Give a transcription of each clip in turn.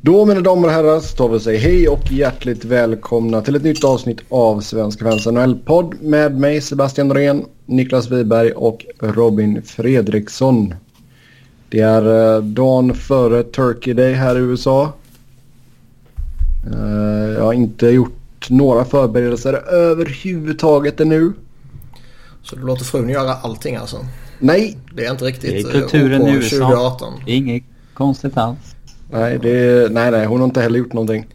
Då mina damer och herrar så tar vi säga hej och hjärtligt välkomna till ett nytt avsnitt av Svenska fans NHL-podd med mig Sebastian Norén, Niklas Wiberg och Robin Fredriksson. Det är eh, dagen före Turkey Day här i USA. Eh, jag har inte gjort några förberedelser överhuvudtaget ännu. Så du låter frun göra allting alltså? Nej. Det är inte riktigt Det är kulturen OK i USA. 2018. Inget konstigt alls. Nej, det, nej, nej, hon har inte heller gjort någonting.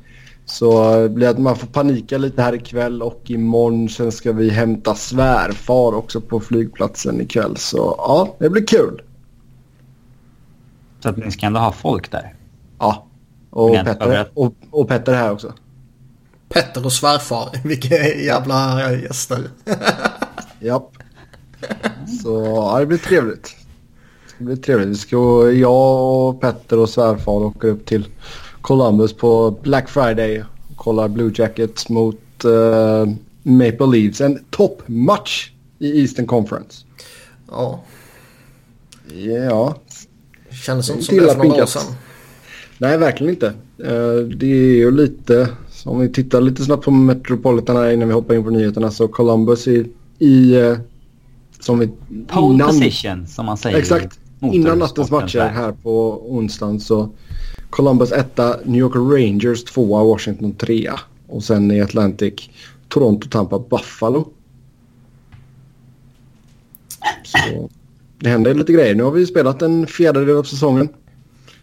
Så det blir att man får panika lite här ikväll och imorgon sen ska vi hämta svärfar också på flygplatsen ikväll. Så ja, det blir kul. Så att ni ska ändå ha folk där. Ja, och Petter, och, och Petter är här också. Petter och svärfar, vilka jävla gäster. Japp. Så ja, det blir trevligt. Det blir trevligt. Vi ska, jag och Petter och svärfar åker upp till Columbus på Black Friday och kollar Blue Jackets mot eh, Maple Leafs. En toppmatch i Eastern Conference. Ja, Ja, kändes inte som det för några år sedan. nej verkligen inte. Eh, det är ju lite, så om vi tittar lite snabbt på Metropolitan här innan vi hoppar in på nyheterna så Columbus i, i eh, som vi Pole position som man säger. Exakt. Innan nattens matcher här på onsdagen så Columbus etta, New York Rangers tvåa, Washington trea. Och sen i Atlantic Toronto, Tampa, Buffalo. Så det händer lite grejer. Nu har vi spelat en fjärdedel av säsongen.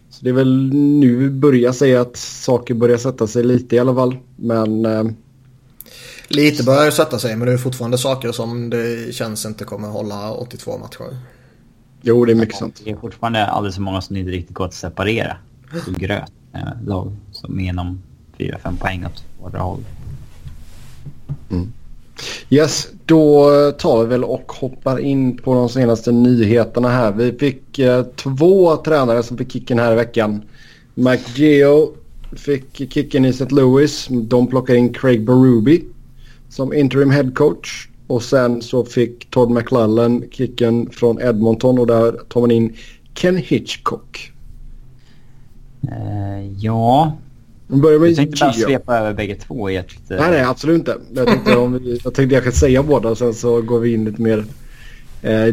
Så det är väl nu vi börjar säga att saker börjar sätta sig lite i alla fall. Men eh, Lite börjar sätta sig men det är fortfarande saker som det känns inte kommer hålla 82 matcher. Jo, det är mycket sant. Det är fortfarande alldeles för många som inte riktigt går att separera. Är gröt. eh, Lag som är inom 4-5 poäng åt båda håll. Yes, då tar vi väl och hoppar in på de senaste nyheterna här. Vi fick eh, två tränare som fick kicken här i veckan. Mike Geo fick kicken i St. Louis. De plockar in Craig Berube som interim head coach. Och sen så fick Todd McLellan kicken från Edmonton och där tar man in Ken Hitchcock. Eh, ja, börjar med jag tänkte bara svepa över bägge två i ett... eh, Nej, nej, absolut inte. Jag tänkte, om vi, jag tänkte jag kan säga båda och sen så går vi in lite mer.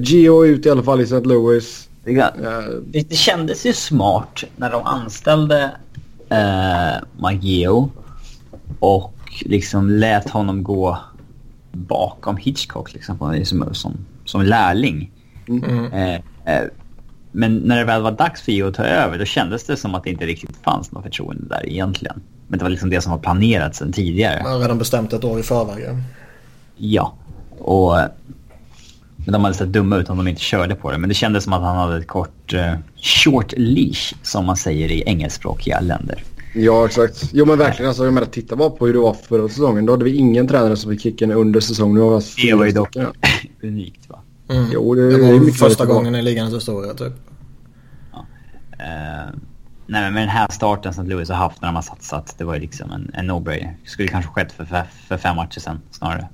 Geo är ute i alla fall i St. Louis. det Det, kändes ju smart när de anställde eh, Mageo och liksom lät honom gå bakom Hitchcock liksom, som, som, som lärling. Mm. Eh, eh, men när det väl var dags för Geo att ta över då kändes det som att det inte riktigt fanns något förtroende där egentligen. Men det var liksom det som var planerat sedan tidigare. Man har redan bestämt ett år i förväg. ja. Och, men de hade sett dumma ut om de inte körde på det. Men det kändes som att han hade ett kort eh, short leash som man säger i engelskspråkiga länder. Ja, exakt. Jo, men verkligen. Alltså, jag menar, titta bara på hur det var förra säsongen. Då hade vi ingen tränare som fick kicken under säsongen. Det var ju dock unikt va. Mm. Jo, det, Det det är var mycket första gången i ligans historia typ. Eh, nej men med den här starten som Lewis har haft när de har satsat. Det var ju liksom en, en no-brainer. Skulle kanske skett för, för, för fem matcher sen snarare.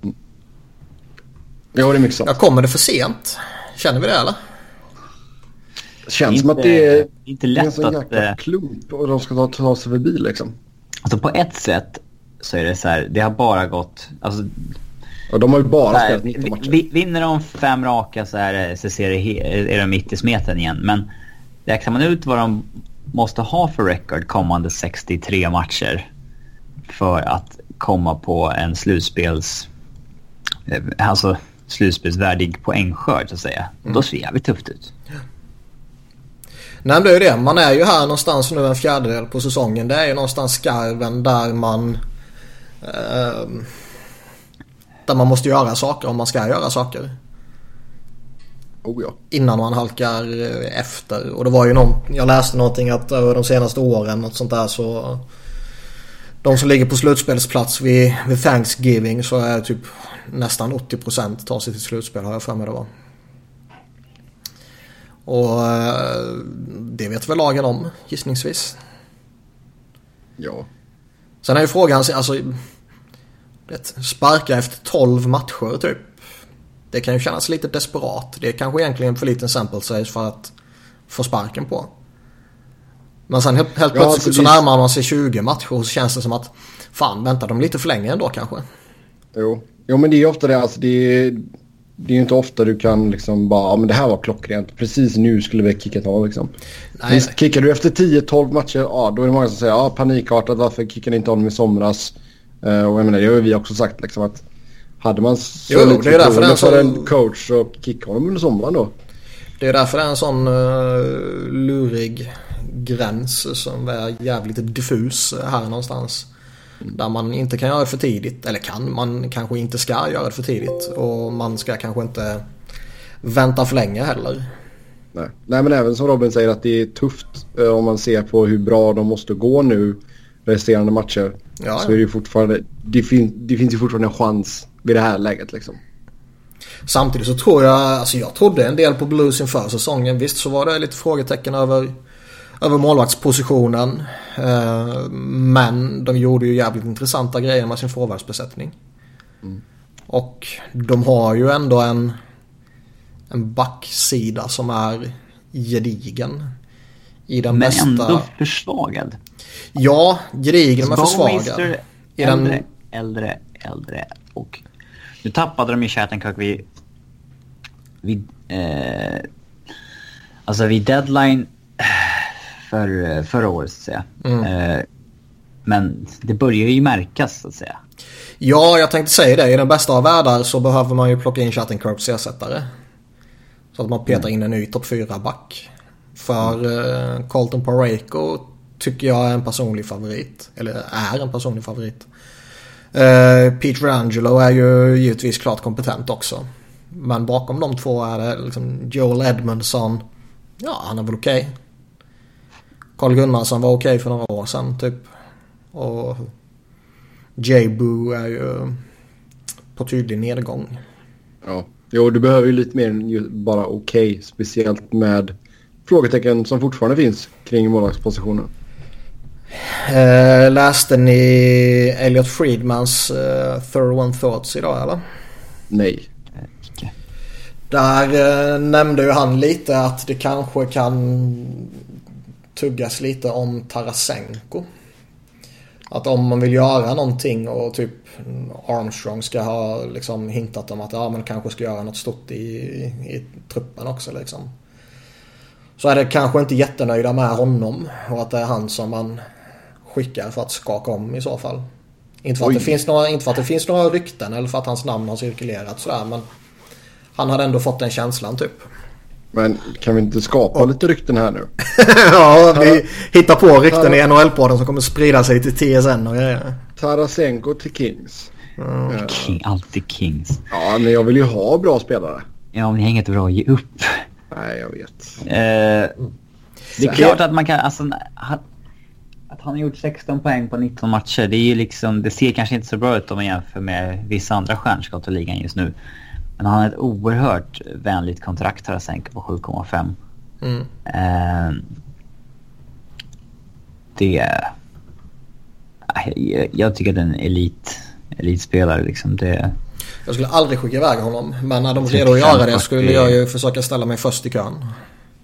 Ja, det är mycket sant. Ja, kommer det för sent? Känner vi det eller? Det känns som inte- att det är, inte det är en lätt sån att, jäkla eh, klump och de ska ta, ta sig förbi liksom. Alltså på ett sätt så är det så här. Det har bara gått... Alltså, Och de har ju bara här, spelat 19 vi- matcher. vi- Vinner de fem raka så, är det, så ser det, är de mitt i smeten igen. Men räknar man ut vad de måste ha för record kommande 63 matcher för att komma på en slutspels... eh, Alltså slutspelsvärdig poängskörd så att säga. Då ser det jävligt tufft ut. Nej det är ju det. Man är ju här någonstans nu en fjärdedel på säsongen. Det är ju någonstans skarven där man... ehm, där man måste göra saker om man ska göra saker. Oh ja. Innan man halkar eh, efter. Och det var ju någon, jag läste någonting att över de senaste åren något sånt där så... De som ligger på slutspelsplats vid, vid Thanksgiving så är typ nästan 80% tar sig till slutspel har jag för mig det var. Och eh, det vet väl lagen om gissningsvis. Ja. Sen är ju frågan, alltså vet, sparka efter 12 matcher typ. Det kan ju kännas lite desperat. Det är kanske egentligen för liten sample size för att få sparken på. Men sen helt, helt Ja, plötsligt alltså så närmar man sig 20 matcher och så känns det som att fan väntar de lite för länge ändå kanske. Jo. jo, men det är ofta det. Alltså, det, är, det är ju inte ofta du kan liksom bara, ja men det här var klockrent. Precis nu skulle vi kickat av liksom. Nej, Visst, kickar du efter 10-12 matcher, ja då är det många som säger ja panikartat varför kickade ni inte om i somras? Eh, och jag menar det har ju vi också sagt liksom att hade man så Jo, lite det är därför för som- en coach så kicka honom under sommaren då. Det är därför det är en sån uh, lurig gräns som är jävligt diffus här någonstans. Där man inte kan göra det för tidigt. Eller kan, man kanske inte ska göra det för tidigt. Och man ska kanske inte vänta för länge heller. Nej. Nej men även som Robin säger att det är tufft eh, om man ser på hur bra de måste gå nu resterande matcher. Ja, så är det ju fortfarande, det, fin, det finns ju fortfarande en chans vid det här läget liksom. Samtidigt så tror jag, alltså jag trodde en del på Blues inför säsongen. Visst så var det lite frågetecken över, över målvaktspositionen. Eh, men de gjorde ju jävligt intressanta grejer med sin forwardsbesättning. Och de har ju ändå en, en backsida som är gedigen. I den Men bästa... ändå försvagad. Ja, gedigen men försvagad. I den- äldre, äldre, äldre och nu tappade de ju Shattenkirk vid, vid eh, alltså vid deadline för, förra året så att säga. Mm. Eh, men det börjar ju märkas så att säga. Ja, jag tänkte säga det. I den bästa av världar så behöver man ju plocka in Chattenkirks ersättare. Så att man petar in en ny topp 4-back. För eh, Colton Pareko tycker jag är en personlig favorit. Eller är en personlig favorit. Eh, Pete Rangelo är ju givetvis klart kompetent också. Men bakom de två är det liksom Joel Edmondson. Ja, han är väl okej. Carl Gunnarsson var okej för några år sedan typ. Och J-Boo är ju på tydlig nedgång. Ja. Jo, du behöver ju lite mer än ju bara okej. speciellt med frågetecken som fortfarande finns kring målvaktspositionen. Eh, läste ni Elliot Friedmans eh, Thorough One Thoughts idag eller? Nej. Där eh, nämnde ju han lite att det kanske kan tuggas lite om Tarasenko. Att om man vill göra någonting och typ Armstrong ska ha liksom hintat om att ja, man kanske ska göra något stort i, i truppen också liksom. Så är det kanske inte jättenöjda med honom och att det är han som man skickar för att skaka om i så fall. Inte för, att det finns några, inte för att det finns några rykten eller för att hans namn har cirkulerat sådär men han hade ändå fått den känslan typ. Men kan vi inte skapa lite rykten här nu? ja, vi hittar på rykten i NHL-podden som kommer sprida sig till TSN och grejer. Tarasenko till Kings. Ja. King, alltid Kings. ja, men jag vill ju ha bra spelare. Ja, men det är inget bra att ge upp. Nej, jag vet. Eh, det är klart att man kan, alltså, han, att han har gjort 16 poäng på 19 matcher, det är ju liksom, det ser kanske inte så bra ut om man jämför med vissa andra stjärnskott i ligan just nu. Men han har ett oerhört vänligt kontrakt Tarasenko på 7,5. Mm. Eh, det... Jag, jag tycker att det är en elit, elitspelare liksom. Det, Jag skulle aldrig skicka iväg honom. Men när de är redo 35, att göra det 40. skulle jag ju försöka ställa mig först i kön.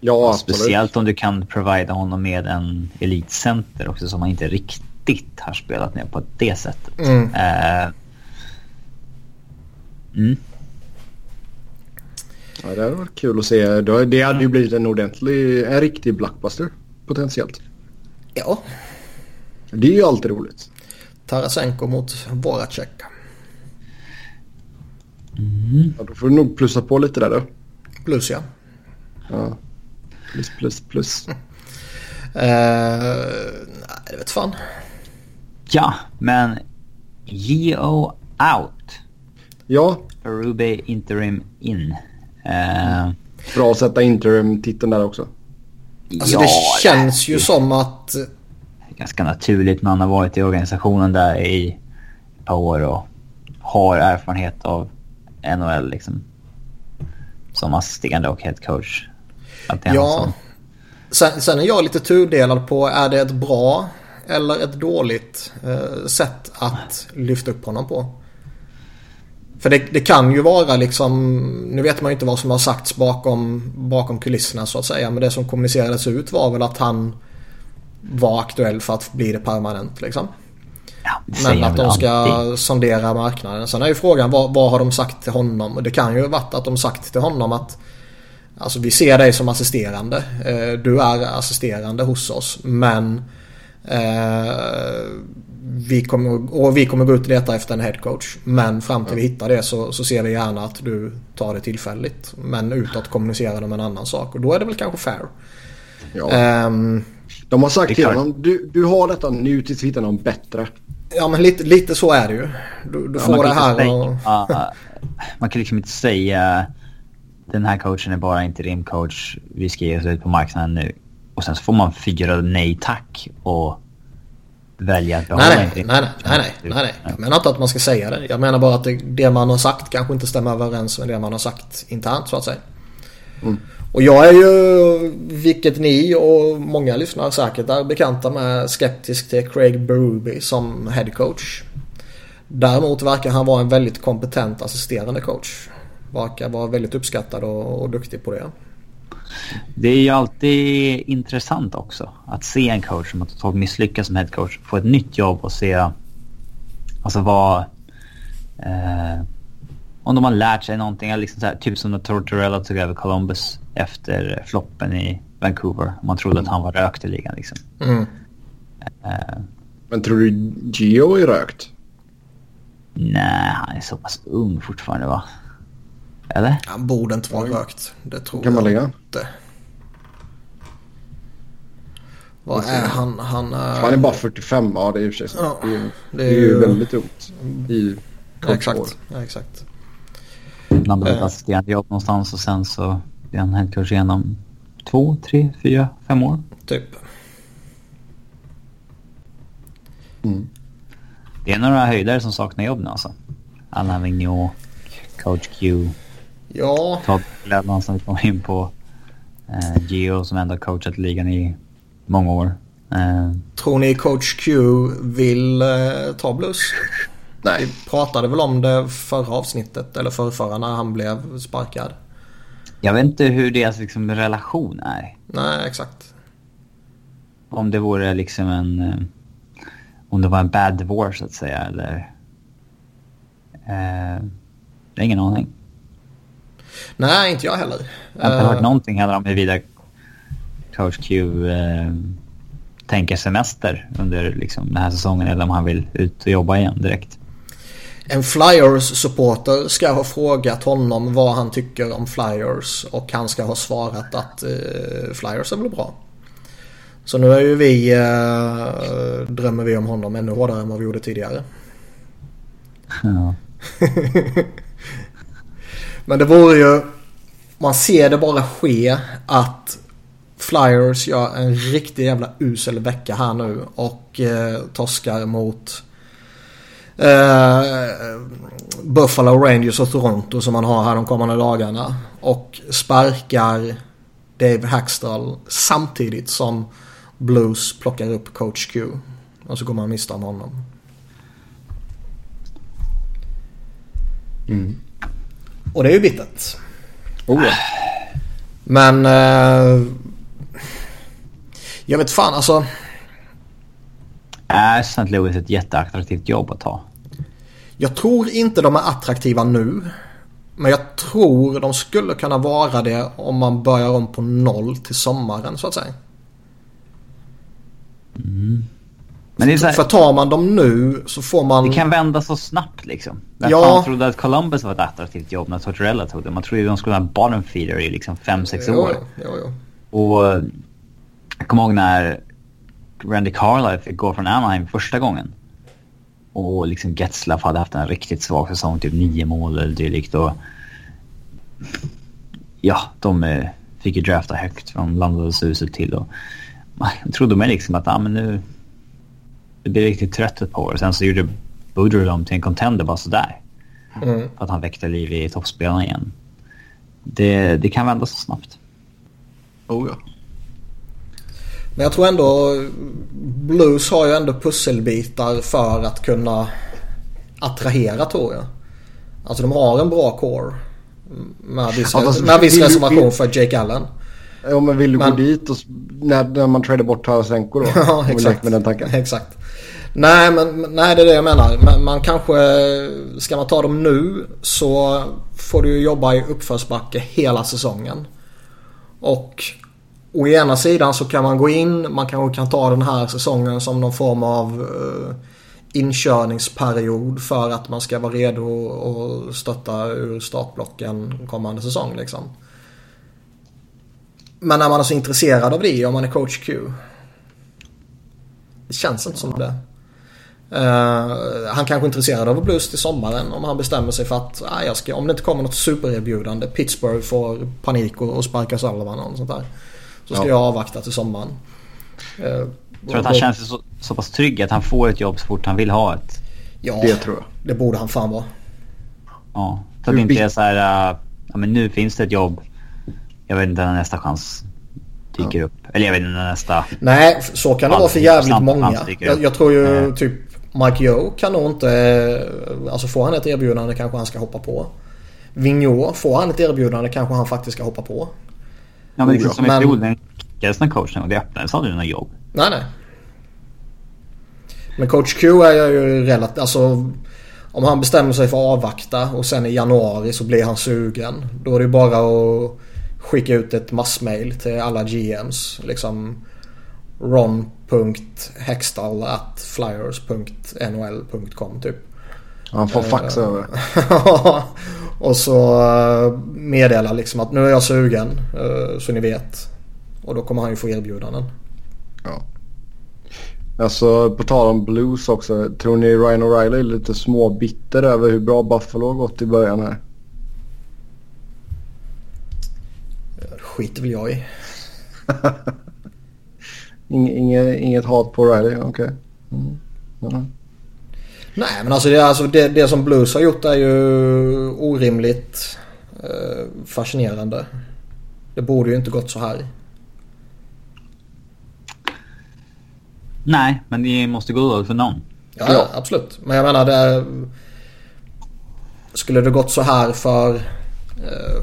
Ja. Speciellt om du kan provida honom med en elitcenter också som han inte riktigt har spelat ner på det sättet. Mm. Eh, mm. Ja, det hade varit kul att se. Det hade ju blivit en ordentlig, en riktig blockbuster potentiellt. Ja. Det är ju alltid roligt. Tarasenko mot Voracek. Ja, då får du nog plussa på lite där då. Plus ja. Ja. Plus, plus, plus. Eh, nej, det vet fan. Ja, men Geo out. Ja, Arube interim in. Eh, bra att sätta interim-titeln där också. Alltså ja, det känns ju som att... det är ganska naturligt när han har varit i organisationen där i ett par år och har erfarenhet av NHL liksom. Som assisterande och head coach. Att det är han Ja. Sen, sen är jag lite tudelad på är det ett bra eller ett dåligt eh, sätt att lyfta upp honom på. För det, det kan ju vara liksom, nu vet man ju inte vad som har sagts bakom, bakom kulisserna så att säga. Men det som kommunicerades ut var väl att han vara aktuell för att bli det permanent liksom. Ja, det Men att de ska alltid. sondera marknaden. Sen är ju frågan vad, vad har de sagt till honom? Och Det kan ju varit att de sagt till honom att Alltså vi ser dig som assisterande. Eh, Du är assisterande hos oss. Men eh, vi kommer, och vi kommer gå ut och leta efter en headcoach. Men fram till vi hittar det så, så ser vi gärna att du tar det tillfälligt. Men utåt kommunicerar de en annan sak. Och då är det väl kanske fair. Ja. Ehm, De har sagt till honom du, du har detta nu tills vi hittar någon bättre. ja men lite, lite så är det ju. Du, du Ja, får man det kan här inte och... Man kan liksom inte säga den här coachen är bara interimcoach. Vi ska ge oss ut på marknaden nu. Och sen så får man fyra nej tack och välja att behålla Nej nej, nej, nej, nej, nej, nej. Jag menar inte att man ska säga det. Jag menar bara att det, det man har sagt kanske inte stämmer överens med det man har sagt internt så att säga. Och jag är ju, vilket ni och många lyssnare säkert är bekanta med, skeptisk till Craig Berube som headcoach. Däremot verkar han vara en väldigt kompetent assisterande coach. Verkar vara väldigt uppskattad och, och duktig på det. Det är ju alltid intressant också att se en coach som har totalt misslyckats som headcoach få ett nytt jobb och se alltså vad eh, om de har lärt sig någonting. Liksom så här, typ som när Tortorella tog över Columbus efter floppen i Vancouver. Man trodde att han var rökt i ligan liksom. Mm. Eh, Men tror du Gio är rökt? nej, han är så pass ung fortfarande va? Eller? Han borde inte vara rökt. Det tror är jag han? inte. Vad är han? Han är... Han är bara 45. Ja, det är i och för sig så. Ja, det, är, ju- det det är ju väldigt ungt. I Ja, exakt. Ja, exakt. Ett Eh. assisterande jobb någonstans och sen så blev han headcoach igenom två, tre, fyra, fem år. Typ. Mm. Det är några höjdare som saknar jobb nu alltså. Alain Vigneault, Coach Q, Ja, Todd Gledman som vi kommer in på. Eh, Gio som ändå coachat ligan i många år. Eh, tror ni coach Q vill eh, ta blues? Nej. Vi pratade väl om det förra avsnittet eller förrförra när han blev sparkad. jag vet inte hur deras liksom, relation är. Nej, exakt. Om det vore liksom en... Eh, om det var en bad divorce så att säga eller... Eh, ingen aning. Nej, inte jag heller. Jag har inte hört Eh, någonting heller om huruvida Coach Q eh, tänker semester under liksom, den här säsongen eller om han vill ut och jobba igen direkt. En Flyers-supporter ska ha frågat honom vad han tycker om Flyers och han ska ha svarat att eh, Flyers är väl bra. Så nu är ju vi, eh, drömmer vi om honom ännu hårdare än vad vi gjorde tidigare. Ja. Men det vore ju, man ser det bara ske att Flyers gör en riktig jävla usel vecka här nu och eh, torskar mot eh, Buffalo Rangers och Toronto som man har här de kommande dagarna. Och sparkar Dave Hackstall samtidigt som Blues plockar upp coach Q. Och så går man miste om honom. Mm. Och det är ju bittert. Oh, ja. Men... Eh, jag vet fan alltså. Är St. Louis ett jätteattraktivt jobb att ta? Jag tror inte de är attraktiva nu. Men jag tror de skulle kunna vara det om man börjar om på noll till sommaren så att säga. Men det är så här, För tar man dem nu så får man... det kan vända så snabbt liksom. Vem Ja. fan trodde att Columbus var ett attraktivt jobb när Tortorella tog det? Man trodde ju de skulle ha en bottom feeder i liksom 5-6 Jo, år. jo, jo, jo. Och eh, jag kommer ihåg när Randy Carlyle fick gå från Anaheim första gången. Och liksom Getzlaff hade haft en riktigt svag säsong, typ nio mål eller dylikt. Och ja, de eh, fick ju drafta högt från landades huset till. Och jag trodde mig liksom att ah, men nu det blir riktigt trött ett par år. Sen så gjorde Boudreau dem till en contender bara sådär. Mm. Att han väckte liv i toppspelarna igen. Det, det kan vända så snabbt. Oh, ja. Men jag tror ändå Blues har ju ändå pusselbitar för att kunna attrahera tror jag. Alltså de har en bra core. Med viss, Ja, fast med viss reservation för Jake Allen. Ja, men vill du men... gå dit och, när, när man tradar bort Tarasenko då? ja, exakt. Med den tanken. exakt. Nej, men nej, det är det jag menar. Man, man kanske, ska man ta dem nu så får du jobba i uppförsbacke hela säsongen. Och å ena sidan så kan man gå in, man kanske kan ta den här säsongen som någon form av uh, inkörningsperiod för att man ska vara redo att stötta ur startblocken kommande säsong liksom. Men när man är så intresserad av det, om man är coach Q. Det känns inte som det. Uh, han kanske är intresserad av blues till sommaren om han bestämmer sig för att uh, jag ska, om det inte kommer något supererbjudande, Pittsburgh får panik och, och sparkar Sullivan och sånt där. Så ska ja. jag avvakta till sommaren. Uh, tror du att han känner sig så, så pass trygg att han får ett jobb så fort han vill ha ett? Ja, det tror jag. Det borde han fan vara. Ja, så att det inte är så här, uh, ja men nu finns det ett jobb. Jag vet inte när nästa chans dyker ja. upp. Eller jag vet inte när nästa... Nej, så kan det vara för jävligt många. Jag, jag, tror ju typ Mike Joe kan nog inte... Alltså får han ett erbjudande kanske han ska hoppa på. Vigneault, får han ett erbjudande kanske han faktiskt ska hoppa på. Ja men liksom som men... i fjol när kickades när coachen och det öppnades aldrig några jobb. Nej nej. Men coach Q är ju relativt... Alltså om han bestämmer sig för att avvakta och sen i januari så blir han sugen. Då är det bara att skicka ut ett massmail till alla GMs. Liksom ron.hextall.flyers.nol.com typ. Han får fax uh, över. och så uh, meddela liksom att nu är jag sugen uh, så ni vet. Och då kommer han ju få erbjudanden. Ja. Alltså på tal om blues också. Tror ni Ryan O'Reilly är lite småbitter över hur bra Buffalo har gått i början här? Skiter väl jag i. inget, inget hat på Riley, okej. Okay. Mm. Mm. Nej men alltså, det, alltså det, det, som Blues har gjort är ju orimligt eh, fascinerande. Det borde ju inte gått så här. Nej, men det måste gå dåligt för någon. Ja, ja, absolut. Men jag menar det... Skulle det gått så här för... Eh,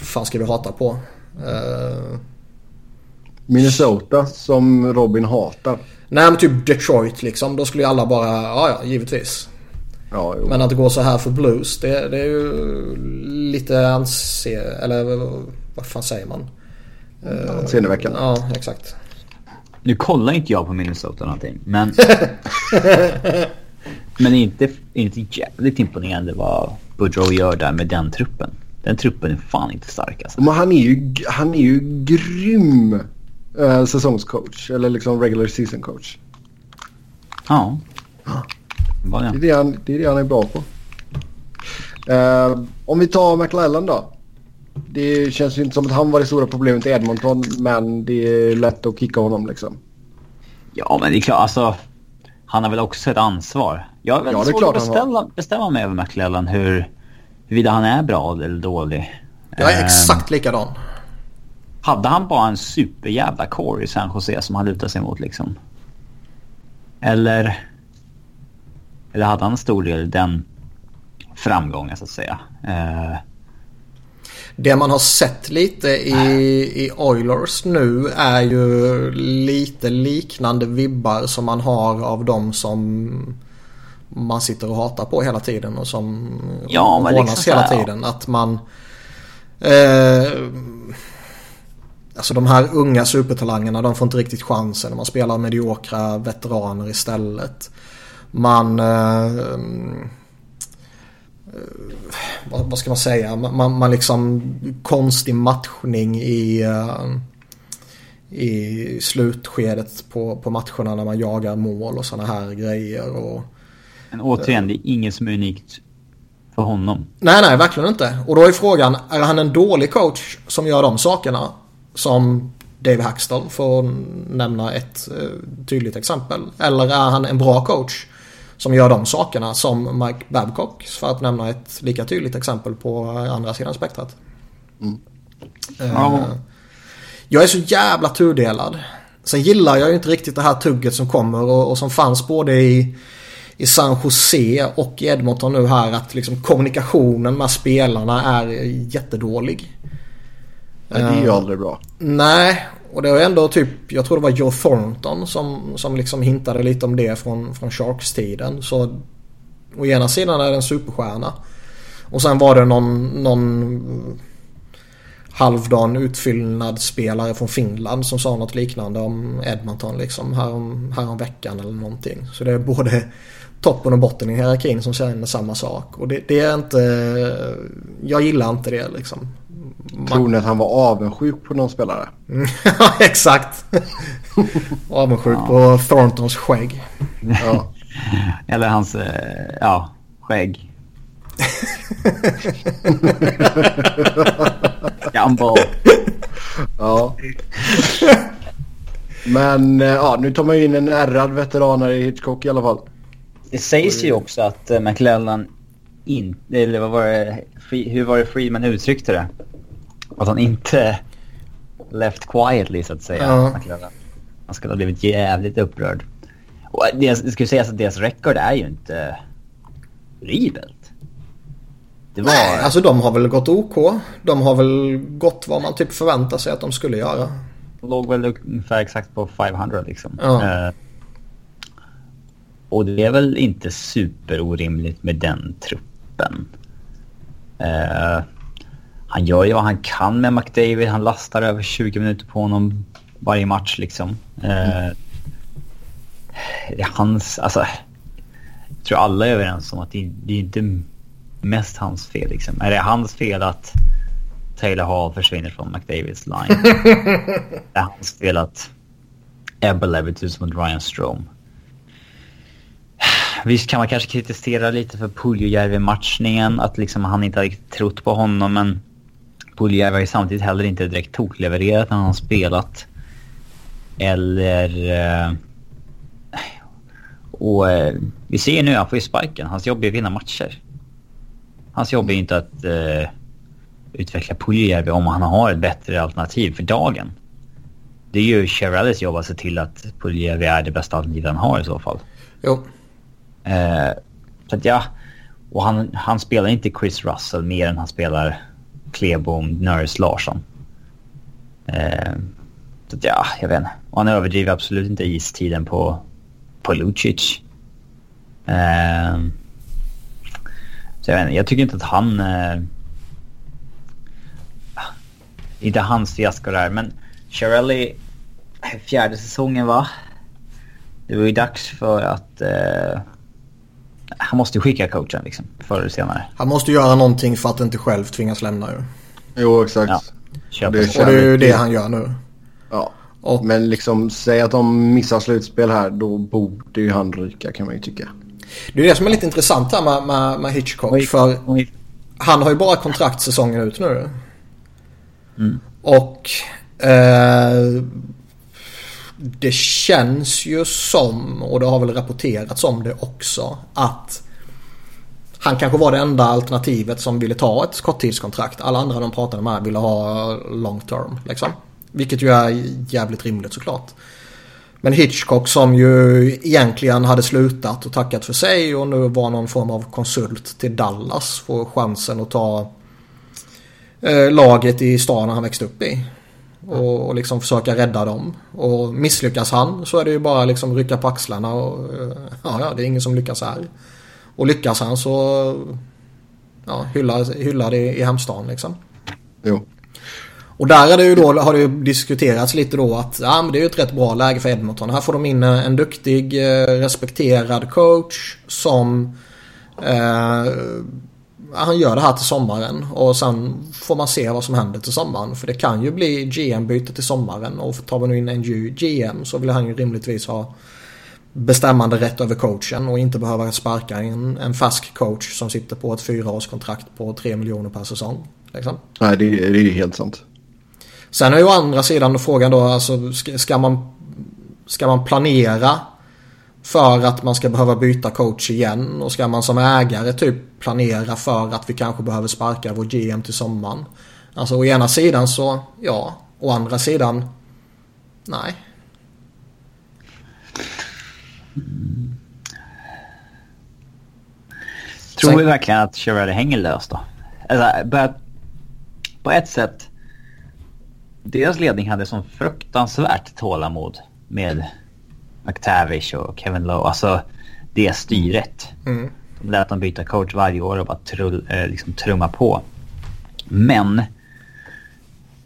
fan ska vi hata på? Uh... Minnesota som Robin hatar. Nej men typ Detroit liksom. Då skulle ju alla bara, ja ja givetvis. Ja, men att det går så här för Blues det, det är ju lite anse... Eller vad fan säger man? Uh, Anseendeväckande. Ja exakt. Nu kollar inte jag på Minnesota någonting men... men inte, inte jävligt imponerande vad Boudreau gör där med den truppen. Den truppen är fan inte stark alltså. Men han är ju, han är ju grym äh, säsongscoach. Eller liksom regular season coach. Ja. Det är det, han, det är det han är bra på. Uh, om vi tar McLellan då. Det känns ju inte som att han var det stora problemet i Edmonton. Men det är lätt att kicka honom liksom. Ja men det är klart alltså. Han har väl också ett ansvar. Jag har väldigt ja, svårt att bestämma, bestämma mig över McLellan hur huruvida han är bra eller dålig. Jag är exakt likadan. Hade han bara en superjävla core i San Jose som han lutar sig mot liksom? Eller... Eller hade han en stor del i den framgången så att säga? Uh, det man har sett lite i, i Oilers nu är ju lite liknande vibbar som man har av de som man sitter och hatar på hela tiden och som ja, men liksom hela tiden. Ja. Att man... Eh, alltså de här unga supertalangerna de får inte riktigt chansen. Man spelar mediokra veteraner istället. Man... Eh, eh, vad, vad, ska man säga? Man, man liksom konstig matchning i... Uh, i slutskedet på, på matcherna när man jagar mål och sådana här grejer. Och, men återigen, det är inget som är unikt för honom. Nej, nej, verkligen inte. Och då är frågan, är han en dålig coach som gör de sakerna? Som Dave Hackstall, för att nämna ett eh, tydligt exempel. Eller är han en bra coach som gör de sakerna som Mike Babcock, för att nämna ett lika tydligt exempel på andra sidan spektrat. Mm. Uh, jag är så jävla tudelad. Sen gillar jag ju inte riktigt det här tugget som kommer och, och som fanns både i i San Jose och i Edmonton nu här att liksom kommunikationen med spelarna är jättedålig. Det är ju aldrig bra. Nej, och det var ändå typ, jag tror det var Joe Thornton som, som liksom hintade lite om det från, från Sharks-tiden. Så å ena sidan är det en superstjärna. Och sen var det någon, någon halvdan utfyllnadsspelare från Finland som sa något liknande om Edmonton liksom härom, härom veckan eller någonting. Så det är både toppen och botten i hierarkin som säger samma sak. Och det, det, är inte... Jag gillar inte det liksom. Tror ni att han var avundsjuk på någon spelare? Ja, exakt. avundsjuk ja. på Thorntons skägg. Ja. Eller hans, eh, ja, skägg. Gumball. Ja. Men eh, ja, nu tar man ju in en ärrad veteran i Hitchcock i alla fall. Det sägs ju också att uh, McLellan inte, eller vad var det, hur var det Friedman uttryckte det? Att han inte left quietly så att säga. Ja. McLellan. Han skulle ha blivit jävligt upprörd. Och det, skulle sägas att deras record är ju inte horribelt. Det var... Nej, alltså de har väl gått OK. De har väl gått vad man typ förväntar sig att de skulle göra. Låg väl ungefär exakt på 500 liksom. Ja. Uh, och det är väl inte superorimligt med den truppen. Uh, han gör ju vad han kan med McDavid. Han lastar över 20 minuter på honom varje match liksom. Mm. Det är hans, alltså. Jag tror alla är överens om att det, det är inte mest hans fel liksom. Är det hans fel att Taylor Hall försvinner från McDavids line? det är hans fel att Ebba Levitt ut mot Ryan Strome. Visst kan man kanske kritisera lite för Puljujärvi-matchningen, att liksom han inte hade riktigt trott på honom, men Puljujärvi har ju samtidigt heller inte direkt toklevererat när han har spelat. Eller... Eh, och eh, vi ser ju nu, han får ju sparken. Hans jobb är att vinna matcher. Hans jobb är inte att uh, utveckla Puljujärvi om han har ett bättre alternativ för dagen. Det är ju Chirellis jobb att se till att Puljujärvi är det bästa alternativet han har i så fall. Jo. Eh, så att ja, och han, han spelar inte Chris Russell mer än han spelar Klebom, Nurse, Larsson. Eh, så att ja, jag vet inte. Och han överdriver absolut inte istiden på, på Lucic. Eh, så jag, vet inte, jag tycker inte att han... Eh, inte hans fiasko där, men Shirelli, eh, fjärde säsongen va? Det var ju dags för att... Eh, han måste skicka coachen liksom, förr eller senare. Han måste göra någonting för att inte själv tvingas lämna ju. Jo, exakt. Ja. Och det, och det är ju det han gör nu. Ja. Och, men liksom, säg att de missar slutspel här, då borde ju han ryka kan man ju tycka. Det är det som är lite intressant här med, med, med Hitchcock. Oj, för oj. han har ju bara kontrakt säsongen ut nu. Mm. Och eh, det känns ju som, och det har väl rapporterats om det också, att han kanske var det enda alternativet som ville ta ett korttidskontrakt. Alla andra de pratade med ville ha long term. Liksom. Vilket ju är jävligt rimligt såklart. Men Hitchcock som ju egentligen hade slutat och tackat för sig och nu var någon form av konsult till Dallas får chansen att ta eh, laget i stan han växte upp i. Och, och, liksom försöka rädda dem. Och misslyckas han så är det ju bara liksom rycka på axlarna och eh, ja, ja det är ingen som lyckas här. Och lyckas han så ja, hylla, hylla det i hemstan liksom. Jo. Och där är det ju då, har det ju diskuterats lite då att ja, men det är ju ett rätt bra läge för Edmonton. Här får de in en duktig, eh, respekterad coach som eh, han gör det här till sommaren och sen får man se vad som händer till sommaren. För det kan ju bli GM-byte till sommaren och tar man in en GM så vill han ju rimligtvis ha bestämmande rätt över coachen och inte behöva sparka en, en färsk coach som sitter på ett fyraårskontrakt på tre miljoner per säsong. Liksom. Nej, det, det är ju helt sant. Sen är ju å andra sidan frågan då, alltså ska man, ska man planera för att man ska behöva byta coach igen och ska man som ägare typ planera för att vi kanske behöver sparka vår GM till sommaren. Alltså å ena sidan så ja, å andra sidan nej. Tror vi verkligen att Chevrolet hänger löst då? Alltså, på ett sätt deras ledning hade sån fruktansvärt tålamod med McTavish och Kevin Lowe. Alltså det styret. Mm. De lät dem byta coach varje år och bara trull, eh, liksom trumma på. Men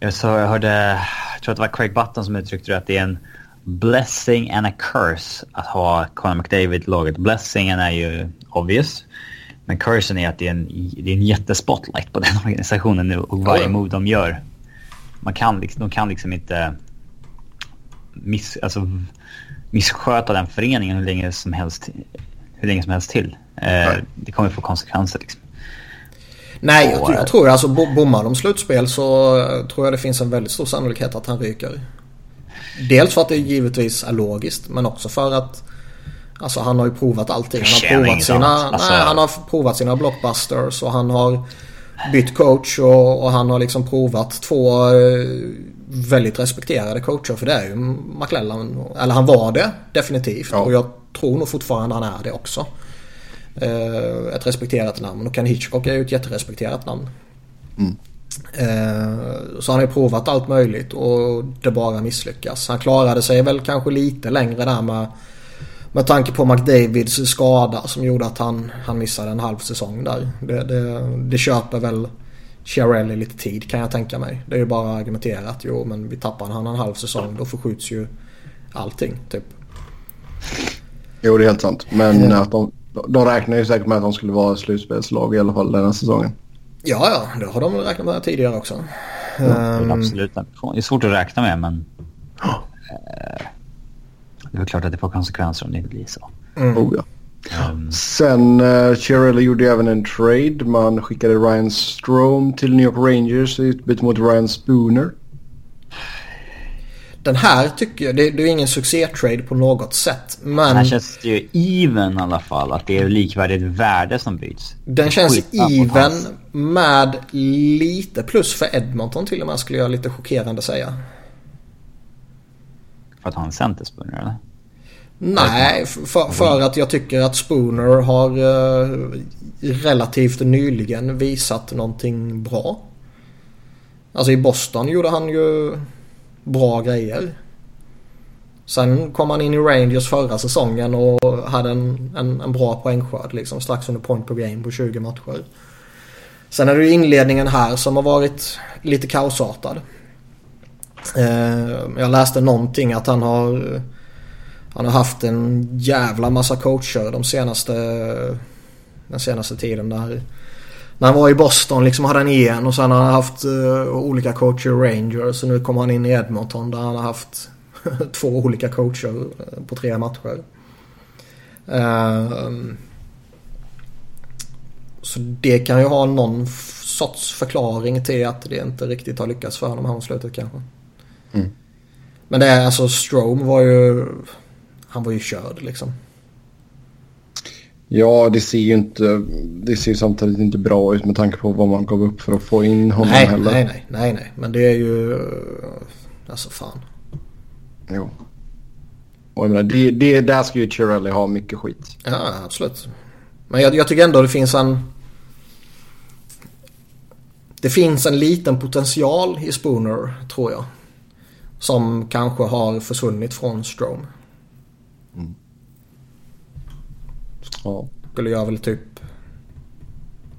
jag, så jag hörde, jag tror att det var Craig Button som uttryckte det att det är en blessing and a curse att ha Conor McDavid i laget. Blessingen är ju obvious. Men cursen är att det är en, det är en jättespotlight på den organisationen nu och varje move de gör. Man kan liksom, de kan liksom inte miss, alltså, missköta den föreningen hur länge som helst, hur länge som helst till. Eh, det kommer få konsekvenser liksom. Nej, jag, tror- jag eh, tror alltså bo- bommar de slutspel så eh, tror jag det finns en väldigt stor sannolikhet att han ryker. Dels för att det givetvis är logiskt men också för att Alltså han har ju provat allting. Han har provat sina. Alltså- nej, han har provat sina blockbusters och han har bytt coach och, och han har liksom provat två eh, väldigt respekterade coacher. För det är ju McLellan. Eller han var det definitivt. Ja. Och jag tror nog fortfarande han är det också. Eh, ett respekterat namn. Och Ken Hitchcock är ju ett jätterespekterat namn. Eh, så han har ju provat allt möjligt och det bara misslyckas. Han klarade sig väl kanske lite längre där med med tanke på McDavids skada som gjorde att han, han missade en halv säsong där. Det, det, det köper väl Chiarelli lite tid kan jag tänka mig. Det är ju bara argumenterat. Jo men vi tappar han en halv säsong då förskjuts ju allting typ. Jo, det är helt sant. Men att de, de räknar ju säkert med att de skulle vara slutspelslag i alla fall den här säsongen. Ja ja, det har de väl räknat med tidigare också. Det är Ehm, absolut Det är svårt att räkna med men... Eh, det är väl klart att det får konsekvenser om det inte blir så. Oh, ja. Sen uh, Chiarelli gjorde även en trade. Man skickade Ryan Strome till New York Rangers i utbyte mot Ryan Spooner. Den här tycker jag, det, det är ingen succé-trade på något sätt. Den Men här känns det ju even i alla fall. Att det är likvärdigt värde som byts. den känns even med lite plus för Edmonton till och med skulle jag lite chockerande säga. För att ha en centerspunner eller? Nej, för, för att jag tycker att Spooner har eh, relativt nyligen visat någonting bra. Alltså i Boston gjorde han ju bra grejer. Sen kom han in i Rangers förra säsongen och hade en, en, en bra poängskörd liksom strax under point per game på 20 matcher. Sen är det ju inledningen här som har varit lite kaosartad. Eh, jag läste någonting att han har han har haft en jävla massa coacher de senaste, den senaste tiden. Där. När han var i Boston liksom hade han en och sen har han haft uh, olika coacher i Rangers. Och nu kommer han in i Edmonton där han har haft två olika coacher eh, på tre matcher. Ehm, så det kan ju ha någon sorts förklaring till att det inte riktigt har lyckats för honom här mot slutet kanske. Mm. Men det är alltså Strome var ju... Han var ju körd liksom. Ja, det ser ju inte... Det ser samtidigt inte bra ut med tanke på vad man gav upp för att få in honom Nej, heller. nej, nej, nej, nej. Men det är ju... Alltså fan. Jo. Och jag menar, det, det, där ska ju Chiarelli ha mycket skit. Ja, absolut. Men jag, jag tycker ändå det finns en... Det finns en liten potential i Spooner, tror jag. Som kanske har försvunnit från Strome. Ja. Skulle jag väl typ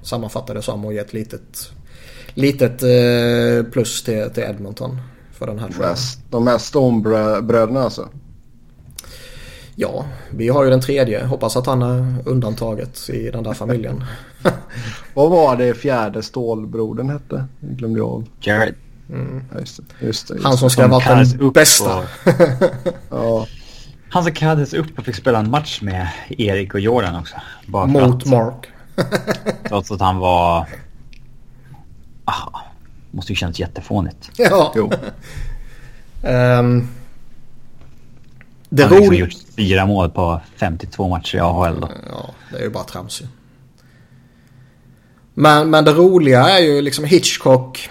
sammanfatta det som och ge ett litet, litet eh, plus till, till Edmonton. För den här här, de här Stone-bröderna alltså. Ja, vi har ju den tredje. Hoppas att han är undantaget i den där familjen. Vad var det fjärde stålbrodern hette? Det glömde jag av. Jared Ja, just det. Just det, just Han som ska vara kallades den bästa. och- Ja, Han som kallades upp och fick spela en match med Erik och Jordan också. Bara Mot att, Mark. trots att han var... Ah, måste ju kännas jättefånigt. Ja. jo. Ehm, det Han har liksom gjort fyra mål på 52 matcher i AHL då. Ja, det är ju bara trams ju. Men, men det roliga är ju liksom Hitchcock.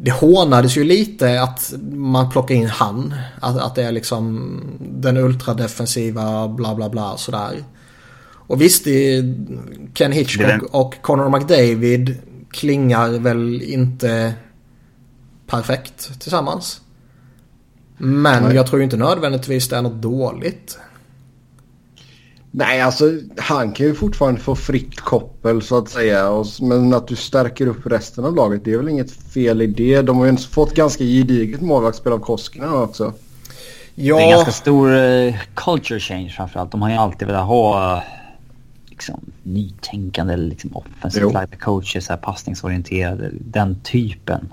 Det hånades ju lite att man plockar in han. Att, att det är liksom den ultradefensiva bla bla bla sådär. Och visst, Ken Hitchcock och Connor McDavid klingar väl inte perfekt tillsammans. Men Nej. jag tror ju inte nödvändigtvis det är något dåligt. Nej, alltså han kan ju fortfarande få fritt koppel så att säga. Och, men att du stärker upp resten av laget det är väl inget fel i det. De har ju fått ganska gediget målvaktsspel av Koskinen också. Ja, Det är en ganska stor eh, culture change framförallt. De har ju alltid velat ha eh, liksom, nytänkande, liksom, offensivt lagda coacher, så här, passningsorienterade. Den typen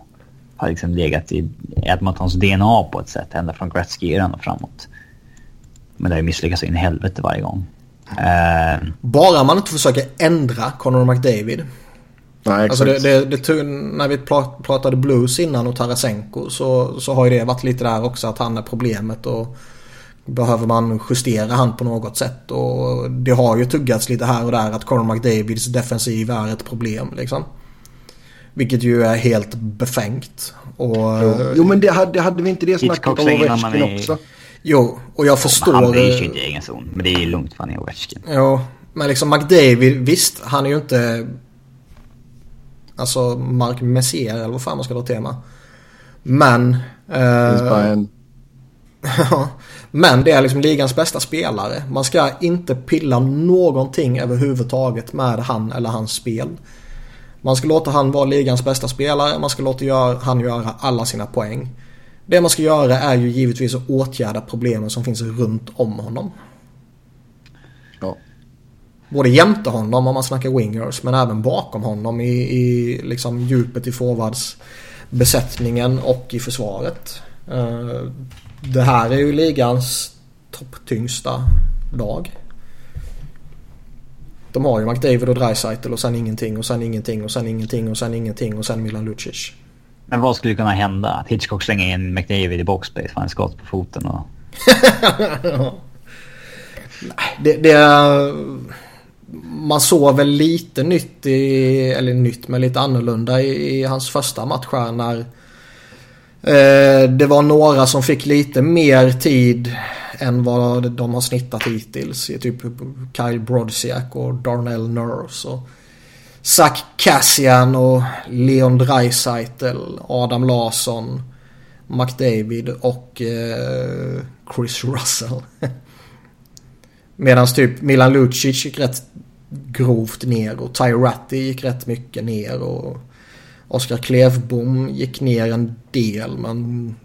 har liksom legat i Edmontons DNA på ett sätt ända från Gretzky-eran och framåt. Men det har ju misslyckats in i helvete varje gång. Eh, bara man inte försöker ändra Conor McDavid. Nej, Alltså det, det, det, när vi pra- pratade blues innan och Tarasenko så, så har ju det varit lite där också att han är problemet och behöver man justera han på något sätt och det har ju tuggats lite här och där att Conor McDavids defensiv är ett problem liksom. Vilket ju är helt befängt. Och, Jo. jo, men det hade, hade vi inte det snacket om Ovechkin också? Jo, och jag förstår... han bryr sig ju inte i egen zon. Men det är lugnt för han är Ovechkin. Jo, men liksom McDavid, visst han är ju inte... Alltså Mark Messier eller vad fan man ska dra med. Men... eh, Ja, Men det är liksom ligans bästa spelare. Man ska inte pilla någonting överhuvudtaget med han eller hans spel. Man ska låta han vara ligans bästa spelare. Man ska låta han göra alla sina poäng. Det man ska göra är ju givetvis att åtgärda problemen som finns runt om honom. Ja. Både jämte honom om man snackar wingers men även bakom honom i, i liksom djupet i forwardsbesättningen och i försvaret. Eh, Det här är ju ligans topptyngsta lag. De har ju McDavid och Dreisaitl och sen ingenting och sen ingenting och sen ingenting och sen ingenting och sen Milan Lucic. Men vad skulle kunna hända? Att Hitchcock slänger in McDavid i boxplay för en skott på foten och... Det, det man såg väl lite nytt i, eller nytt men lite annorlunda i, i hans första match här när eh, det var några som fick lite mer tid än vad de har snittat hittills. Typ Kyle Brodziak och Darnell Nurse och Zach Cassian och Leon Draisaitl, Adam Larsson, McDavid och eh, Chris Russell. Medan typ Milan Lucic gick rätt grovt ner och Ty Ratty gick rätt mycket ner och Oskar Klevbom gick ner en del men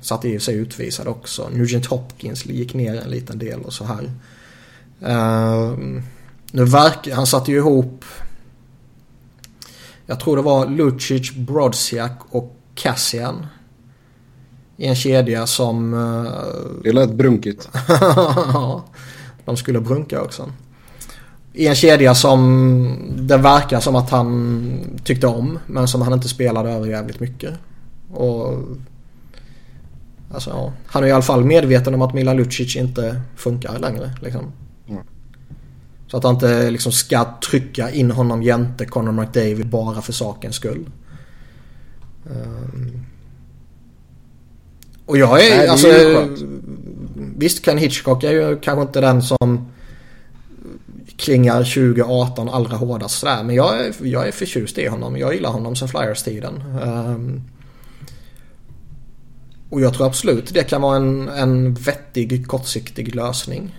satt i sig utvisad också. Nugent Hopkins gick ner en liten del och så här. Uh, nu verkar, han satte ju ihop jag tror det var Lucic, Brodziak och Cassian. I en kedja som eh, Det lät brunkigt. Ja, de skulle brunka också. I en kedja som det verkar som att han tyckte om men som han inte spelade över jävligt mycket. Och Alltså ja, han är i alla fall medveten om att Milan Lucic inte funkar längre liksom. Så att han inte liksom ska trycka in honom jämte Conor McDavid bara för sakens skull. Ehm. Och jag är, Nej, är alltså... Visst Ken Hitchcock är ju kanske inte den som klingar 2018 allra hårdast sådär. Men jag är, jag är förtjust i honom. Jag gillar honom sen Flyers-tiden. Ehm, och jag tror absolut det kan vara en, en vettig kortsiktig lösning.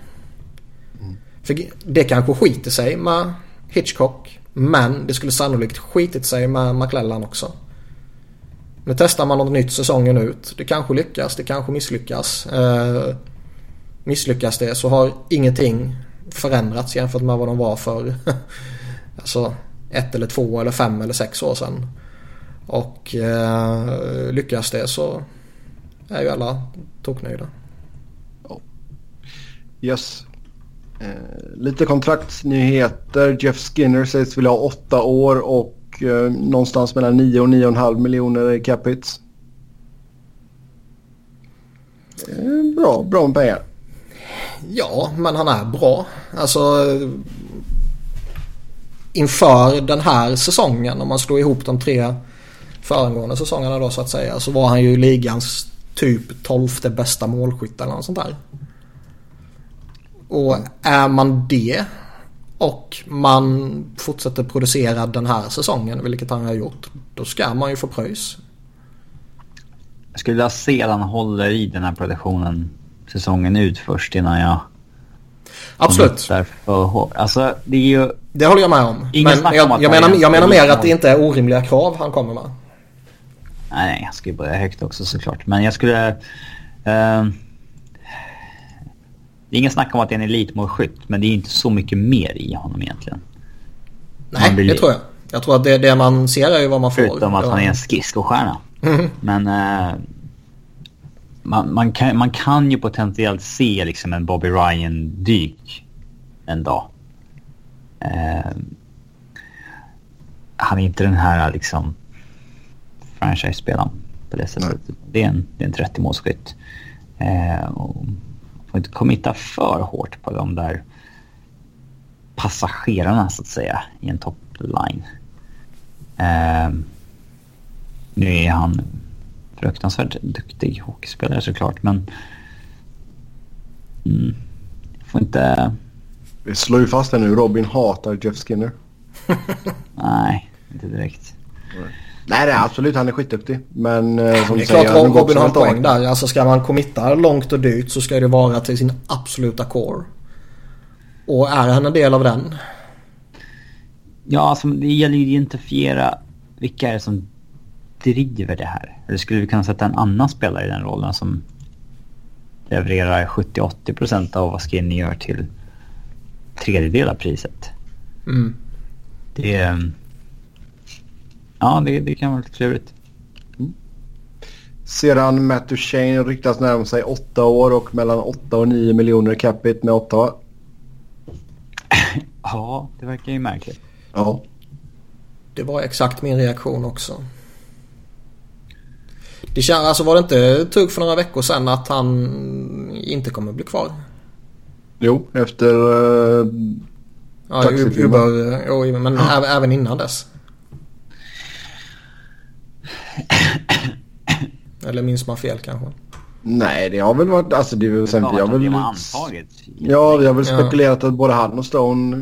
För det kanske skiter sig med Hitchcock. Men det skulle sannolikt skitit sig med McLellan också. Nu testar man något nytt säsongen ut. Det kanske lyckas, det kanske misslyckas. Eh, misslyckas det så har ingenting förändrats jämfört med vad de var för alltså ett eller två eller fem eller sex år sedan. Och eh, lyckas det så är ju alla toknöjda. Yes. Eh, lite kontraktsnyheter. Jeff Skinner sägs vilja ha åtta år och eh, någonstans mellan 9 och 9,5 miljoner i cap hits. Eh, bra, bra med pengar. Ja, men han är bra. Alltså inför den här säsongen om man slår ihop de tre föregående säsongerna då så att säga så var han ju ligans typ tolfte bästa målskytt eller något sånt där. Och är man det och man fortsätter producera den här säsongen vilket han har gjort då ska man ju få pröjs. Jag skulle vilja se att han håller i den här produktionen säsongen ut först innan jag... Absolut. För, alltså det är ju... Det håller jag med om. Ingen Men jag, jag, menar, jag menar mer att det inte är orimliga krav han kommer med. Nej, jag ska ju börja högt också såklart. Men jag skulle... Uh, det är ingen snack om att det är en elitmålskytt, men det är inte så mycket mer i honom egentligen. Nej, det tror jag. Jag tror att det, det man ser är ju vad man får. Förutom att han är en skridskostjärna. Mm. Men uh, man, man, kan, man kan ju potentiellt se liksom en Bobby Ryan-dyk en dag. Uh, han är inte den här liksom franchise-spelaren på det sättet. Det är en, det är en 30-målsskytt. Uh, får inte committa för hårt på de där passagerarna så att säga i en toppline. Uh, nu är han fruktansvärt duktig hockeyspelare såklart men mm, får inte... Vi slår ju fast det nu. Robin hatar Jeff Skinner. Nej, inte direkt. Nej, det är absolut. Han är skitduktig. Men eh, som Det är klart att Robin har en poäng där. Alltså ska man committa långt och dyrt så ska det vara till sin absoluta core. Och är han en del av den? Ja, alltså det gäller ju att identifiera vilka är det som driver det här. Eller skulle vi kunna sätta en annan spelare i den rollen som levererar 70-80% av vad Skinny gör till tredjedel av priset? Mm. Det... Ja, det, det kan vara lite klurigt. Mm. Sedan Matt Duchene ryktas närma sig åtta år och mellan 8 och 9 miljoner capita med Ottawa. ja, det verkar ju märkligt. Ja. Det var exakt min reaktion också. Det känns, alltså var det inte tugg för några veckor sedan att han inte kommer bli kvar? Jo, efter uh, Ja, Uber, jo, men ja. även innan dess. Eller minns man fel kanske? Nej, det har väl varit... Alltså det är väl sen... Ja, har väl, antaget. Ja, vi har väl spekulerat att både han och Stone...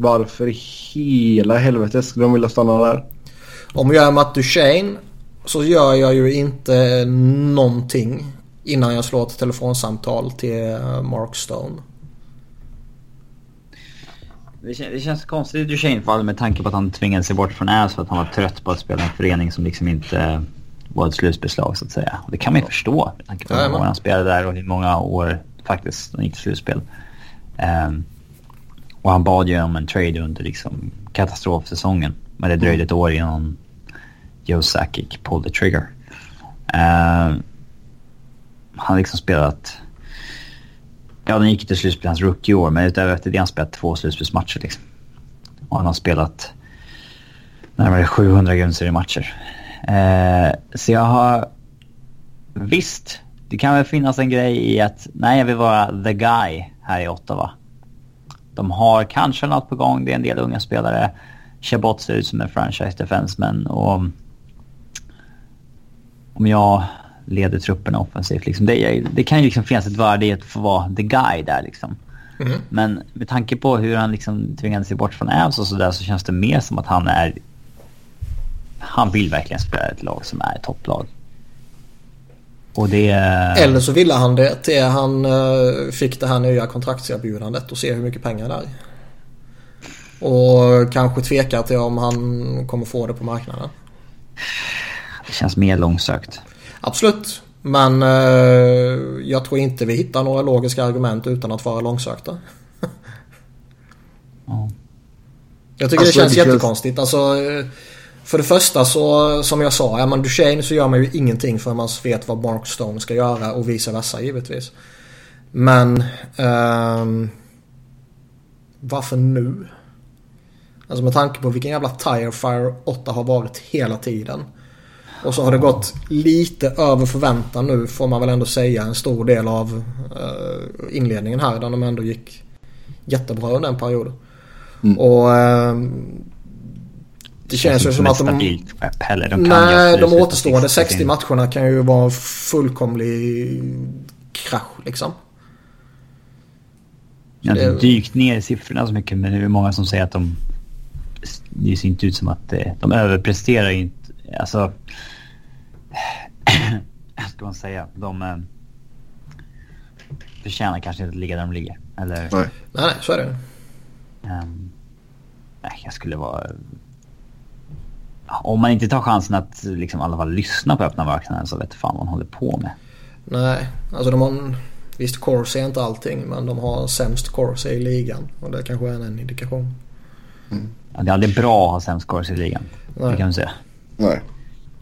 Varför i hela helvete skulle de vilja stanna där? Om jag är Matt Duchene så gör jag ju inte någonting innan jag slår ett telefonsamtal till Mark Stone. Det, kän det känns konstigt i Duchene med tanke på att han tvingade sig bort från Äs för att han var trött på att spela en förening som liksom inte var ett slutspelslag så att säga. Och det kan man ju förstå med tanke på hur många år han spelade där och hur många år faktiskt de gick till slutspel. Um, och han bad ju om en trade under liksom katastrofsäsongen. Men det dröjde ett år innan Joe Sakic pulled the trigger. Uh, han har liksom spelat... Ja, den gick till slutspel hans rookie-år, men utöver det har han spelat två slutspelsmatcher liksom. Och han har spelat närmare 700 grundseriematcher. Eh, så jag har... Visst, det kan väl finnas en grej i att nej, jag vill vara the guy här i Ottawa. De har kanske något på gång, det är en del unga spelare. Chabot ser ut som en franchise defenseman och om jag leder trupperna offensivt. Liksom, det, det, kan ju liksom finnas ett värde i att få vara the guy där. Liksom. Mm. Men med tanke på hur han liksom tvingade sig bort från Avs och sådär så känns det mer som att han är... Han vill verkligen spela ett lag som är ett topplag. Och det... Eller så ville han det till han uh, fick det här nya kontraktserbjudandet och se hur mycket pengar det är. Och kanske tvekar till om han kommer få det på marknaden. Det känns mer långsökt. Absolut. Men eh, jag tror inte vi hittar några logiska argument utan att vara långsökta. ja. Jag tycker alltså, det känns det jättekonstigt. Alltså, eh, för det första så, som jag sa, är man Duchene så gör man ju ingenting förrän man vet vad Mark Stone ska göra och vice versa givetvis. Men um, varför nu? Alltså med tanke på vilken jävla tire fire 8 har varit hela tiden. Och så har det gått lite över förväntan nu får man väl ändå säga en stor del av uh, inledningen här där de ändå gick jättebra under den perioden. Mm. Och uh, det känns ju som att de... Heller. De nej, de återstående 60 matcherna kan ju vara fullkomlig krasch liksom. Jag har inte dykt ner i siffrorna så mycket men det är många som säger att de... Det ser inte ut som att de överpresterar inte. Alltså... ska man säga? De eh, förtjänar kanske inte att ligga där de ligger. Eller? Nej. Nej, nej, så är det. ehm, nej, jag skulle vara... Om man inte tar chansen att liksom, i alla fall lyssna på öppna marknaden så vet du fan vad man håller på med. Nej, alltså de har... Visst, Corsi är inte allting men de har sämst Corsi i ligan. Och det kanske är en indikation. Ja, det är aldrig bra att ha sämst scores i ligan. Det Nej. kan man säga. Nej.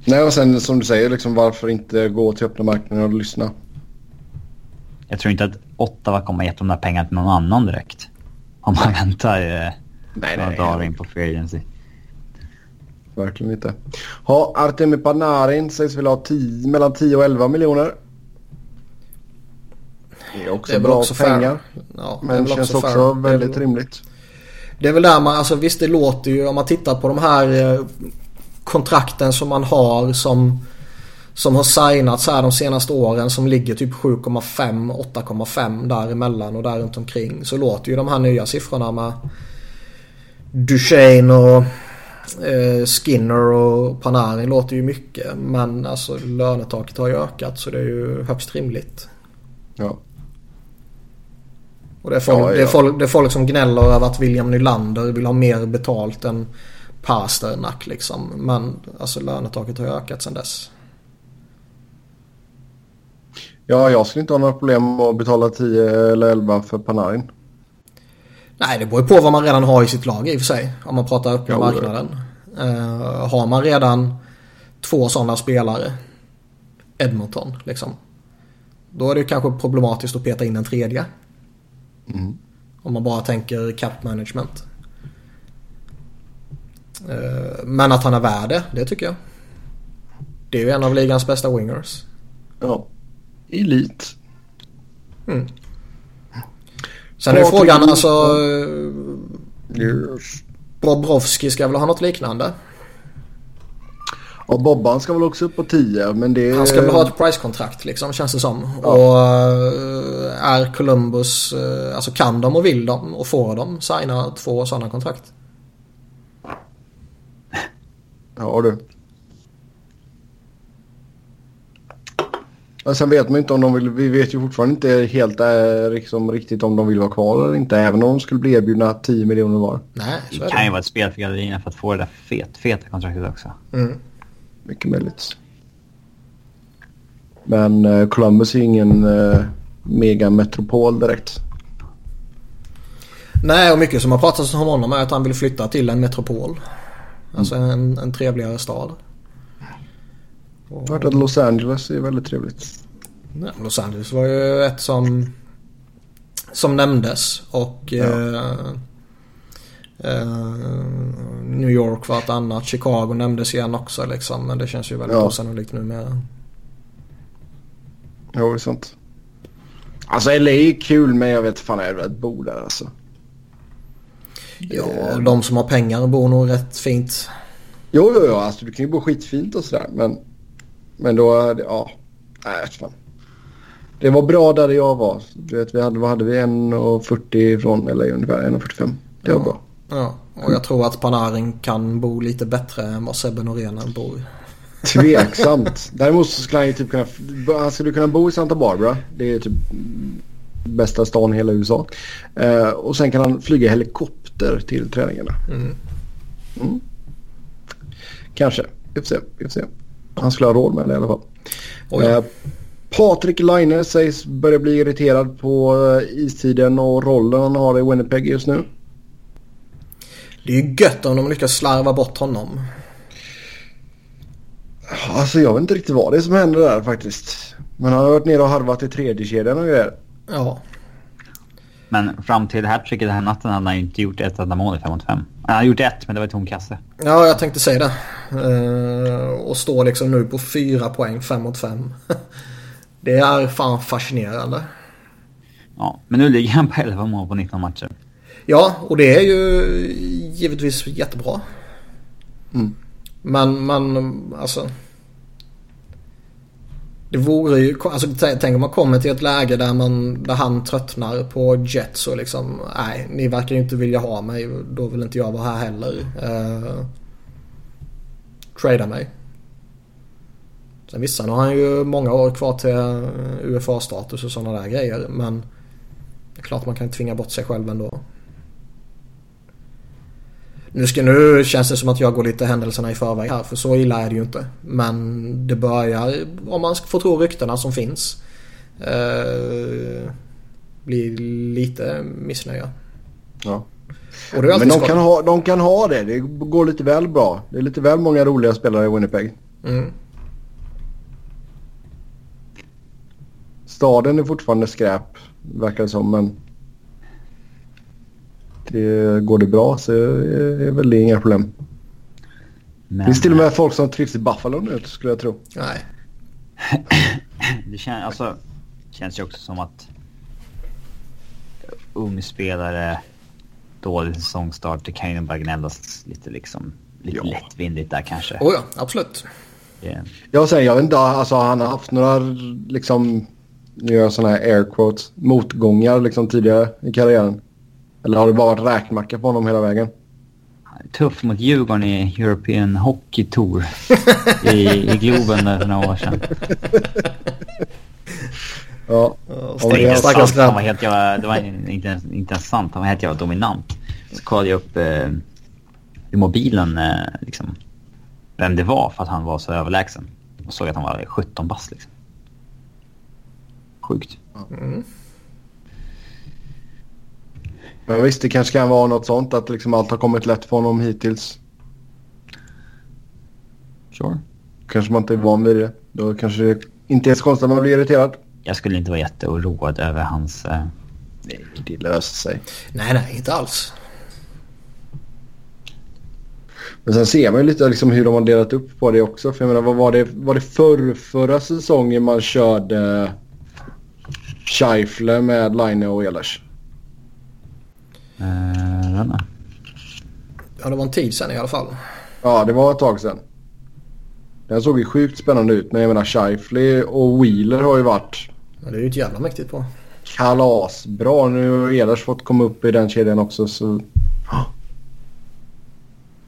Nej och sen som du säger liksom varför inte gå till öppna marknaden och lyssna. Jag tror inte att Ottawa kommer gett de där pengarna till någon annan direkt. Om man väntar eh, Nej, några dagar in på free agency. Verkligen inte. Ha, Artemi Panarin sägs väl ha 10, mellan 10 och 11 miljoner. Det är också Det är bra också pengar. Ja, det Men väl känns också. Det är väldigt väl- rimligt. Det är väl där man, alltså visst det låter ju om man tittar på de här eh, kontrakten som man har som som har signats här de senaste åren som ligger typ 7,5 8,5 däremellan och där runt omkring så låter ju de här nya siffrorna med Duchene och eh, Skinner och Panarin låter ju mycket men alltså lönetaket har ju ökat så det är ju högst rimligt. Ja. Och det är, folk, Ja, Det, är ja. folk, det är folk som gnäller över att William Nylander vill ha mer betalt än Pasternak liksom. Men alltså lönetaket har ökat sedan dess. ja, jag skulle inte ha några problem med att betala 10 eller 11 för Panarin. Nej, det beror ju på vad man redan har i sitt lag i och för sig. Om man pratar öppna marknaden. Eh, har man redan två sådana spelare, Edmonton liksom. Då är det ju kanske problematiskt att peta in en tredje. Mm. Om man bara tänker cap management. Eh, Men att han är värd det, det tycker jag. Det är ju en av ligans bästa wingers. Ja. Elit. Sen är frågan alltså... Yes. Bobrovski ska väl ha något liknande? Och Bobban ska väl också upp på 10 men det... Han ska väl ha ett pricekontrakt liksom känns det som. Och eh, är Columbus, eh, alltså kan de och vill de och får de signa två sådana kontrakt? Ja du. Och sen vet man inte om de vill, vi vet ju fortfarande inte helt äh, liksom, riktigt om de vill vara kvar eller inte. Även om de skulle bli erbjudna 10 miljoner var. Nej, så Det är kan ju det. vara ett spel för gallerierna för att få det där fet, feta kontraktet också. Mm. Mycket möjligt. Men eh, Columbus är ingen uh, megametropol direkt. Nej, och mycket som har pratats om honom är att han vill flytta till en metropol. Alltså en, en trevligare stad. Jag har hört att Los Angeles är väldigt trevligt. Ja, Los Angeles var ju ett som, som nämndes och Ja. eh, eh, New York var ett annat. Chicago nämndes igen också liksom. Men det känns ju väldigt Ja. osannolikt nu med. Ja, det är sant. Alltså LA är kul men jag vet fan jag vill bo där alltså. Ja, de som har pengar bor nog rätt fint. Jo, jo, jo. Alltså, du kan ju bo skitfint och sådär. Men, men då är det, ja. Nej, fan. Det var bra där jag var. Du vet, vi hade, vad hade vi? 1,40 från LA ungefär. 1,45. Det var Ja. bra. Ja, och jag tror att Panarin kan bo lite bättre än vad Sebbe Norén bor. Tveksamt. Däremot så skulle han ju typ kunna... Han skulle kunna bo i Santa Barbara. Det är typ bästa stan i hela USA. Eh, och sen kan han flyga helikopter till träningarna. Mm. Mm. Kanske. Vi får se. Vi får se. Han skulle ha råd med det i alla fall. Eh, Patrik Laine sägs börja bli irriterad på eh, istiden och rollen han har i Winnipeg just nu. Det är ju gött om de lyckas slarva bort honom. Alltså jag vet inte riktigt vad det är som händer där faktiskt. Men han har varit nere och harvat i tredje kedjan och grejer. Ja, Men fram till hattricket den här natten hade han ju inte gjort ett enda mål i 5 mot 5. Han har gjort ett, men det var i tom kasse. ja jag tänkte säga det. Eh, och står liksom nu på fyra poäng, fem mot fem. Det är fan fascinerande. Ja, men nu ligger han på 11 mål på 19 matcher. Ja, och det är ju givetvis jättebra. Mm. Men, men alltså. Det vore ju, alltså tänk om man kommer till ett läge där, man, där han tröttnar på Jets och liksom, nej, ni verkar ju inte vilja ha mig, då vill inte jag vara här heller. Uh, trada mig. Sen visst, sen har han ju många år kvar till eh, UFA-status och sådana där grejer. Men det är klart man kan tvinga bort sig själv ändå. Nu, ska, nu känns det som att jag går lite händelserna i förväg här för så illa är det ju inte. Men det börjar, om man får tro ryktena som finns, eh, bli lite missnöja. Ja. Men de kan, ha, de kan ha det. Det går lite väl bra. Det är lite väl många roliga spelare i Winnipeg. Mm. Staden är fortfarande skräp, verkar det som. Men det, går det bra så är väl det inga problem. Men... Det finns till och med folk som trivs i Buffalo nu skulle jag tro. Nej. det kän, alltså, känns ju också som att ung spelare, dålig säsongstart, det kan ju bara gnällas lite liksom. Lite ja. lättvindigt där kanske. Oh ja, absolut. Yeah. Jag säger, jag vet inte, alltså han har haft några liksom, nu gör jag sådana här air quotes, motgångar liksom tidigare i karriären. Eller har det bara varit räkmacka på honom hela vägen? Tuff mot Djurgården i European Hockey Tour i, i Globen för några år sedan. Ja. Det, sant, han var helt det var inte, inte ens sant, han var helt jävla dominant. Så kollade jag upp eh, i mobilen eh, liksom, vem det var för att han var så överlägsen. Och såg att han var 17 bast liksom. Sjukt. Mm. Men visst, det kanske kan vara något sånt att liksom allt har kommit lätt för honom hittills. Sure. Kanske man inte är van vid det. Då kanske det inte är så konstigt att man blir irriterad. Jag skulle inte vara jätteoroad över hans... Uh... Nej, det löser sig. Nej, nej, inte alls. Men sen ser man ju lite liksom hur de har delat upp på det också. För jag menar, vad var det, var det förr, förra säsongen man körde Scheifler med Line och Ehlers? Uh, ja, det var en tid sen i alla fall. Ja, det var ett tag sen. Den såg ju sjukt spännande ut. Men jag menar Scheifly och Wheeler har ju varit... Ja, det är ju ett jävla mäktigt på. Kalasbra. Nu har Ehlers fått komma upp i den kedjan också så...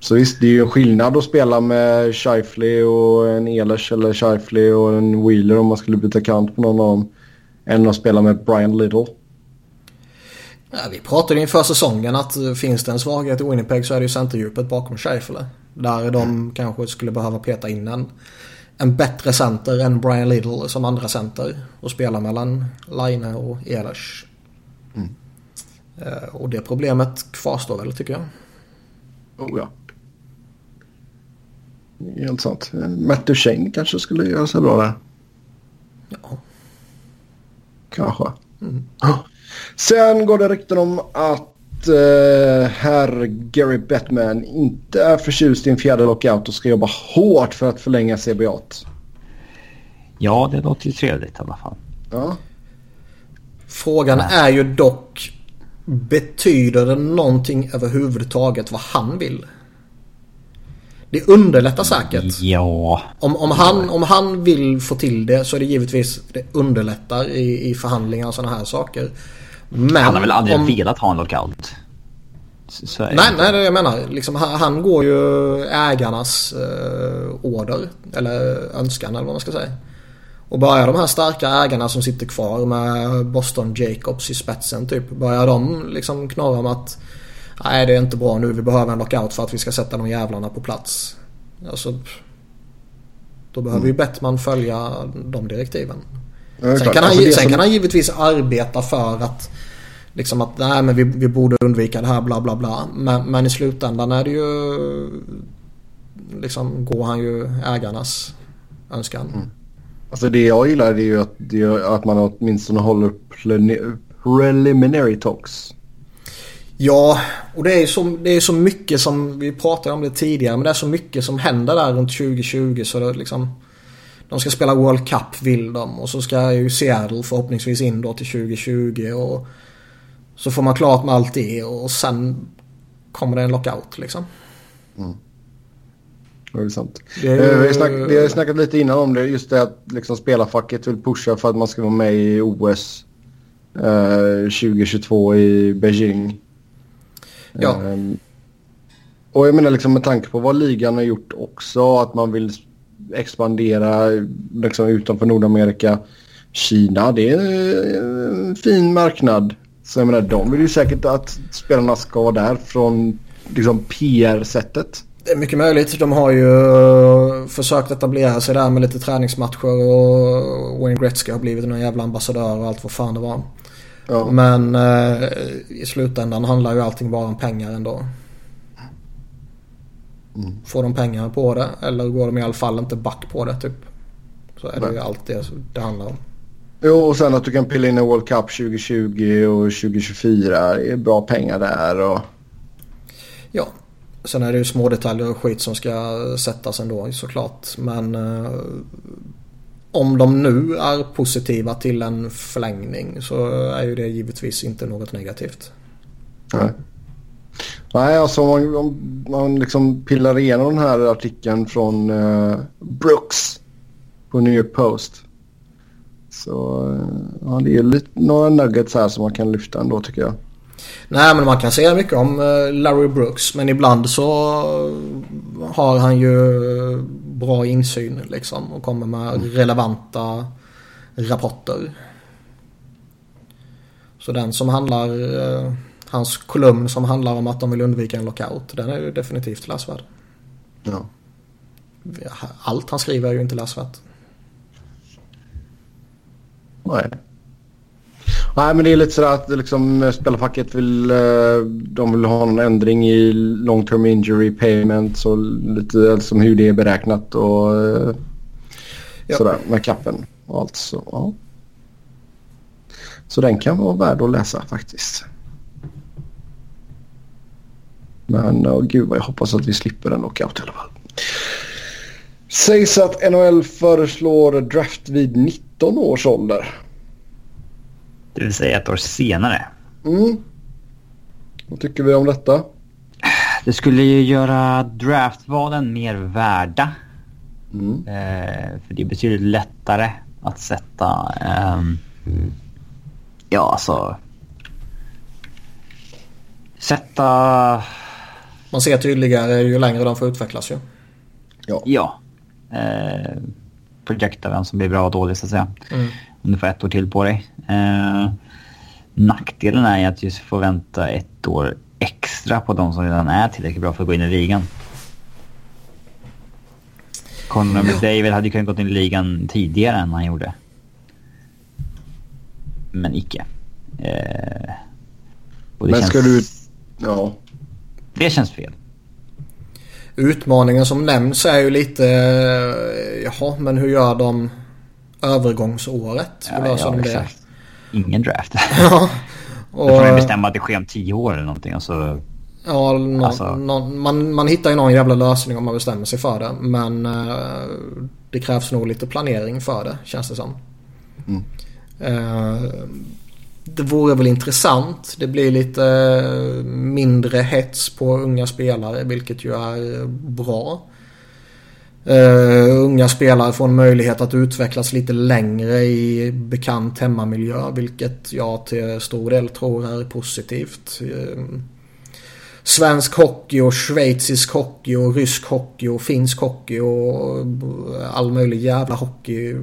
Så visst, det är ju en skillnad att spela med Scheifly och en Ehlers eller Scheifly och en Wheeler om man skulle byta kant på någon av dem. Än att spela med Brian Little. Ja, vi pratade inför säsongen att finns det en svaghet i Winnipeg så är det ju centerdjupet bakom Scheifele. Där de mm. kanske skulle behöva peta in en, en bättre center än Brian Little som andra center och spela mellan Line och Ehlers. Mm. Uh, och det problemet kvarstår väl tycker jag. Oh ja. Helt sant. Matt Duchene kanske skulle göra sig bra där. Ja. Kanske. Mm. Sen går det rykten om att uh, herr Gary Bettman inte är förtjust i en fjärde lockout och ska jobba hårt för att förlänga CBA. Ja, det låter ju trevligt i alla fall. Ja. Frågan är ju dock Betyder det någonting överhuvudtaget vad han vill? Det underlättar säkert. Ja. Om, om, han, om han vill få till det så är det givetvis det underlättar i, i förhandlingar och sådana här saker. Men han har väl aldrig om... velat ha en lockout? nej, nej, det jag menar. Liksom, han, han går ju ägarnas eh, order. Eller önskan eller vad man ska säga. Och börjar de här starka ägarna som sitter kvar med Boston Jacobs i spetsen typ. Börjar de liksom knorra om att nej det är inte bra nu, vi behöver en lockout för att vi ska sätta de jävlarna på plats. Alltså, då behöver mm. ju Bettman följa de direktiven. Ja, sen kan, han, alltså sen som... kan han givetvis arbeta för att liksom att nej men vi, vi borde undvika det här bla bla bla. Men, men i slutändan är det ju liksom går han ju ägarnas önskan. Mm. Alltså det jag gillar är ju att, det är att man åtminstone håller preliminary talks. Ja, och det är, så, det är så mycket som, vi pratade om det tidigare, men det är så mycket som händer där runt 2020 så det liksom de ska spela World Cup vill de och så ska ju Seattle förhoppningsvis in då till 2020 och så får man klart med allt det och sen kommer det en lockout liksom. Mm. Det är sant. Det. Eh, vi, har snack, vi har snackat lite innan om det. Just det att liksom spelarfacket vill pusha för att man ska vara med i OS eh, 2022 i Beijing. Ja. Eh, och jag menar liksom med tanke på vad ligan har gjort också. Att man vill expandera liksom utanför Nordamerika. Kina, det är en fin marknad. Så jag menar, de vill ju säkert att spelarna ska vara där från liksom PR-sättet. Det är mycket möjligt. De har ju eh, försökt etablera sig där med lite träningsmatcher och Wayne Gretzky har blivit en jävla ambassadör och allt vad fan det var. Ja. Men eh, i slutändan handlar ju allting bara om pengar ändå. Mm. Får de pengar på det eller går de i alla fall inte back på det typ. Så är det Nej. ju allt det det handlar om. Jo, och sen att du kan pilla in en World Cup 2020 och 2024. Det är bra pengar där. Och... Ja, sen är det ju små detaljer och skit som ska sättas ändå såklart. Men eh, om de nu är positiva till en förlängning så är ju det givetvis inte något negativt. Nej. Nej, alltså om man, om man liksom pillar igenom den här artikeln från uh, Brooks på New York Post. Så uh, ja, det är lite, några nuggets här som man kan lyfta ändå tycker jag. Nej men man kan säga mycket om uh, Larry Brooks men ibland så har han ju bra insyn liksom och kommer med mm. relevanta rapporter. Så den som handlar Hans kolumn som handlar om att de vill undvika en lockout. Den är ju definitivt läsvärd. Ja. Allt han skriver är ju inte läsvärt. Nej. Nej men det är lite sådär att liksom, spelarfacket vill, eh, de vill ha någon ändring i long term injury payments och lite liksom hur det är beräknat och eh, ja. sådär med kappen och allt så. Ja. Så den kan vara värd att läsa faktiskt. Men oh, gud vad jag hoppas att vi slipper en lockout i alla fall. Sägs att NHL föreslår draft vid 19 års ålder. Det vill säga ett år senare. Mm. Vad tycker vi om detta? Det skulle ju göra draftvalen mer värda. Mm. Eh, för det är betydligt lättare att sätta... Eh, ja, alltså... Sätta man ser tydligare ju längre de får utvecklas ju. Ja. ja. Eh, projekta vem som blir bra och dålig så att säga. Mm. Om du får ett år till på dig. Eh, nackdelen är att just få vänta ett år extra på de som redan är tillräckligt bra för att gå in i ligan. Conor McDavid hade ju kunnat gå in i ligan tidigare än han gjorde. Men icke. Eh, Men känns... ska du... Ja. Det känns fel. Utmaningen som nämns är ju lite, jaha men hur gör de övergångsåret? Hur ja, löser ja, de det? Ingen draft. ja. Och, Då får man bestämma att det sker om tio år eller någonting och så... Ja, no, alltså... no, man, man hittar ju någon jävla lösning om man bestämmer sig för det. Men uh, det krävs nog lite planering för det känns det som. Mm. Uh, det vore väl intressant. Det blir lite eh, mindre hets på unga spelare vilket ju är eh, bra. Uh, unga spelare får en möjlighet att utvecklas lite längre i bekant hemmamiljö vilket jag till stor del tror är positivt. Uh, svensk hockey och schweizisk hockey och rysk hockey och finsk hockey och all möjlig jävla hockey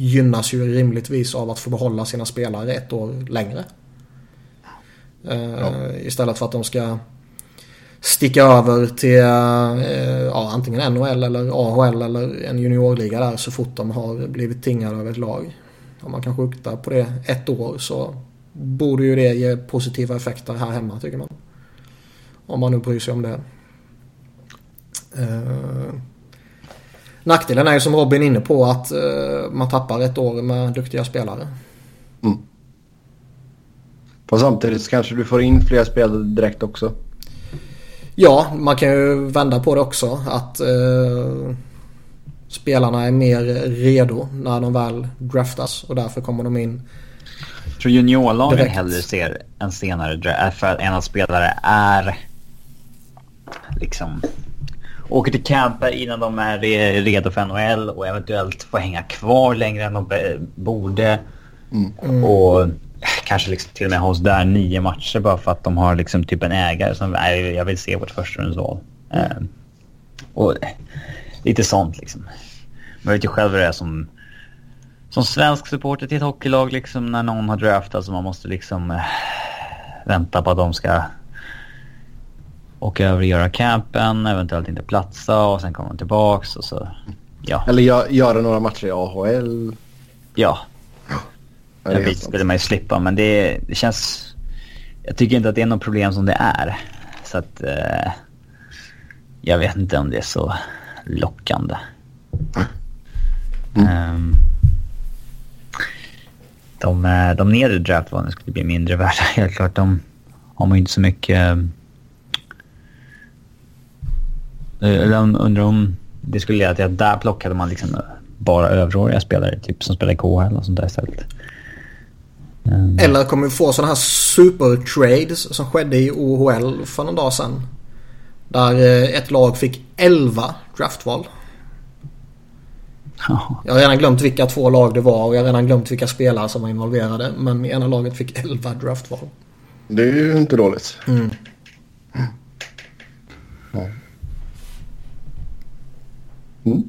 gynnas ju rimligtvis av att få behålla sina spelare ett år längre. Eh, ja. Istället för att de ska sticka över till uh, ja, antingen NHL eller AHL eller en juniorliga där så fort de har blivit tingade av ett lag. Om man kan skjuta på det ett år så borde ju det ge positiva effekter här hemma tycker man. Om man nu bryr sig om det. Nackdelen är ju som Robin är inne på att uh, man tappar ett år med duktiga spelare. Mm. På samtidigt så kanske du får in fler spelare direkt också. Ja, man kan ju vända på det också. Att uh, spelarna är mer redo när de väl draftas och därför kommer de in jag tror juniorlagen hellre ser en senare draft för att en av spelare är liksom åker till camper innan de är redo för NHL och eventuellt får hänga kvar längre än de borde. Mm. Och kanske liksom till och med oss där nio matcher bara för att de har liksom typ en ägare som är, jag vill se vårt första rundsval. Mm. Uh, och lite sånt liksom. Man vet ju själv hur det är som, som svensk supporter till ett hockeylag liksom när någon har draftat så man måste liksom äh, vänta på att de ska åka över och göra campen, eventuellt inte platsa och sen kommer de tillbaks och så ja. Eller gö göra några matcher i AHL. Ja. ja det bit skulle man ju slippa men det, det känns... Jag tycker inte att det är något problem som det är. Så att... Eh, jag vet inte om det är så lockande. Mm. Um, de, eh, de nedre draftvalen skulle bli mindre värda helt klart. De har man ju inte så mycket... Eller undrar om det skulle leda till att där plockade man liksom bara överåriga spelare typ som spelar i KHL och sånt där istället. Um. Eller kommer vi få sådana här super-trades som skedde i OHL för någon dag sedan. Där eh, ett lag fick 11 draftval. Jag har redan glömt vilka två lag det var och jag har redan glömt vilka spelare som var involverade. Men ena laget fick 11 draftval. Det är ju inte dåligt. Mm. Ja. Mm.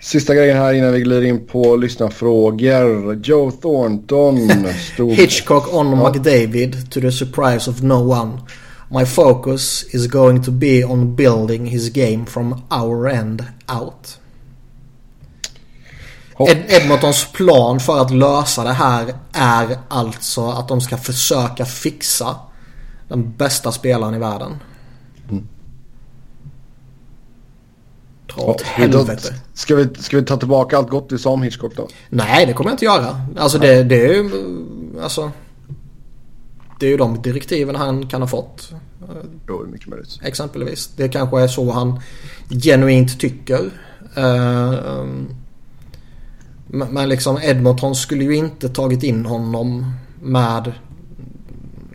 Sista grejen här innan vi glider in på lyssnarfrågor. Joe Thornton stod... Hitchcock on ja. McDavid to the surprise of no one. My focus is going to be on building his game from our end out. Ed Edmontons plan för att lösa det här är alltså att de ska försöka fixa den bästa spelaren i världen. Dra åt helvete. Ska vi, ska vi ta tillbaka allt gott vi sa om Hitchcock då? Nej, det kommer jag inte göra. Alltså det, det är ju... Alltså... Det är ju de direktiven han kan ha fått. Är det mycket möjligt. Exempelvis. Det kanske är så han genuint tycker. Uh, men liksom Edmonton skulle ju inte tagit in honom med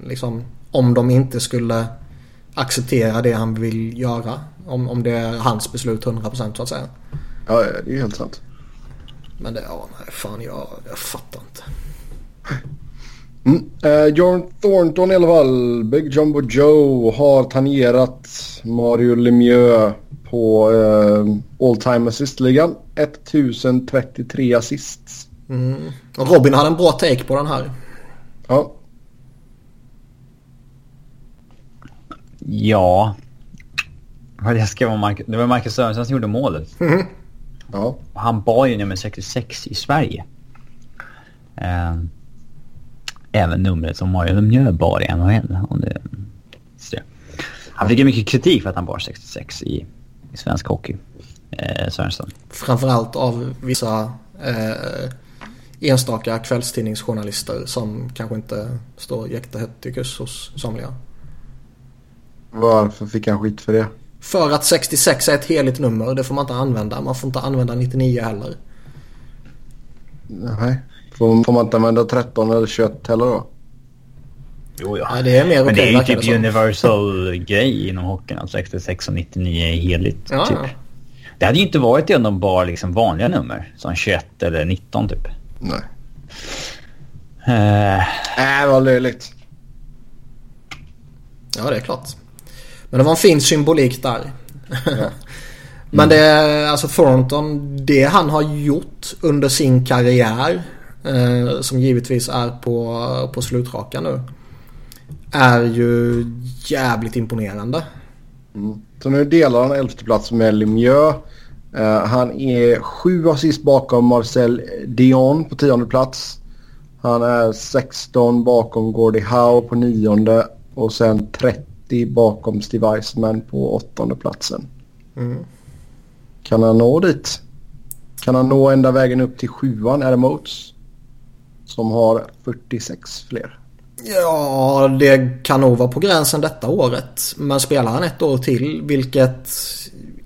liksom om de inte skulle acceptera det han vill göra. Om, om det är hans beslut 100% så att säga. Ja, det är helt sant. Men det, ja, nej, fan jag, jag fattar inte. Mm. Uh, John Thornton i alla fall, Big Jumbo Joe har tangerat Mario Lemieux på uh, all time assist-ligan. 1033 assists. Mm. Och Robin hade en bra take på den här. Ja. Ja. Det, ska vara Marcus, det var Marcus Sörensen som gjorde målet. Mm. Ja. Han bar ju nummer 66 i Sverige. Uh, även numret som Mario Lemieux bar i NHL. Om det, han fick ju mycket kritik för att han bar 66 i, i svensk hockey. Eh, Sörensen. Framförallt av vissa eh, enstaka kvällstidningsjournalister som kanske inte står jättehögt i kurs hos somliga. Varför fick han skit för det? För att 66 är ett heligt nummer. Det får man inte använda. Man får inte använda 99 heller. Nej. Får, får man inte använda 13 eller 21 heller då? Jo, ja. Nej, det är mer Men det är ju typ det universal grej inom hockeyn. Att 66 och 99 är heligt. Ja, typ. ja. Det hade ju inte varit det om de bar liksom vanliga nummer. Som 21 eller 19 typ. Nej. Uh... Äh, vad löjligt. Ja, det är klart. Men det var en fin symbolik där. Ja. Men det är alltså Thornton, det han har gjort under sin karriär eh, som givetvis är på, på slutraka nu. Är ju jävligt imponerande. Mm. Så nu delar han elfte plats med Lemieux. Uh, han är sju assist bakom Marcel Dion på tionde plats. Han är 16 bakom Gordie Howe på nionde och sen 30 bakom Steve Eisman på åttonde platsen. Mm. Kan han nå dit? Kan han nå ända vägen upp till sjuan Adam Oates? Som har 46 fler. Ja, det kan nog vara på gränsen detta året. Men spelar han ett år till, vilket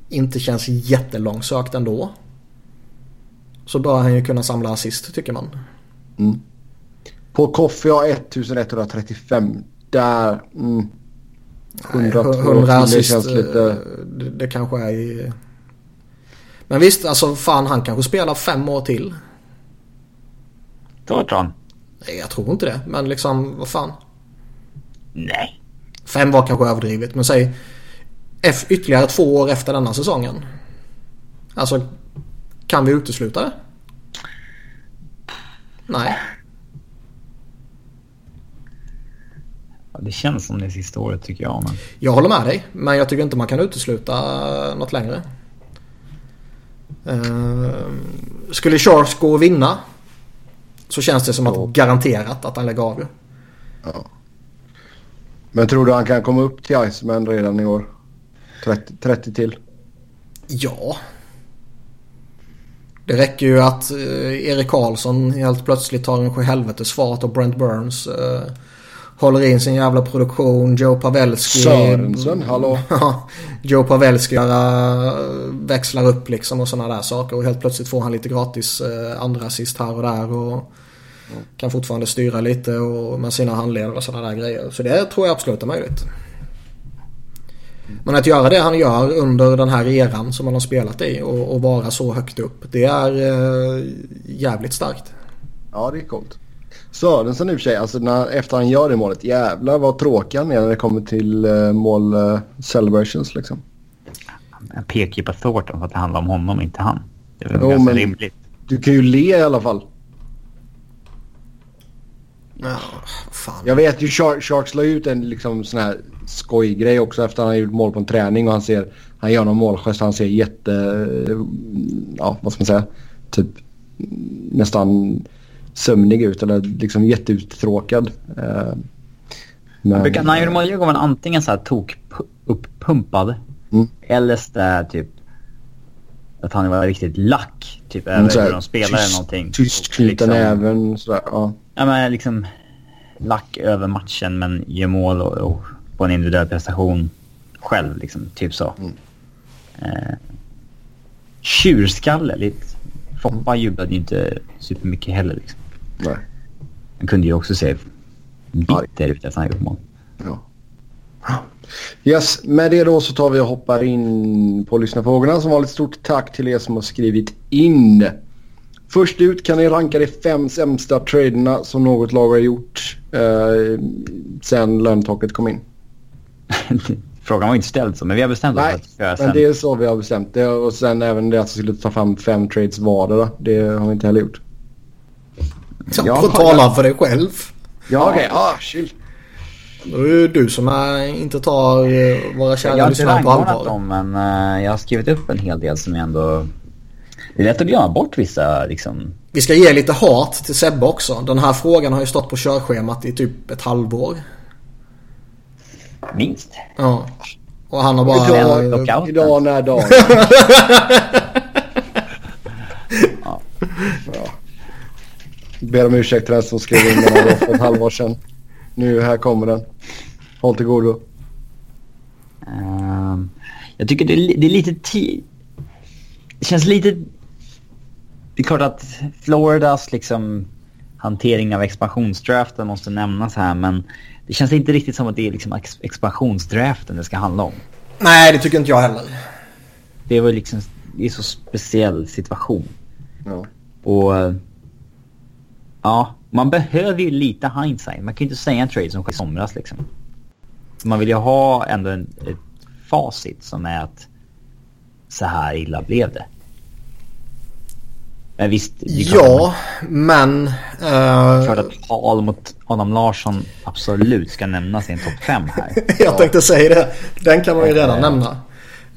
inte känns jättelångsökt ändå. Så bör han ju kunna samla assist tycker man. Mm. På Coffee har 1135. Där... Mm. 102 100 assist. Känns lite... Det, det kanske är i... Men visst, alltså fan han kanske spelar fem år till. Tror han? Nej, jag tror inte det. Men liksom, vad fan. Nej. Fem var kanske överdrivet. Men säg ytterligare två år efter denna säsongen. Alltså Kan vi utesluta det? Nej. Det känns som det sista året tycker jag. Men... Jag håller med dig. Men jag tycker inte man kan utesluta något längre. Uh, skulle Sharks gå och vinna så känns det som att garanterat att han lägger av Ja. Men tror du han kan komma upp till Iceman redan i år? 30, 30 till? Ja. Det räcker ju att eh, Erik Karlsson helt plötsligt tar en sjuhelvetesfart och Brent Burns eh, håller in sin jävla produktion. Joe Pavelski. Sörensen, hallå? Joe Pavelski uh, växlar upp liksom och sådana där saker. Och helt plötsligt får han lite gratis uh, andra assist här och där. Och kan fortfarande styra lite och, med sina handledare och sådana där grejer. Så det tror jag absolut är möjligt. Men att göra det han gör under den här eran som han har spelat i och, och vara så högt upp. Det är uh, jävligt starkt. Ja, det är coolt. Sörensen i och för sig, alltså när, efter han gör det målet, jävlar vad tråkig han är när det kommer till uh, mål uh, celebrations liksom. Jag pekar ju på Thornton för att det handlar om honom, inte han. Det är jo, ganska rimligt. Du kan ju le i alla fall. Ja, fan. Jag vet ju Shark, Sharks la ut en liksom sån här skojgrej också efter att han har gjort mål på en träning och han ser, han gör någon målgest han ser jätte, ja vad ska man säga, typ nästan sömnig ut eller liksom jätteuttråkad. Eh, men, brukar, när han gjorde mål i var han antingen så här tok uppumpad mm. eller så typ att han var riktigt lack. Typ mm, över hur de spelar eller någonting. Tyst knuten liksom, även sådär. Ja. ja men liksom lack över matchen men gör mål och, och på en individuell prestation själv liksom. Typ så. Mm. Eh, tjurskalle lite. Foppa jublade ju inte supermycket heller liksom. Nej. Han kunde ju också se bitter ut efter han gjort mål. Ja. Yes, med det då så tar vi och hoppar in på lyssnarfrågorna. Som vanligt stort tack till er som har skrivit in. Först ut kan ni ranka de fem sämsta traderna som något lag har gjort eh, sen löntaket kom in. Frågan var inte ställd så, men vi har bestämt oss Nej, för att men det är så vi har bestämt det. Och sen även det att vi skulle ta fram fem trades vardera. Det har vi inte heller gjort. Så ja, tala för dig själv. Ja, okej. Okay. Ah, chill. Då är det du som är, inte tar eh, våra kära lyssnare på allvar. Jag har inte dem men uh, jag har skrivit upp en hel del som jag ändå... Det är lätt att glömma bort vissa liksom... Vi ska ge lite hat till Sebbe också. Den här frågan har ju stått på körschemat i typ ett halvår. Minst. Ja. Och han har bara... Idag, idag när dagen. ja. ja. Ber om ursäkt till den som skrev in den här för ett halvår sedan. Nu här kommer den. Håll till godo. Uh, jag tycker det är, det är lite tid. Det känns lite... Det är klart att Floridas liksom hantering av expansionsdraften måste nämnas här men det känns inte riktigt som att det är liksom ex expansionsdraften det ska handla om. Nej, det tycker inte jag heller. Det var liksom... Det är så speciell situation. Ja. Och Ja, man behöver ju lite hindsight. Man kan ju inte säga en trade som sker i somras liksom. Man vill ju ha ändå en, ett facit som är att så här illa blev det. Men visst. Ja, men... Uh... Klart att Paul mot Adam Larsson absolut ska nämnas i en topp 5 här. Jag tänkte säga det. Den kan man ju redan uh... nämna.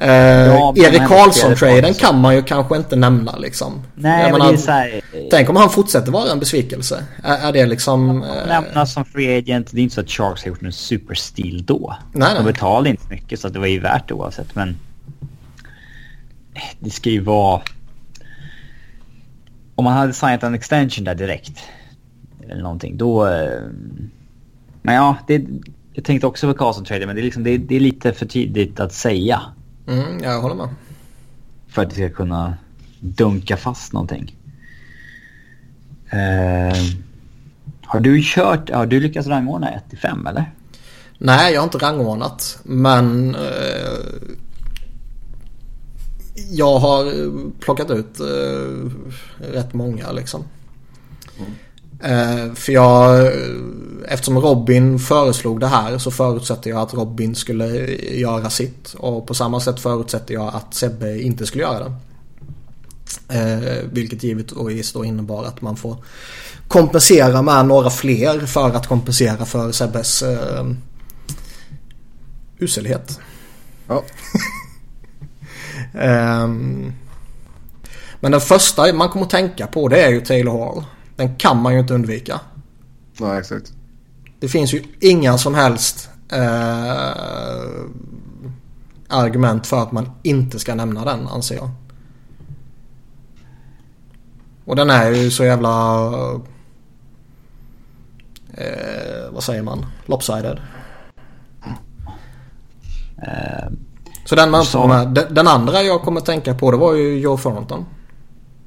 Uh, ja, Erik Karlsson-traden kan man ju kanske inte nämna liksom. Nej, men menar, det är så här, Tänk om han fortsätter vara en besvikelse. Är, är det liksom... Uh, Lämnas som free agent. Det är inte så att Sharks har gjort en superstil då. Nej, De betalade inte mycket så det var ju värt det oavsett. Men det ska ju vara... Om man hade signat en extension där direkt. Eller någonting. Då... Uh... Men ja, det, jag tänkte också på Karlsson-traden men det är, liksom, det, det är lite för tidigt att säga. Mm, jag håller med. För att det ska kunna dunka fast någonting. Uh, har du kört, har du lyckats rangordna 1 till 5 eller? Nej, jag har inte rangordnat. Men uh, jag har plockat ut uh, rätt många liksom. Mm. Eh, för jag, eftersom Robin föreslog det här så förutsätter jag att Robin skulle göra sitt. Och på samma sätt förutsätter jag att Sebbe inte skulle göra det. Eh, vilket givetvis då innebar att man får kompensera med några fler för att kompensera för Sebbes eh, uselhet. Ja. um, men den första man kommer att tänka på det är ju Taylor Hall. Den kan man ju inte undvika. Nej, exakt. Det finns ju inga som helst eh, argument för att man inte ska nämna den anser jag. Och den är ju så jävla... Eh, vad säger man? Lopsided. Eh, Så den, man Så- med. Den, den andra jag kommer tänka på det var ju Joe Thornton.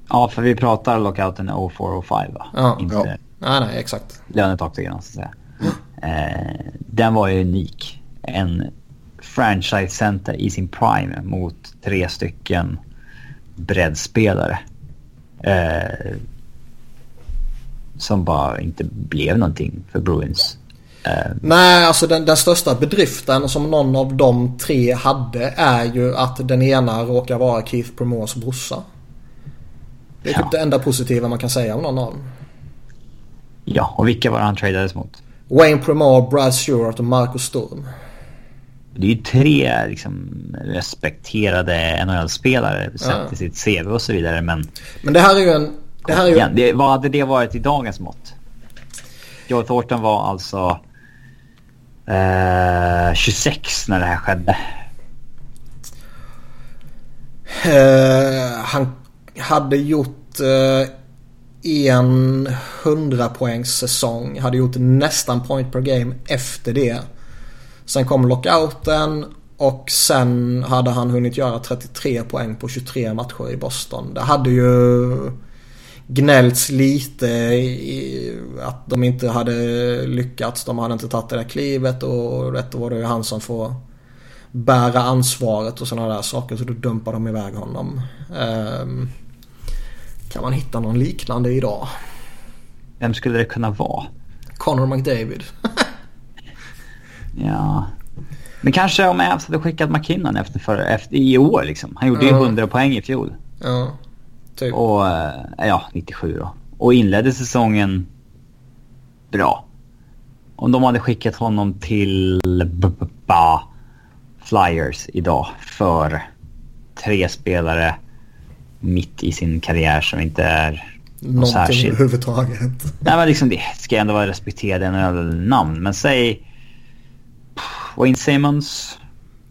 ja, för vi pratar lockouten 04-05 va? Ja. Inte Ja. Nej, nej, exakt. lönetaket så att säga. Eh, den var ju unik. En franchise center i sin prime mot tre stycken breddspelare. Eh, som bara inte blev någonting för Bruins. Eh, Nej, alltså den, den största bedriften som någon av de tre hade är ju att den ena råkar vara Keith Promores brorsa. Det är typ Ja. det enda positiva man kan säga om någon av dem. ja, och vilka var det han tradades mot? Wayne Promore, Brad Stewart och Marcus Sturm. Det är ju tre liksom, respekterade NHL-spelare sett Ja. i sitt CV och så vidare. Men Men det här är ju en... Det här är ju... igen, det, vad hade det varit i dagens mått? Joe Thornton var alltså eh, 26 när det här skedde. Eh, han hade gjort eh, en 100 poängs säsong. Hade gjort nästan point per game efter det. Sen kom lockouten och sen hade han hunnit göra 33 poäng på 23 matcher i Boston. Det hade ju gnällts lite i att de inte hade lyckats. De hade inte tagit det där klivet och då var det ju han som får bära ansvaret och sådana där saker. Så då dumpar de iväg honom. Um, kan man hitta någon liknande idag? Vem skulle det kunna vara? Connor McDavid. Ja. Men kanske om Avs hade skickat McKinnon efter, för, efter i år liksom. Han gjorde ju Ja. 100 poäng i fjol. ja, typ. Och eh, ja, 97 då. Och inledde säsongen bra. Om de hade skickat honom till b- b- ba, Flyers idag för tre spelare mitt i sin karriär som inte är Någonting särskilt. överhuvudtaget. Nej men liksom det ska ändå vara respekterade NHL-namn. Men säg Wayne Simmons.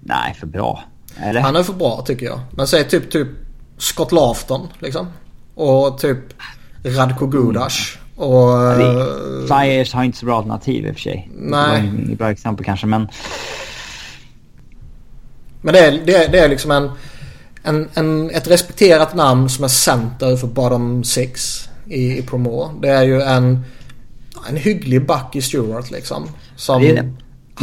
Nej, för bra. Eller? Han är för bra tycker jag. Men säg typ, typ Scott Lafton liksom. Och typ Radko Gudas. Och... Det- eh, Flyers har inte så bra alternativ i och för sig. Nej. Det bra exempel kanske men Men det är, det är, det är liksom en, en, en, ett respekterat namn som är center för bottom six i, i Promo. Det är ju en, en hygglig back i Stewart liksom. Som, det det.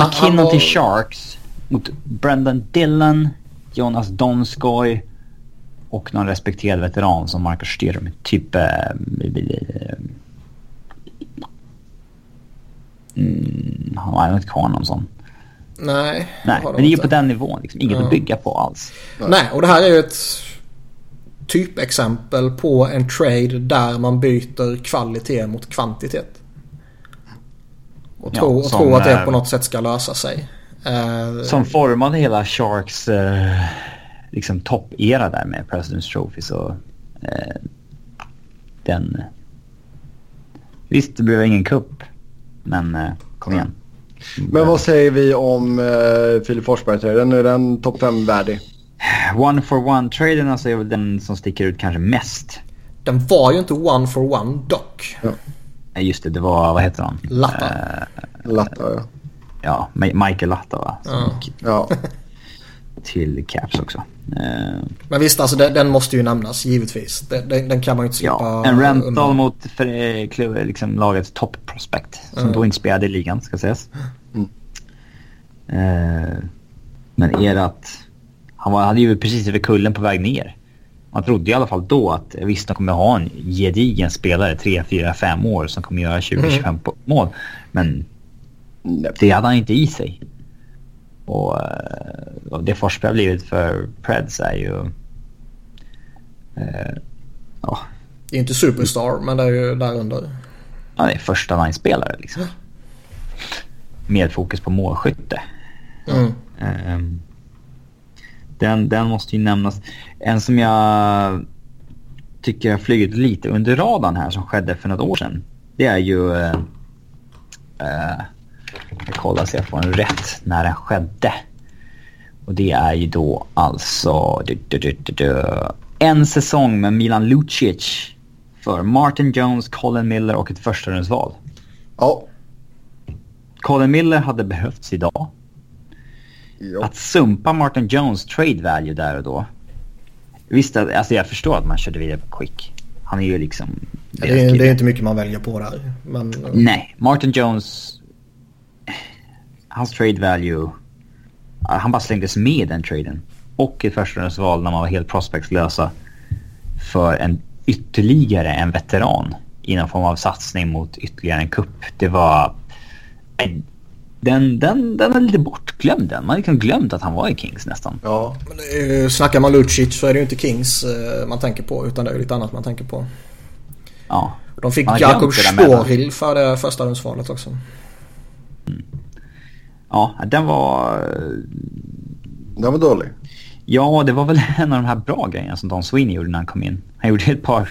McKinnon var- till Sharks mot Brendan Dillon, Jonas Donskoy och någon respekterad veteran som Marcus Styrm. Typ... Eh, mm, han har inte kvar någon sån. Nej, Nej, men det är ju på den nivån. Liksom. Inget Ja. att bygga på alls. Nej, och det här är ju ett typexempel på en trade där man byter kvalitet mot kvantitet. Och Ja, tro, och som, tro att det eh, på något sätt ska lösa sig. Eh, Som formade hela Sharks eh, liksom toppera där med President's Trophy så... Eh, den... Visst, det blev ingen kupp. Men eh, kom igen. Men vad säger vi om uh, Filip Forsberg-traden? Är den topp 5-värdig? One for one-traden alltså är väl den som sticker ut kanske mest. Den var ju inte one for one dock. Nej, Just det, det var, vad heter han? Latta. Eh, Latta, ja. ja, Ma- Michael Latta va? Som Ja. till Caps också. Eh, Men visst, alltså den, den måste ju nämnas givetvis. Den, den, den kan man ju inte slippa Ja, en rental undan. mot för, liksom, lagets top prospect. Som Mm. då inte spelade i ligan, ska sägas. Mm. Eh, men är att han var, hade ju precis över kullen på väg ner. Man trodde i alla fall då att visst, de kommer ha en gedigen spelare 3, 4, 5 år som kommer göra 20-25 Mm. mål. Men det hade han inte i sig. Och, eh, och det Forsberg har blivit för Preds är ju... Eh, Ja, Det är inte superstar men det är ju där under. ja det är första line-spelare liksom. Med fokus på målskytte. Mm. Ehm, den, den måste ju nämnas. En som jag tycker har flugit lite under radarn här som skedde för något år sedan. Det är ju... Uh, jag kollar så jag får en rätt när den skedde. Och det är ju då alltså... Du, du, du, en säsong med Milan Lucic för Martin Jones, Colin Miller och ett förstahundsval. Ja. Colin Miller hade behövts idag. ja. Att sumpa Martin Jones trade value där och då. Visst, alltså jag förstår att man körde vidare på Quick. Han är ju liksom... Det är, det är inte mycket man väljer på där. Men Nej, Martin Jones... Hans trade value... Han bara slängdes med i den traden. Och ett förstahundsval när man var helt prospectslösa. För en ytterligare en veteran. I någon form av satsning mot ytterligare en kupp. Det var... Den, den, den är lite bortglömd den. Man har liksom glömt att han var i Kings nästan. ja. men det är- snackar man Lucic så är det ju inte Kings eh, man tänker på utan det är lite annat man tänker på. Ja. De fick Jakob. Stårhill för det första rundsvalet också. Ja, den var... Den var dålig. Ja, det var väl en av de här bra grejerna som Don Sweeney gjorde när han kom in. Han gjorde ett par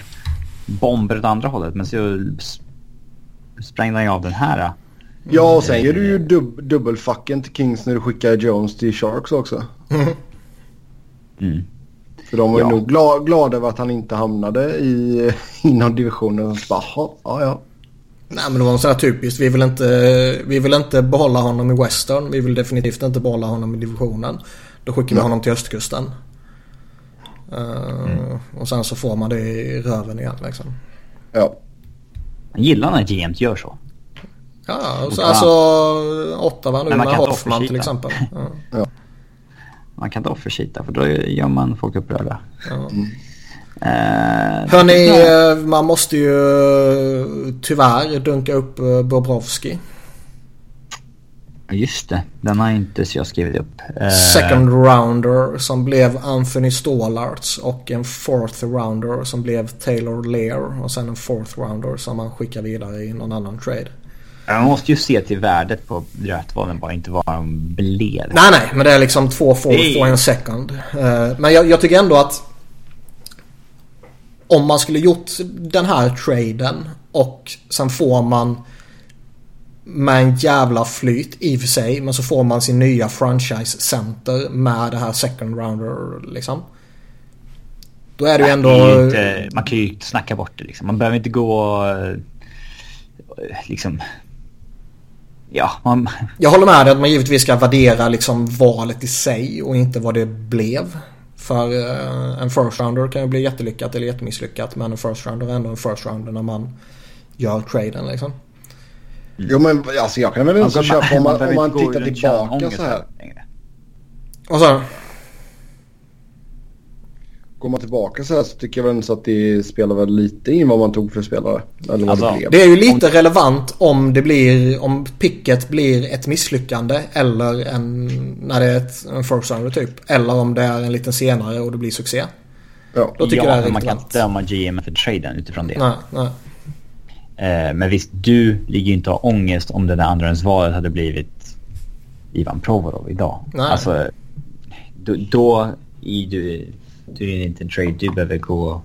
bomber åt andra hållet men så sprängde han ju av den här. Ja, och sen gör du ju dub dubbelfucken till Kings när du skickar Jones till Sharks också. Mm. För de var ju Ja. nog glada, över att han inte hamnade i, inom divisionen. Så bara, "Jaha, ja, ja. Nej men det var så här typiskt. Vi vill, inte, vi vill inte behålla honom i Western. Vi vill definitivt inte behålla honom i divisionen. Då skickar vi Ja. honom till östkusten. Eh, Och sen så får man det i röven igen liksom. ja. Jag gillar när GMs gör så. Ja, och så, Och alltså Ottawa nu med Hoffman till exempel. Ja. Man kan inte offerkita för då gör man folk upprörda. Ja. Eh, Hörni, eh, man måste ju eh, tyvärr dunka upp Bobrovski. Just det, den har inte så jag skrivit upp. Second rounder som blev Anthony Stålarts och en fourth rounder som blev Taylor Lear och sen en fourth rounder som man skickar vidare i någon annan trade. Man måste ju se till värdet på rötvalen bara inte vad de blev. Nej, nej, men det är liksom två fourth och en second. Men jag, jag tycker ändå att om man skulle gjort den här traden och sen får man med en jävla flyt i och för sig men så får man sin nya franchise center med det här second rounder liksom. Då är det ju ändå... Ju inte, man kan ju snacka bort det liksom. Man behöver inte gå eh, liksom... Ja, man... Jag håller med dig att man givetvis ska värdera liksom valet i sig och inte vad det blev. För eh, en first rounder kan ju bli jättelyckat eller jättemisslyckat. Men en first rounder är ändå en first rounder när man gör traden liksom. Jo men alltså jag kan väl också köpa om man, om man tittar tillbaka så här. längre. Och så Går man tillbaka så här så tycker jag väl så att det spelar väl lite in vad man tog för spelare. Eller Alltså, det blev. Det är ju lite relevant om det blir, om picket blir ett misslyckande eller en, när det är ett, en first rounder typ. Eller om det är en liten senare och det blir succé. Ja. Då tycker ja, jag det är man kan inte döma GM för traden utifrån det. Nej, nej. Eh, men visst, du ligger ju inte har ångest om det där andrahandsvalet hade blivit Ivan Provorov idag. Nej. Alltså, då, då är du, du är inte en trade du behöver gå,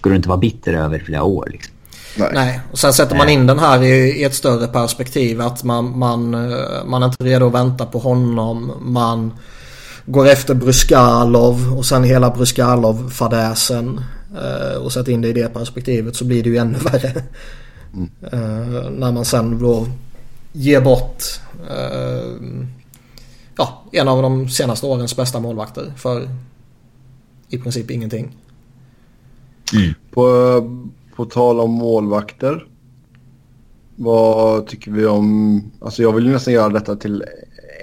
gå runt och vara bitter över flera år. Liksom. Nej. Nej, och sen sätter man in den här i, i ett större perspektiv. Att man, man, eh, man är inte redo att vänta på honom. Man går efter Bryskalov och sen hela Bryskalov-fadäsen. Eh, och sätter in det i det perspektivet så blir det ju ännu värre. Eh, när man sen då ger bort ja, en av de senaste årens bästa målvakter för i princip ingenting. På, på tal om målvakter. Vad tycker vi om... Alltså jag vill ju nästan göra detta till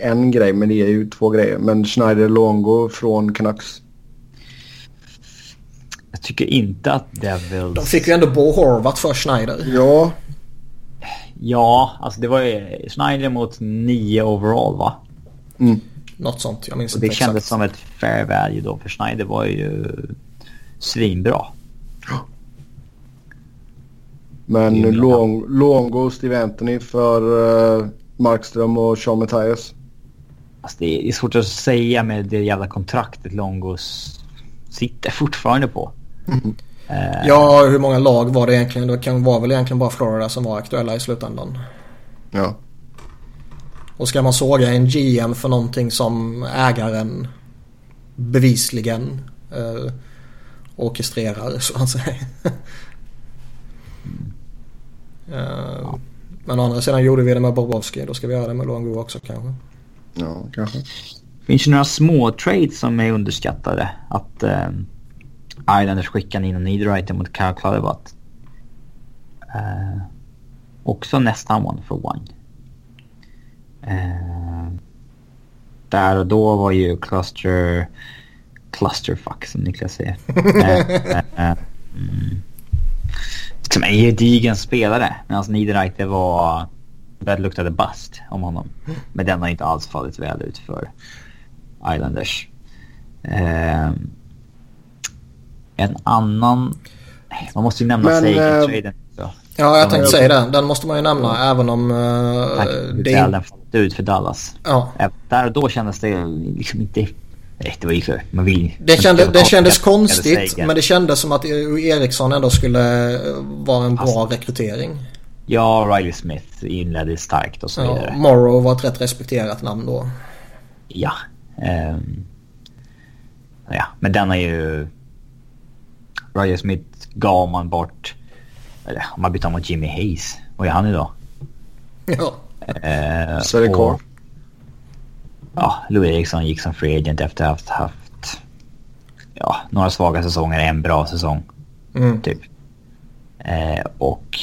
en grej men det är ju två grejer. Men Schneider Longo från Canucks. Jag tycker inte att Devils... De fick ju ändå Bo Horvat för Schneider. Ja, Ja, alltså det var ju Schneider mot nio overall va? mm. Något sånt. Jag minns Och det inte kändes exakt. som ett fair value då för Schneider var ju svinbra. Men. Luong- Luongo, Steve Anthony för uh, Markström och Sean Mattias. Alltså det är svårt att säga med det jävla kontraktet Longos sitter fortfarande på. Eh, Ja, hur många lag var det egentligen? Det kan var väl egentligen bara Florida som var aktuella i slutändan. Ja. Och ska man såga en GM för någonting som ägaren bevisligen eh, orkestrerar så att säga. eh, Men å andra sidan gjorde vi det med Bobrovski. Då ska vi göra det med Luongo också kanske. Ja, kanske. finns ju några små trades som är underskattade. Att eh, Islanders skickade in en Niederreiter mot Kyle Clutterbutt. Eh, också nästan one for one. Eh, där och då var ju Cluster... Clusterfuck som Niklas säger. eh, eh, eh, mm. Som en gedigen spelare. Medan Niederreiter var... Det luktade bust om honom. Men den har inte alls fallit väl ut för Islanders. Eh, en annan... Man måste ju nämna Sagan-traden också. Ja, jag tänkte säga det. Den måste man ju nämna även om eh, Tack, det är... den fallit ut för Dallas. Ja. Där och då kändes det liksom inte... Det var ju för... Man vill Det, kände, det kändes konstigt men det kändes som att Eriksson ändå skulle eh, vara en bra rekrytering. Ja, Riley Smith inledde starkt och så Ja, vidare. Morrow var ett rätt respekterat namn då. Ja. ehm, ja, men den är ju... Riley Smith gav man bort... Eller om man bytte mot Jimmy Hayes. Vad är han idag? Ja. Eh, kvar. Ja, Louis Eriksson gick som free agent efter att ha haft ja, några svaga säsonger, en bra säsong Mm. typ. Eh, och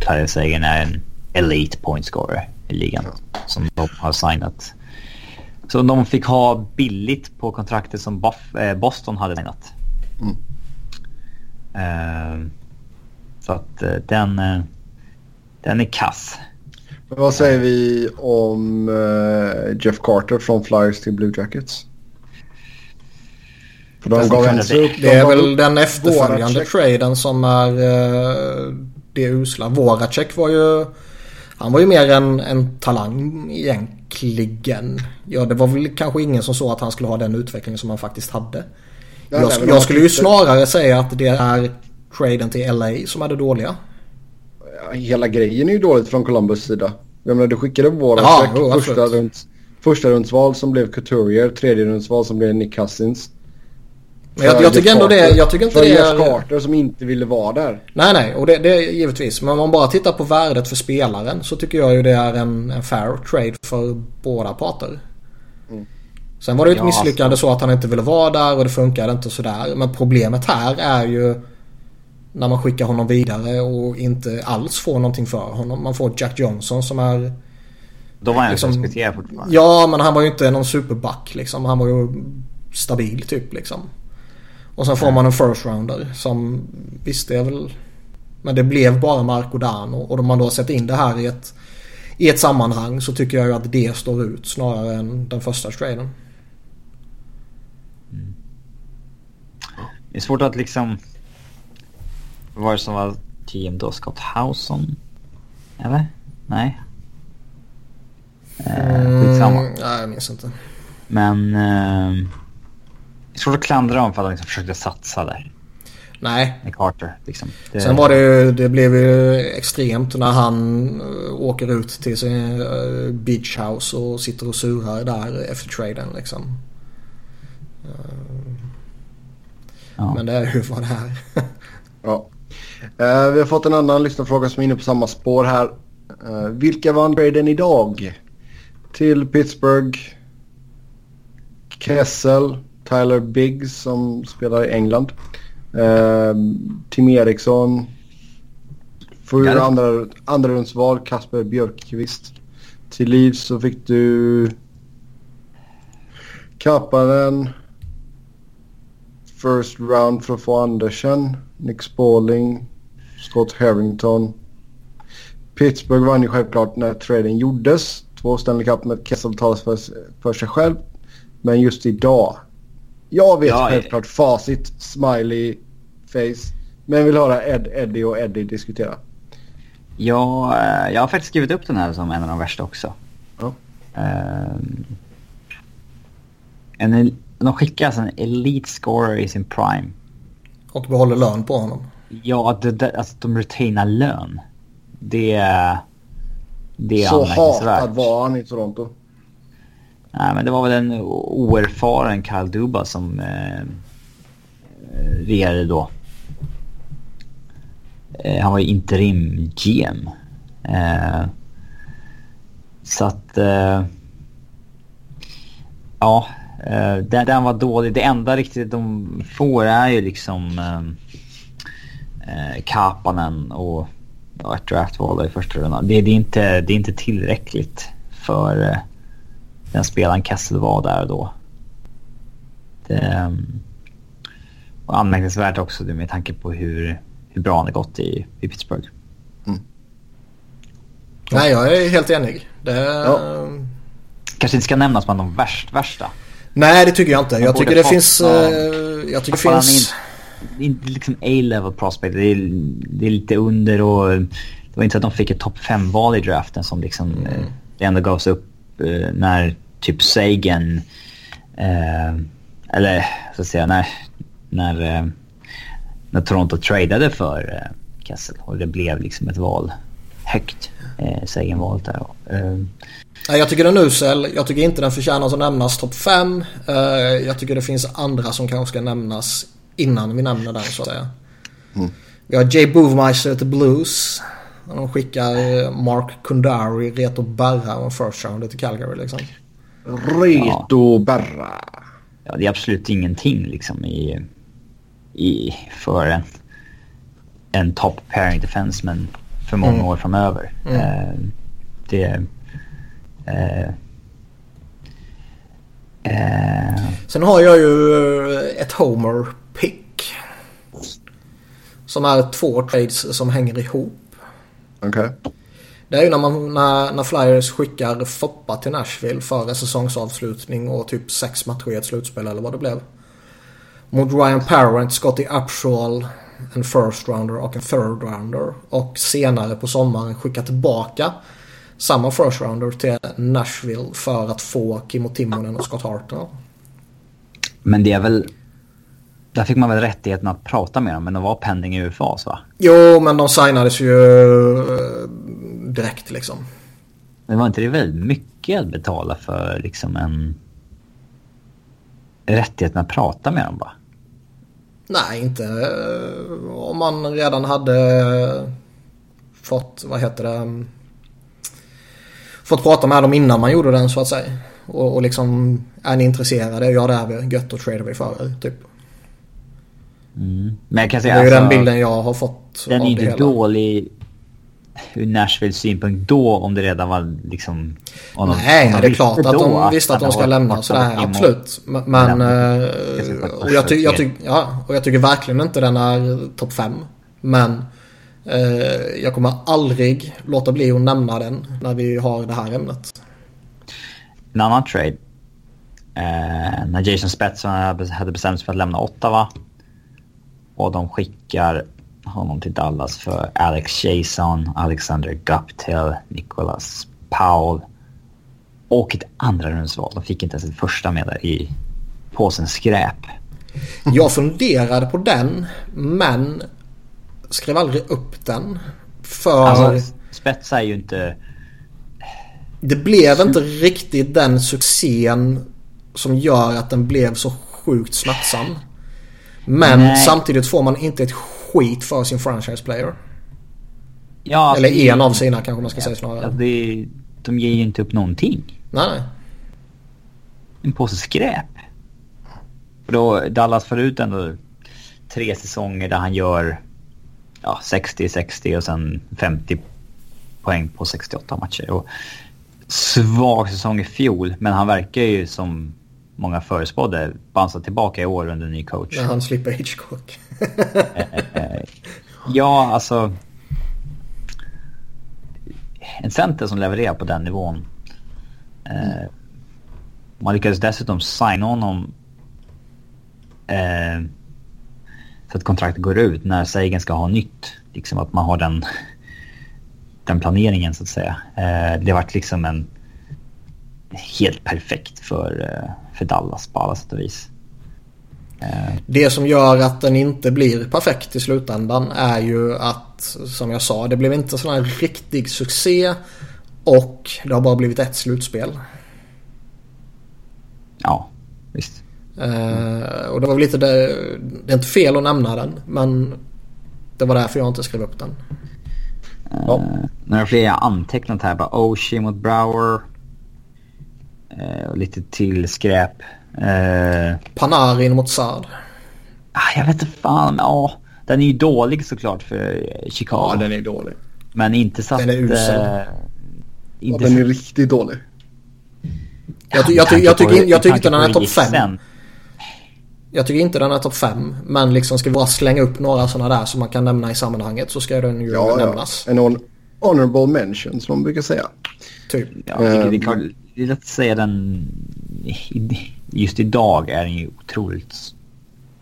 Tyler Sagan är en elite point scorer i ligan som de har signat. Så de fick ha billigt på kontraktet som eh, Boston hade signat. Mm. Eh, så att eh, den, eh, den är kass. Men vad säger vi om eh, Jeff Carter från Flyers till Blue Jackets? För de gav ens upp. Det de är väl den efterföljande traden som är eh, det usla. Voracek var ju... Han var ju mer en, en talang egentligen. Ja, det var väl kanske ingen som såg att han skulle ha den utvecklingen som han faktiskt hade. Jag, jag skulle ju snarare säga att det är traden till LA som är det dåliga. Ja, Hela grejen är ju dåligt från Columbus sida. Jag menar du skickade Ja, Voracek jo, första, runt, första rundsval som blev Couturier, tredje rundsval som blev Nick Cousins. Men jag, jag tycker ändå det, jag tycker inte för det är... Carter som inte ville vara där. Nej, nej. Och det, det är givetvis. Men om man bara tittar på värdet för spelaren så tycker jag ju det är en, en fair trade för båda parter. Mm. Sen var det ju ett Ja, misslyckande så att han inte ville vara där och det funkade inte sådär. Men problemet här är ju när man skickar honom vidare och inte alls får någonting för honom. Man får Jack Johnson som är... Då var han Liksom- respekterad fortfarande. Ja, men han var ju inte någon superback liksom. Han var ju stabil typ liksom. Och sen får man en first rounder som visst det är väl... Men det blev bara Marco Dano och om man då sätter in det här i ett, i ett sammanhang så tycker jag ju att det står ut snarare än den första traden. Det är svårt att liksom... Vad var det som var GM då? Scott Howson? Eller? Nej? Eh, skitsamma. Mm, nej, jag minns inte. Men... Eh, svårt att klandra dem för att de liksom försökte satsa där. Nej. Med Carter liksom. Det, Sen var det ju, det blev ju extremt när han uh, åker ut till sin uh, beach house och sitter och surar där efter traden liksom. Uh, ja. Men det är ju vad det är. Ja. Eh, vi har fått en annan lyssnarfråga som är inne på samma spår här. Eh, vilka vann traden idag? Till Pittsburgh. Kessel. Tyler Biggs som spelar i England. Eh, Tim Eriksson. Det- andra, andra rundsval Kasper Björkqvist. Till liv så fick du Kapanen. First round för att få Andersen. Nick Spaulding. Scott Harrington. Pittsburgh vann ju självklart när traden gjordes. Två Stanley Cup med Kessel talas för, för sig själv. Men just idag. Jag vet Ja, självklart facit. Smiley face. Men vill höra Ed, Eddie och Eddie diskutera. Ja, eh, jag har faktiskt skrivit upp den här som en av de värsta också. Ja. Um, en, de skickar alltså en elite scorer i sin prime. Och behåller lön på honom. Ja, det, det, alltså de retainar lön. Det, det är Så hatad var han i Toronto. Nej, men det var väl en oerfaren Kyle Duba som eh, regerade då. Eh, han var ju interim GM. Eh, så att... Eh, ja, eh, den, den var dålig. Det enda riktigt de får är ju liksom eh, Kapanen och ja, ett draftval i första rundan. Det, det, är inte, det är inte tillräckligt för eh, den spelaren Kessel var där och då. Det um, var anmärkningsvärt också med tanke på hur, hur bra han har gått i, i Pittsburgh. Nej, jag är helt enig. Det... Ja. Kanske inte ska nämnas bland de värst, värsta. Nej, det tycker jag inte. Jag tycker det fått finns... eh, jag tycker det finns... Det är inte liksom A-level prospect. Det är, det är lite under och det var inte så att de fick ett topp 5-val i draften som liksom Mm. eh, det ändå gavs upp eh, när typ Sagan eh, eller så att säga när, när, eh, när Toronto tradade för eh, Kessel och det blev liksom ett val högt. Eh, Sagan-valet där. Eh, Nej, jag tycker den är usel. Jag tycker inte den förtjänar att nämnas topp 5. jag tycker det finns andra som kanske ska nämnas innan vi nämner den så att säga. Vi har Jay Boovmeister till Blues. De skickar eh, Mark Kundari, Reto Berra och en first rounder till Calgary liksom. Reto Berra. ja, det är absolut ingenting liksom i, i för en, en top pairing defenseman för många Mm. år framöver. Mm. Eh, det... Eh, eh, Sen har jag ju eh, ett Homer. Som är två trades som hänger ihop. Okej. Det är ju när, man, när, när Flyers skickar Foppa till Nashville före säsongsavslutning och typ sex matcher i ett slutspel eller vad det blev. Mot Ryan Parent, Scotty Upshall, en first rounder och en third rounder. Och senare på sommaren skicka tillbaka samma first rounder till Nashville för att få Kimmo Timonen och Scott Hartnell. men det är väl... Där fick man väl rättigheten att prata med dem, men de var pending i UFAs va? Jo, men de signades ju eh, direkt liksom. Men var inte det väldigt mycket att betala för liksom en... Rättigheten att prata med dem va? Nej, inte eh, om man redan hade fått, vad heter det, mm, fått prata med dem innan man gjorde den så att säga. Och, och liksom, är ni intresserade? Ja, det är vi. Gött, då tradar vi för er, typ. Mm. Men jag kan Det säga är ju alltså, den bilden jag har fått Den är det inte hela. dålig ur Nashvilles synpunkt då om det redan var liksom... om Nej, de det är klart att de visste att de det ska lämna sådär. Absolut. Men, eh, och, jag ty, jag ty, ja, och jag tycker verkligen inte den är topp 5. Men eh, jag kommer aldrig låta bli att nämna den när vi har det här ämnet. En annan trade. Eh, när Jason Spetson hade hade bestämt sig för att lämna Ottawa. Och de skickar honom till Dallas för Alex Jason, Alexander Guptill, Nicholas Powell. Och ett andra rundsval. De fick inte ens ett första med där i påsen skräp. Jag funderade på den men skrev aldrig upp den. För Alltså, Spetsa är ju inte... det blev inte riktigt den succén som gör att den blev så sjukt smärtsam. Men Nej. samtidigt får man inte ett skit för sin franchise player. Ja, alltså, Eller det- en av sina kanske man ska säga Ja, snarare. det, de ger ju inte upp någonting. Nej. En påse skräp. Och då, Dallas förut ändå tre säsonger där han gör ja, 60-60 och sen 50 poäng på 68 matcher. Och svag säsong i fjol, men han verkar ju som många förespådde bounsa tillbaka i år under ny coach. När han slipper Hitchcock. Ja, alltså... En center som levererar på den nivån. Eh, man lyckades dessutom signa honom eh, så att kontraktet går ut när Sagan ska ha nytt. Liksom att man har den, den planeringen så att säga. Eh, det varit liksom en helt perfekt för, eh, för Dallas på alla sätt och vis. Eh. Det som gör att den inte blir perfekt i slutändan är ju att, som jag sa, det blev inte sån här riktig succé och det har bara blivit ett slutspel. Ja, visst. Uh, och det var väl lite det, det är inte fel att nämna den men det var därför jag inte skrev upp den. Uh, ja. Några fler jag antecknat här. Bara Oshie mot Brower. Uh, och lite till skräp. Uh, Panarin mot Saad. Ah, jag vet inte fan. Ja, den är ju dålig såklart för Chicago. Ja, den är dålig. Men inte så att... Den är usel. Inte ja, den är riktigt dålig. Jag, ty jag, ty jag, tycker, jag tycker inte den är topp 5. Jag tycker inte den är topp 5. Men liksom ska vi bara slänga upp några sådana där som man kan nämna i sammanhanget så ska den ju ja, nämnas. Ja. En honorable mention som de brukar säga. Typ. Ja, det, kan, det är lätt att säga den... Just idag är den ju otroligt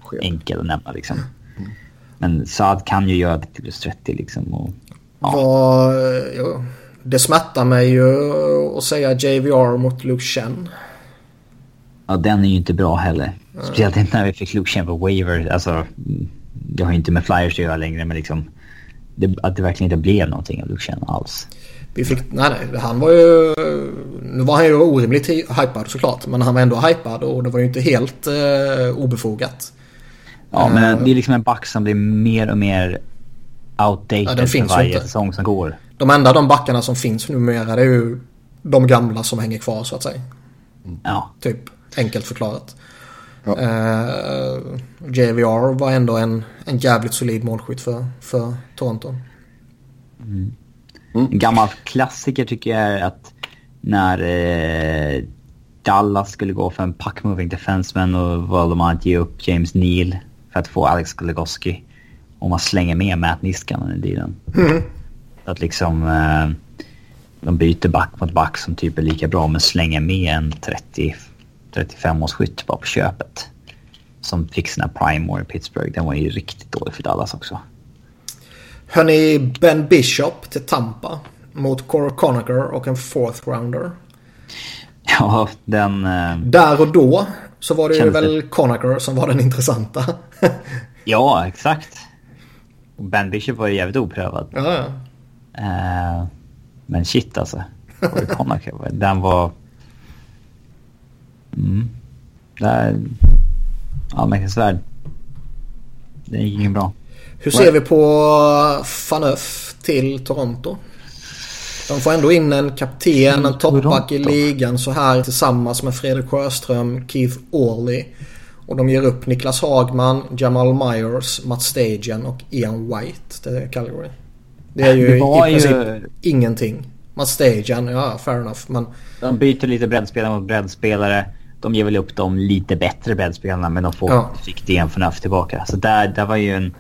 Skev. enkel att nämna liksom. Mm. Men Saad kan ju göra det till plus 30 liksom. Och, ja. Ja, det smärtar mig ju att säga JVR mot Luke Chen. Ja, den är ju inte bra heller. Speciellt inte när vi fick Luke Chen på waiver. Alltså, det har ju inte med flyers att göra längre, men liksom... Det, att det verkligen inte blev någonting av Luke Chen alls. Vi fick, nej, nej, han var ju... Nu var han ju orimligt hypad såklart. Men han var ändå hypad och det var ju inte helt eh, obefogat. Ja, men det är liksom en back som blir mer och mer outdated ja, för varje säsong som går. De enda de backarna som finns numera det är ju de gamla som hänger kvar så att säga. Ja. Typ enkelt förklarat. Ja. Uh, JVR var ändå en, en jävligt solid målskytt för, för Toronto. Mm. Mm. En gammal klassiker tycker jag är att när eh, Dallas skulle gå för en puck-moving defenseman och valde man att ge upp James Neal för att få Alex Goligoski. Och man slänger med Matt Niskanen i den. Mm. Att liksom... Eh, de byter back mot back som typ är lika bra men slänger med en 30, 35 års skytt bara på köpet. Som fick sina prime år i Pittsburgh. Den var ju riktigt dålig för Dallas också. Hörni, Ben Bishop till Tampa mot Cora Conacher och en fourth rounder. Ja, den... Eh, Där och då så var det ju väl det... Conacher som var den intressanta. ja, exakt. Ben Bishop var ju jävligt oprövad. Ja, ja. Uh, men shit alltså. Conacher, den var... Mm. Det är anmärkningsvärd. Det gick ingen bra. Hur ser vi på Fanöf till Toronto? De får ändå in en kapten, en toppback i ligan så här tillsammans med Fredrik Sjöström, Keith Orley. Och de ger upp Niklas Hagman, Jamal Myers, Matt Stagen och Ian White till Calgary. Det är ju det i princip ju... ingenting. Matt Stagen, ja fair enough men... De byter lite breddspelare mot breddspelare. De ger väl upp de lite bättre bredspelarna men de får, ja. fick DN förnuft tillbaka. Så där, där var ju en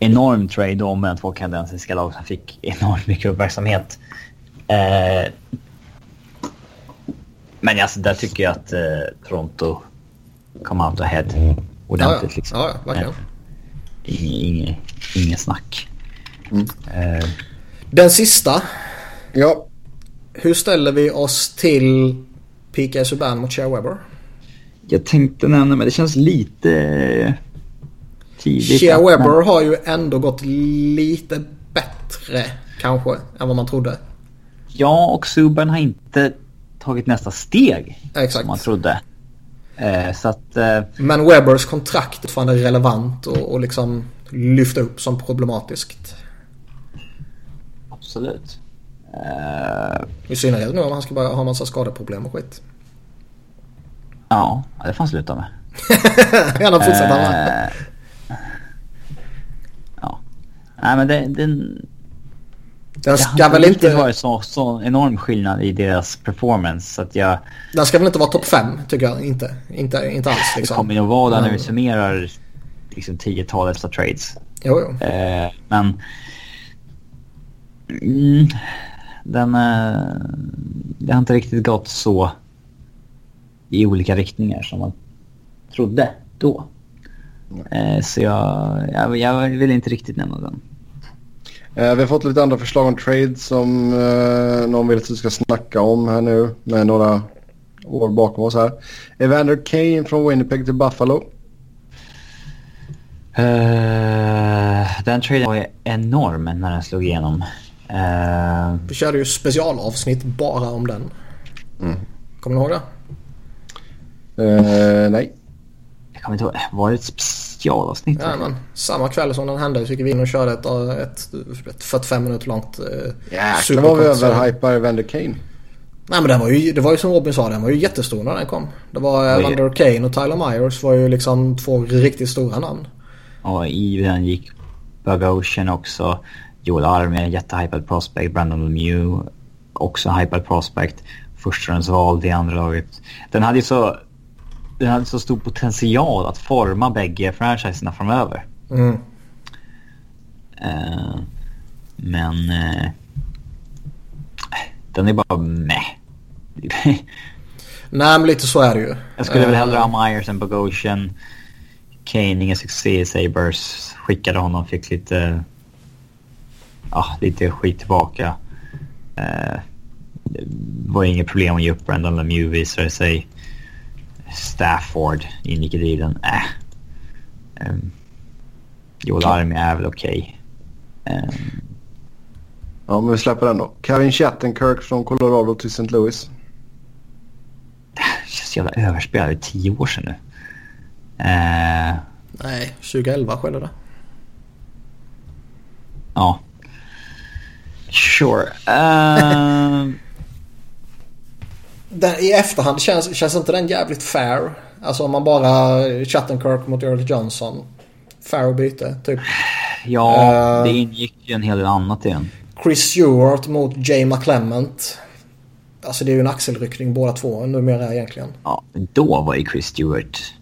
enorm trade då mellan två kanadensiska lag som fick enormt mycket uppmärksamhet. Eh, men alltså, där tycker jag att eh, Toronto kom out ahead ordentligt. Ja, liksom. ja, verkligen. Eh, Inget inge, snack. Mm. Eh. Den sista. Ja. Hur ställer vi oss till Pika Subban mot Cher Weber? Jag tänkte nämna men det känns lite tidigt. Cher Weber men... har ju ändå gått lite bättre kanske än vad man trodde. Ja, och Subban har inte tagit nästa steg. Exakt. Som man trodde. Eh, så att, eh... Men Webbers kontrakt är fortfarande relevant och, och liksom lyfta upp som problematiskt. Absolut. Eh... I synnerhet nu om han ska börja ha massa skadeproblem och skit. Ja, det får han sluta med. Gärna fortsätta med. Nej men det, den, den ska det väl inte... varit så, så enorm skillnad i deras performance så att jag... Den ska väl inte vara topp 5 tycker jag inte. Inte, inte alls liksom. Det kommer nog vara där när vi summerar liksom tiotalet av trades. Jo, jo. Eh, men... Mm, den... Eh, det har inte riktigt gått så i olika riktningar som man trodde då. Eh, så jag, jag, jag vill inte riktigt nämna den. Eh, vi har fått lite andra förslag om trade som eh, någon vill att vi ska snacka om här nu med några år bakom oss här. Evander Kane från Winnipeg till Buffalo. Uh, den traden var ju enorm när den slog igenom. Uh, Vi körde ju specialavsnitt bara om den. Mm. Kommer ni ihåg det? Uh, nej. Jag kommer inte ihåg. Var det ett specialavsnitt? Ja, men, samma kväll som den hände så gick vi in och körde ett, ett, ett 45 minuter långt eh, Jäklar vad vi överhypar Evander Kane. Nej men det var, ju, det var ju som Robin sa, den var ju jättestor när den kom. Det var Evander Kane och Tyler Myers var ju liksom två riktigt stora namn. Och i den gick Bogosian också. Joel Armia, jättehypad prospect. Brandon Lemieux, också hypad prospect. Förstahandsval i andra laget. Den hade ju så, den hade så stor potential att forma bägge franchiserna framöver. Mm. Uh, men uh, den är bara meh. Nej men lite så är det ju. Jag skulle väl hellre ha Myers än Bogosian. Kane, ingen succé i Sabres. Skickade honom, fick lite, ja, lite skit tillbaka. Uh, det var inget problem att ge upp Brandon Lemieux visade sig. Stafford ingick i dealen. Äh. Um, Joel Army är väl okej. Okay. Um, ja, men vi släpper den då. Kevin Shattenkirk från Colorado till St. Louis. Det känns jävla överspelat. Det är tio år sedan nu. Uh, Nej, 2011 skedde det. Ja. Sure. Uh... den, I efterhand känns, känns inte den jävligt fair? Alltså om man bara Chattenkirk mot Earl Johnson. Fair byte, typ. Ja, uh, det ingick ju en hel del annat i den. Chris Stewart mot Jay McClement. Alltså det är ju en axelryckning båda två numera egentligen. Ja, då var ju Chris Stewart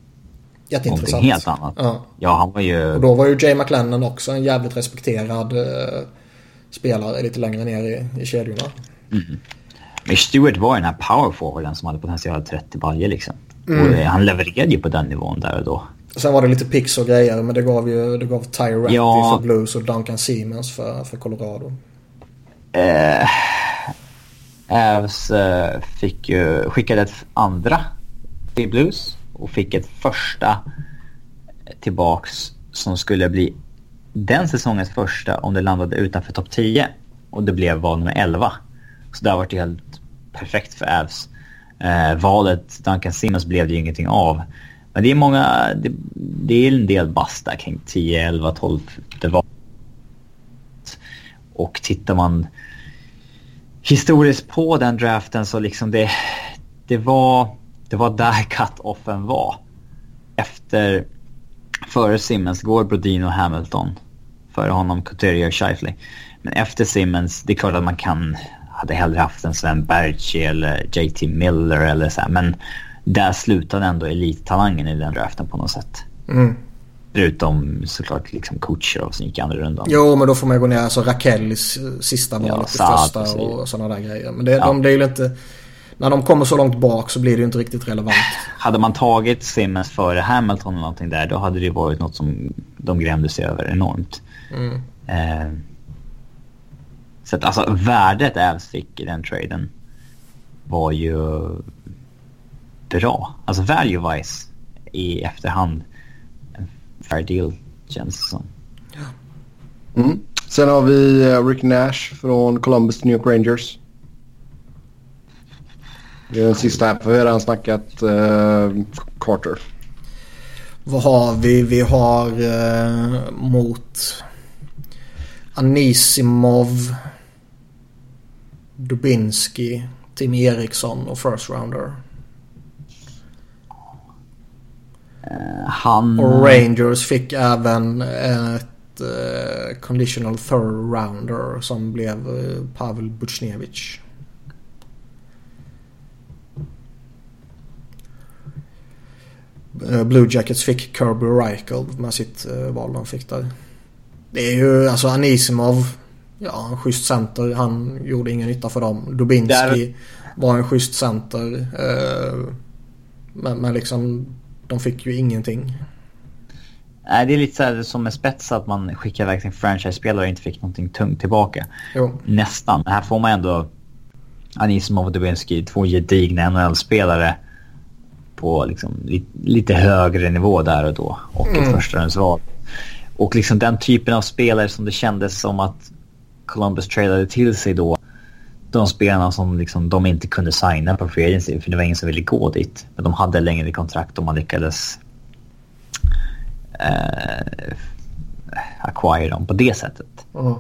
Jätteintressant. Någonting helt annat. Ja. ja, han var ju... Och då var ju Jay McLennan också en jävligt respekterad uh, spelare lite längre ner i, i kedjorna. Mm. Stewart var den här powerforwarden som hade potential 30 baljor liksom. Mm. Och han levererade ju på den nivån där och då. Sen var det lite pix och grejer men det gav ju det gav Ty Ratty ja. för Blues och Duncan Siemens för, för Colorado. Uh, Avs uh, fick ju, skickade ett andra till Blues och fick ett första tillbaks som skulle bli den säsongens första om det landade utanför topp 10. Och det blev val nummer 11. Så det har varit helt perfekt för Avs. Eh, valet Duncan Simmons blev det ju ingenting av. Men det är många, det, det är en del basta kring 10, 11, 12 det var. Och tittar man historiskt på den draften så liksom det, det var det var där cut-offen var. Efter, före Simmons går Brodin och Hamilton. Före honom Couturier och Shifley. Men efter Simmons, det är klart att man kan, hade hellre haft en Sven Berchi eller JT Miller eller så här, Men där slutade ändå elittalangen i den draften på något sätt. Mm. Förutom såklart liksom Kutjerov som gick andra rundan. Jo, men då får man ju gå ner. Alltså Rakell i sista valet ja, i första och sådana där grejer. Men det, ja. de, ju inte när de kommer så långt bak så blir det ju inte riktigt relevant. Hade man tagit Simmons före Hamilton eller någonting där, då hade det varit något som de grämde sig över enormt. Mm. Eh, så att alltså värdet Avs fick i den traden var ju bra. Alltså value-wise i efterhand en fair deal känns det som. Mm. Sen har vi eh, Rick Nash från Columbus New York Rangers. Det är den sista här. För vi har redan snackat uh, Carter. Vad har vi? Vi har uh, mot Anisimov, Dubinski, Tim Eriksson och First Rounder. Uh, han... Och Rangers fick även ett uh, conditional third rounder som blev uh, Pavel Buchnevich. Eh, Blue Jackets fick Kirby Reichel med sitt val de fick där. Det är ju alltså Anisimov. Ja, en schysst center. Han gjorde ingen nytta för dem. Dubinski Där... var en schysst center. Uh, men, men liksom de fick ju ingenting. Nej, det är lite så här som med spets att man skickar iväg sin franchise-spelare och inte fick någonting tungt tillbaka. Jo. Nästan. Men här får man ändå Anisimov och Dubinsky, två gedigna NHL-spelare på liksom li lite högre nivå där och då. Och ett förstahundsval. Och liksom den typen av spelare som det kändes som att Columbus trailade till sig då. De spelarna som liksom de inte kunde signa på free agency för det var ingen som ville gå dit. Men de hade längre kontrakt och man lyckades eh, acquire dem på det sättet. Mm.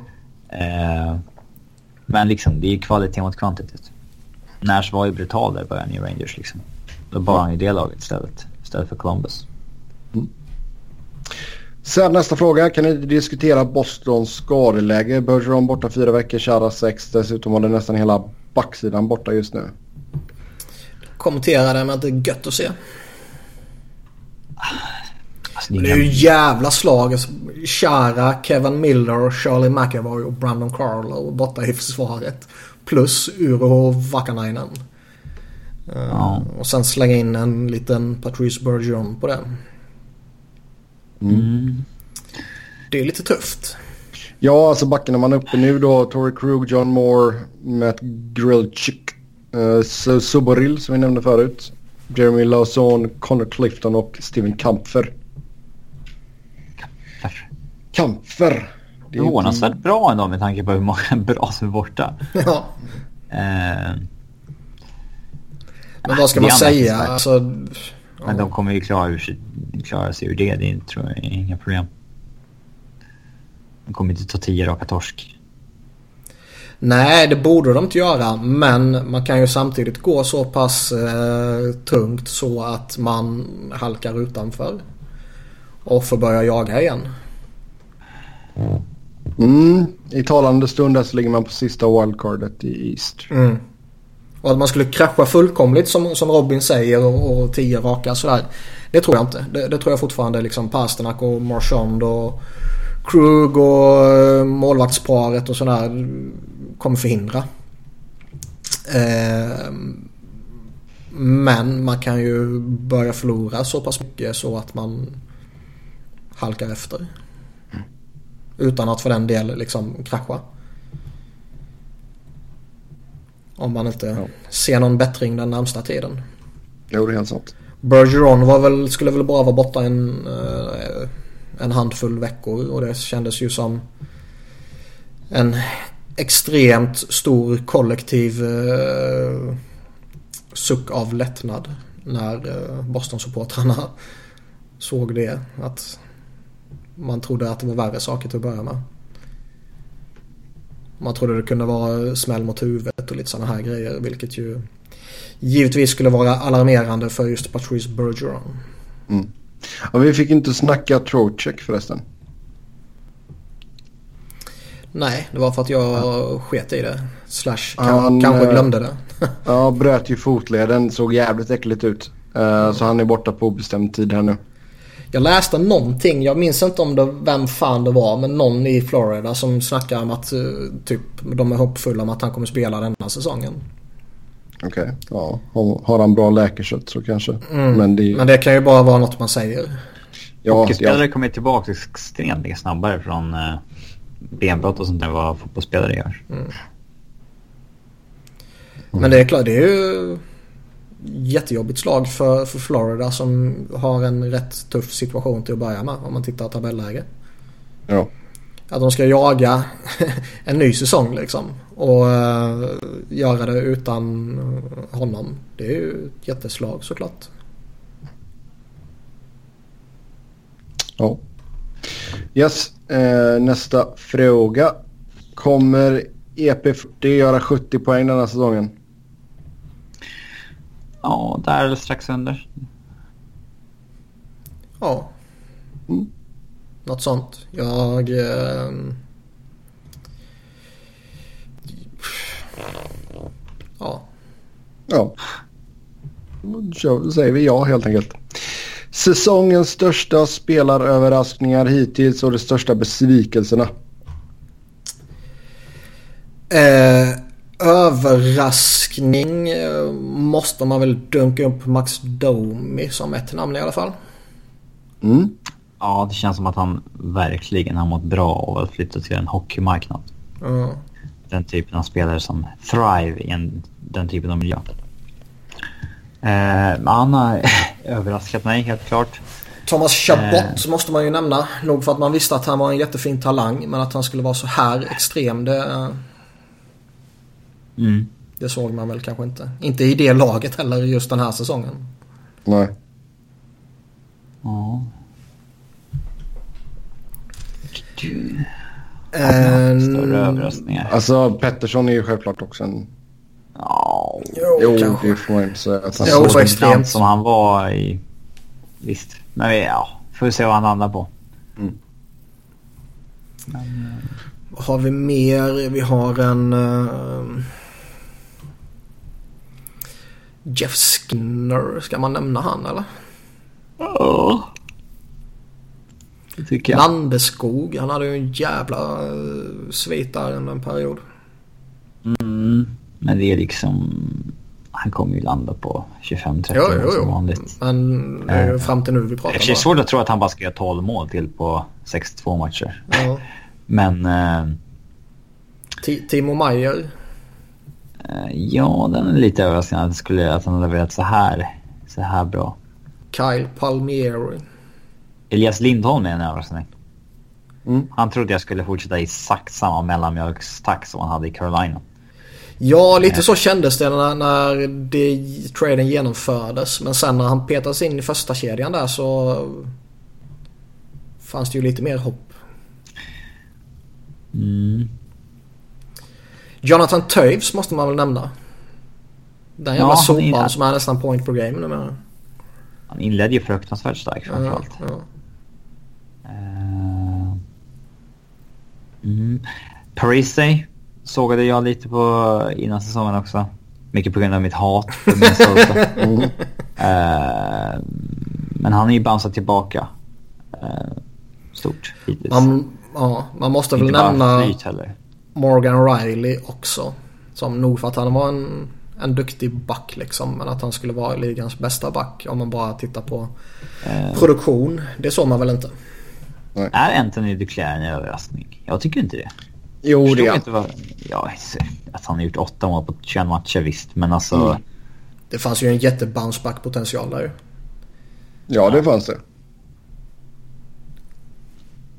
Eh, men liksom, det är ju kvalitet mot kvantitet. Nash var ju brutal där i början i Rangers liksom. Då bar han ju det laget istället. Istället för Columbus. Sen nästa fråga. Kan ni diskutera Bostons skadeläge? Bergeron borta fyra veckor, Chara sex. Dessutom har det nästan hela backsidan borta just nu. Kommentera det med att det är gött att se. Alltså, Det är ju jävla slag. Alltså, Chara, Kevin Miller, Charlie McAvoy och Brandon Carlo borta i försvaret. Plus Uro Vakanainen. Ja. Och sen slänga in en liten Patrice Bergeron på det. Mm. Det är lite tufft. Ja, alltså backarna man är uppe nu då. Torrey Krug, John Moore, Matt Grillchick, uh, Suboril som vi nämnde förut. Jeremy Lawson, Connor Clifton och Steven Kampfer. Kampfer! Det är inte- Förvånansvärt bra ändå med tanke på hur många bra som är borta. Ja. Eh, Men vad ska man säga? Alltså, men de kommer ju klara, ur sig, klara sig ur det. Det tror jag är inga problem. De kommer inte ta tio raka torsk. Nej, det borde de inte göra. Men man kan ju samtidigt gå så pass eh, tungt så att man halkar utanför. Och får börja jaga igen. Mm, I talande stund så ligger man på sista wildcardet i East. Mm. Och att man skulle krascha fullkomligt som, som Robin säger och, och tio raka sådär. Det tror jag inte. Det, det tror jag fortfarande liksom Pasternak och Marchand och Krug och eh, målvaktsparet och sådär kommer förhindra. Eh, men man kan ju börja förlora så pass mycket så att man halkar efter. Utan att för den del liksom krascha. Om man inte Ja. ser någon bättring den närmsta tiden. Jo, det är helt sant. Bergeron var väl, skulle väl bara vara borta en, eh, en handfull veckor och det kändes ju som en extremt stor kollektiv eh, suck av lättnad när eh, Boston-supportrarna såg det. Att man trodde att det var värre saker till att börja med. Man trodde det kunde vara smäll mot huvudet och lite sådana här grejer vilket ju givetvis skulle vara alarmerande för just Patrice Bergeron. Ja, vi fick inte snacka Trocheck förresten. Nej, det var för att jag sket i det. Slash Han, kanske eh, glömde det. Ja, bröt ju fotleden. Såg jävligt äckligt ut. Eh, Så han är borta på obestämd tid här nu. Jag läste någonting, jag minns inte om det, vem fan det var, men någon i Florida som snackar om att eh, typ de är hoppfulla om att han kommer spela denna säsongen. Okej. Ja, har- har han bra läkarkött så kanske. Men det, Men det kan ju bara vara något man säger. ja, Hockeyspelare ja, kommer tillbaka extremt mycket snabbare från eh, benbrott och sånt där än vad fotbollsspelare gör. Men det är klart, det är ju jättejobbigt slag för, för Florida som har en rätt tuff situation till att börja med om man tittar tabelläge. ja. Att de ska jaga en ny säsong liksom. Och eh, göra det utan honom. Det är ju ett jätteslag såklart. ja. Yes, eh, nästa fråga. Kommer EP40 göra 70 poäng den här säsongen? Ja, där eller strax under. Ja. Mm. Något sånt. Jag... Eh, ja. Ja. Då säger vi ja helt enkelt. Säsongens största spelaröverraskningar hittills och de största besvikelserna. Eh, överraskning eh, måste man väl dunka upp Max Domi som ett namn i alla fall. Mm. Ja, det känns som att han verkligen har mått bra av att flytta till en hockeymarknad. Ja. Den typen av spelare som thrive i en, den typen av miljö. Eh, han har överraskat mig helt klart. Thomas Chabot eh. måste man ju nämna. Nog för att man visste att han var en jättefin talang. Men att han skulle vara så här extrem det... Mm. Det såg man väl kanske inte. Inte i det laget heller just den här säsongen. Nej. Ja. Du... Större överraskningar. Alltså Pettersson är ju självklart också en... Ja. Jo, Jo, kanske. det får man inte säga. Att han Jo, så extremt. som han var i... Visst. Men vi, ja, får vi se vad han landar på. Mm. Men, Vad har vi mer? Vi har en... eh, Jeff Skinner. Ska man nämna han eller? Ja. Det tycker jag. Landeskog. Han hade ju en jävla uh, svit där under en period. Mm, men det är liksom... Han kommer ju landa på 25-30 Jo, mål jo, som vanligt. Men det är ju Eh. fram till nu vi Det pratar är bara. svårt att tro att han bara ska göra 12 mål till på 62 matcher. Ja. Men eh, Ti- Timo Meyer. Eh, ja, den är lite överraskande att, det skulle, att han har levererat så här, så här bra. Kyle Palmieri. Elias Lindholm är en överraskning. Mm. Han trodde jag skulle fortsätta i exakt samma mellanmjölkstakt som han hade i Carolina. Ja, lite så kändes det när, när det, traden genomfördes. Men sen när han petades in i första kedjan där så fanns det ju lite mer hopp. Mm. Jonathan Toews måste man väl nämna. Den jävla Ja, sopan som är nästan point per game numera. Han inledde ju fruktansvärt starkt Ja, framförallt. ja. Uh, mm. Parise sågade jag lite på innan säsongen också. Mycket på grund av mitt hat för Minnesota. Mm. Eh, men han är ju bounceat tillbaka. Eh, stort hittills. Man, ja, man måste väl Inte bara nämna heller. Morgan Riley också. Som nog för att han var en, en duktig back liksom. Men att han skulle vara ligans bästa back om man bara tittar på Eh, produktion. Det såg man väl inte. är Anthony Duclair en överraskning? Jag tycker inte det. Jo, Förstår det är inte vad, ja, att han har gjort åtta mål på 21 matcher visst. Men alltså... Mm. Det fanns ju en jätte bounce back potential där ju. Ja, det fanns det.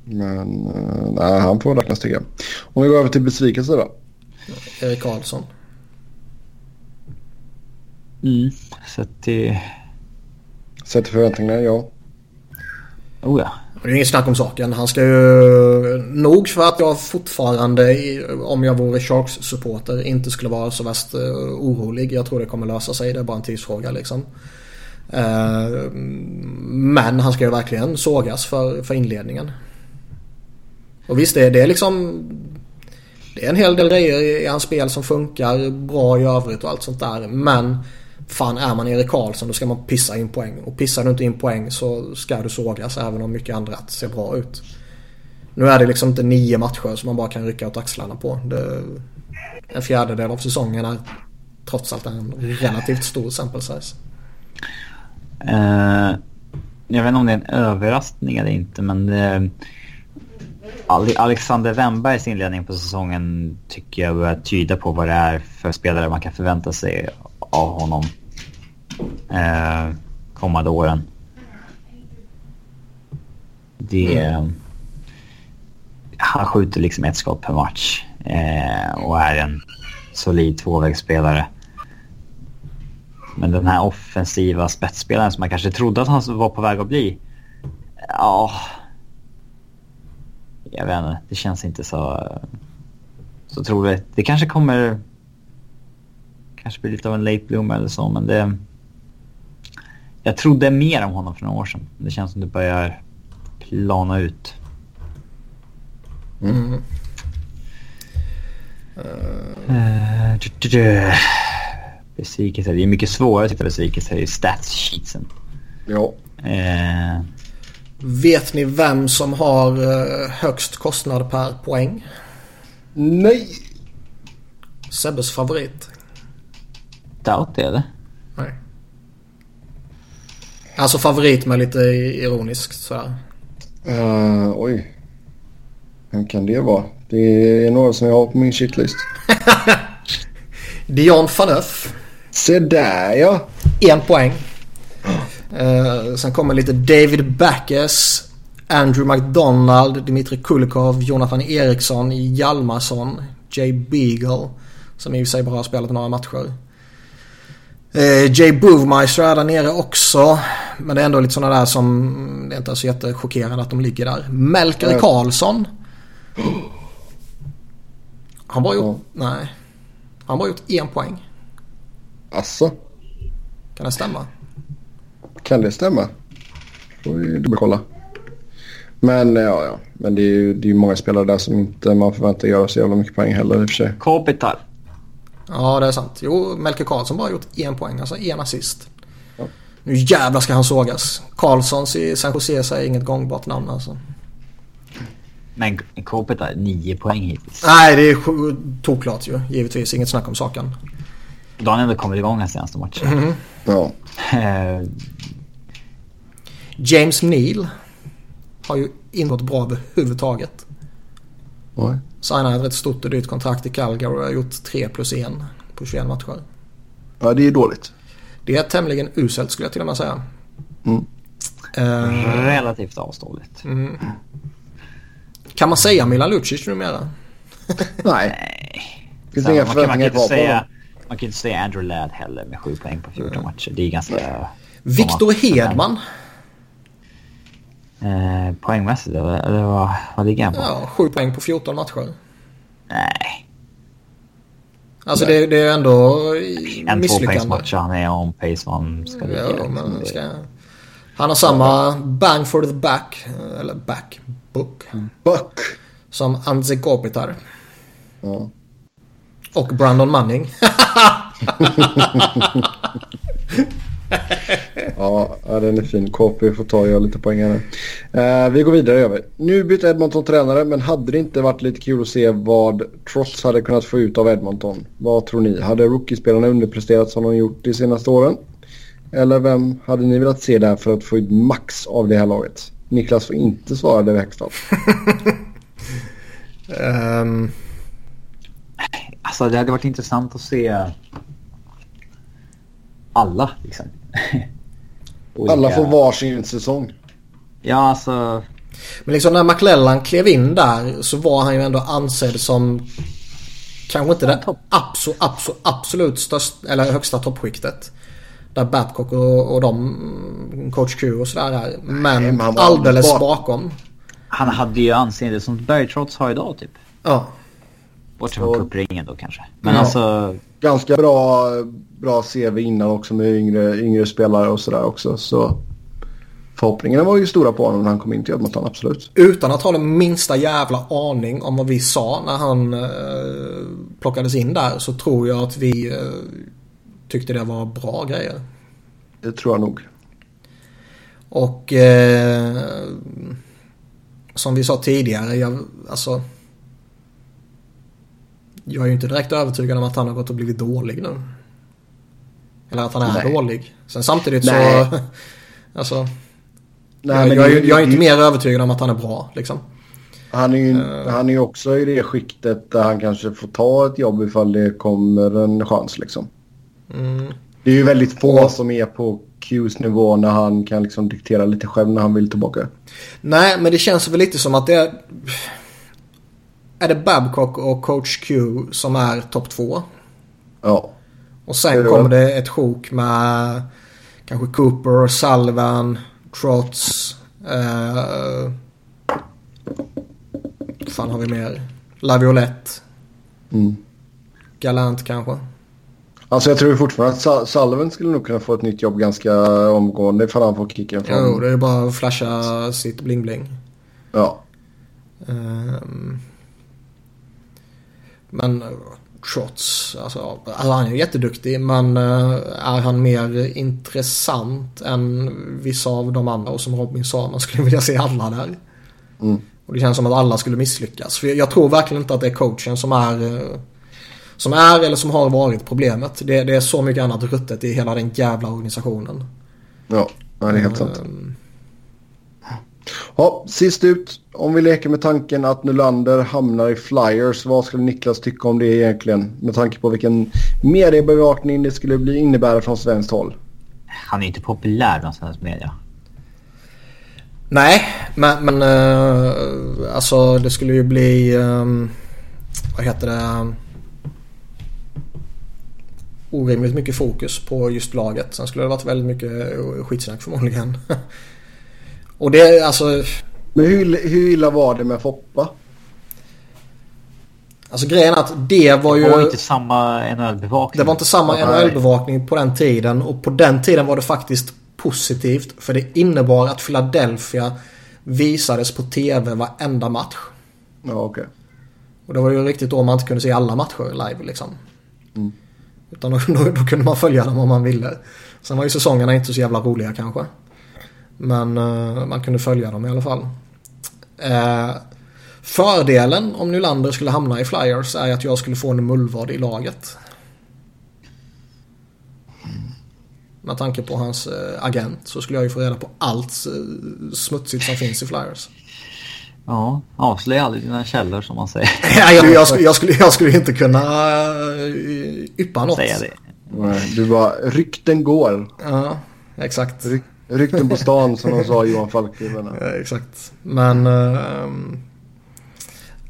Men eh, nej, han får räknas tycker jag. Om vi går över till besvikelse då. Erik Karlsson. Mm. Så att det... Sätter förväntningarna, ja. Oh ja. Det är ju inget snack om saken. Han ska ju... Nog för att jag fortfarande, om jag vore Sharks-supporter, inte skulle vara så värst eh, orolig. Jag tror det kommer lösa sig. Det är bara en tidsfråga liksom. Eh, Men han ska ju verkligen sågas för, för inledningen. Och visst, det, är- det är liksom... Det är en hel del grejer i, hans spel som funkar bra i övrigt och allt sånt där. Men fan är man Erik Karlsson då ska man pissa in poäng. Och pissar du inte in poäng så ska du sågas även om mycket annat ser bra ut. Nu är det liksom inte nio matcher som man bara kan rycka åt axlarna på. Det, en fjärdedel av säsongen är trots allt en relativt stor sample size. Uh, jag vet inte om det är en överraskning eller inte, men det, Alexander Wennbergs inledning på säsongen tycker jag börjar tyda på vad det är för spelare man kan förvänta sig av honom eh, kommande åren. Det... Han skjuter liksom ett skott per match eh, och är en solid tvåvägsspelare. Men den här offensiva spetsspelaren som man kanske trodde att han var på väg att bli. Ja... Jag vet inte, det känns inte så, så troligt. Det kanske kommer... Kanske blir lite av en late bloomer eller så, men det... Jag trodde mer om honom för några år sedan. Det känns som det börjar plana ut. Mm. Uh, du, du, du. Besvikelse. Det är mycket svårare att hitta besvikelse i stats-sheetsen. Ja. Eh, Vet ni vem som har eh, högst kostnad per poäng? Nej! Sebbes favorit. det eller? Nej. Alltså favorit med lite ironiskt sådär. Uh, oj. Vem kan det vara? Det är några som jag har på min shitlist. Dion Phaneuf. Se där ja. En poäng. Uh, sen kommer lite David Backes. Andrew McDonald, Dmitri Kulikov, Jonathan Eriksson, Hjalmarsson, Jay Beagle. Som i och för sig bara har spelat några matcher. Uh, Jay Boovmeister är där nere också. Men det är ändå lite sådana där som det är inte så jättechockerande att de ligger där. Melker uh. Karlsson. Han bara gjort... Nej. Han bara gjort en poäng. Alltså. Kan det stämma? Kan det stämma? Får vi dubbelkolla. Men ja, ja. Men det är ju det är många spelare där som inte man förväntar göra så jävla mycket poäng heller i och för sig. Kopitar. Ja, det är sant. Jo, Melker Karlsson bara gjort en poäng. Alltså en assist. Ja. Nu jävlar ska han sågas. Karlssons i San Jose är inget gångbart namn alltså. Men Kopitar, nio poäng hittills. Nej, det är toklart ju. Givetvis, inget snack om saken. Då har han ändå kommit igång den senaste matchen. Mm. Ja. James Neal har ju inte gått bra överhuvudtaget. Nej. Signade ett rätt stort och dyrt kontrakt i Calgary och har gjort 3 plus 1 på 21 matcher. Ja, det är dåligt. Det är tämligen uselt skulle jag till och med säga. Mm. Uh, Relativt avståndigt. Mm. Kan man säga Milan Lucic numera? Nej. Finns inga förväntningar kvar på honom. Man kan inte säga Andrew Ladd heller med 7 poäng på 14 mm. matcher. Det är ganska... Victor Hedman. Eh, poängmässigt eller, eller vad, vad ligger han på? Ja, 7 poäng på 14 matcher. Nej. Alltså Det, det är ändå En tvåpoängsmatch han är on pace man ska ligga. Ja, men ska... Han har samma bang for the back, eller back, book. Buck. Som Anze Kopitar. Ja. Och Brandon Manning. ja, den är fin. KP får ta och göra lite poäng här. Uh, vi går vidare över. Nu bytte Edmonton tränare men hade det inte varit lite kul att se vad Trots hade kunnat få ut av Edmonton? Vad tror ni? Hade rookiespelarna underpresterat som de gjort de senaste åren? Eller vem hade ni velat se där för att få ut max av det här laget? Niklas får inte svara det högst av. um... Alltså det hade varit intressant att se alla liksom. Olika... Alla får varsin säsong. Ja, alltså... Men liksom när McLellan klev in där så var han ju ändå ansedd som kanske inte det absolut, absolut, absolut största, eller högsta toppskiktet. Där Babcock och, och de, coach Q och sådär är. Men Nej, alldeles bak bakom. Han hade ju anseende som Bergtrots har idag typ. Ja. Bortsett från cupringen då kanske. Men ja. alltså... Ganska bra, bra CV innan också med yngre, yngre spelare och sådär också. Så förhoppningarna var ju stora på honom när han kom in till Edmonton, absolut. Utan att ha den minsta jävla aning om vad vi sa när han eh, plockades in där så tror jag att vi eh, tyckte det var bra grejer. Det tror jag nog. Och eh, som vi sa tidigare, jag, alltså jag är ju inte direkt övertygad om att han har gått och blivit dålig nu. Eller att han är Nej. dålig. Sen samtidigt Nej. så... alltså... Nej, jag, jag, är, jag är inte mer övertygad om att han är bra liksom. Han är ju uh, han är också i det skiktet där han kanske får ta ett jobb ifall det kommer en chans liksom. Mm. Det är ju väldigt få och, som är på Qs nivå när han kan liksom diktera lite själv när han vill tillbaka. Nej, men det känns väl lite som att det är är det Babcock och coach Q som är topp två. Ja. Och sen det kommer det ett sjok med kanske Cooper, Sullivan, Trots. Eh, fan har vi mer? Laviolette. Mm. Galant kanske. Alltså jag tror fortfarande att Sullivan skulle nog kunna få ett nytt jobb ganska omgående ifall han får kicken från... Jo, det är bara att flasha sitt bling-bling. Ja. Um, men trots, alltså, alltså han är jätteduktig men eh, är han mer intressant än vissa av de andra och som Robin sa, man skulle vilja se alla där. Mm. Och det känns som att alla skulle misslyckas. För jag tror verkligen inte att det är coachen som är eh, som är eller som har varit problemet. Det, det är så mycket annat ruttet i hela den jävla organisationen. Ja, det är helt sant. Um, Ja, sist ut. Om vi leker med tanken att Nylander hamnar i Flyers, vad skulle Niklas tycka om det egentligen? Med tanke på vilken mediebevakning det skulle bli innebära från svenskt håll. Han är inte populär bland svensk media. Nej, men, men uh, alltså det skulle ju bli... Um, vad heter det? Orimligt mycket fokus på just laget. Sen skulle det varit väldigt mycket skitsnack förmodligen. Och det är alltså... Men hur, hur illa var det med Foppa? Alltså grejen är att det var ju... Det var inte samma NHL-bevakning. Det var inte samma NHL-bevakning på den tiden. Och på den tiden var det faktiskt positivt. För det innebar att Philadelphia visades på TV varenda match. Ja, okej. Okay. Och det var ju riktigt då man inte kunde se alla matcher live liksom. Mm. Utan då, då, då, kunde man följa dem om man ville. Sen var ju säsongerna inte så jävla roliga kanske. Men uh, man kunde följa dem i alla fall. Uh, fördelen om Nylander skulle hamna i Flyers är att jag skulle få en mullvad i laget. Med tanke på hans uh, agent så skulle jag ju få reda på allt smutsigt som finns i Flyers. Ja, avslöja aldrig dina källor som man säger. ja, jag, jag, skulle, jag, skulle, jag skulle inte kunna yppa något. Säga det. Nej, du bara, rykten går. Ja, exakt. Ryk, rykten på stan som de sa Johan Falk. Ja, exakt. Men... Uh,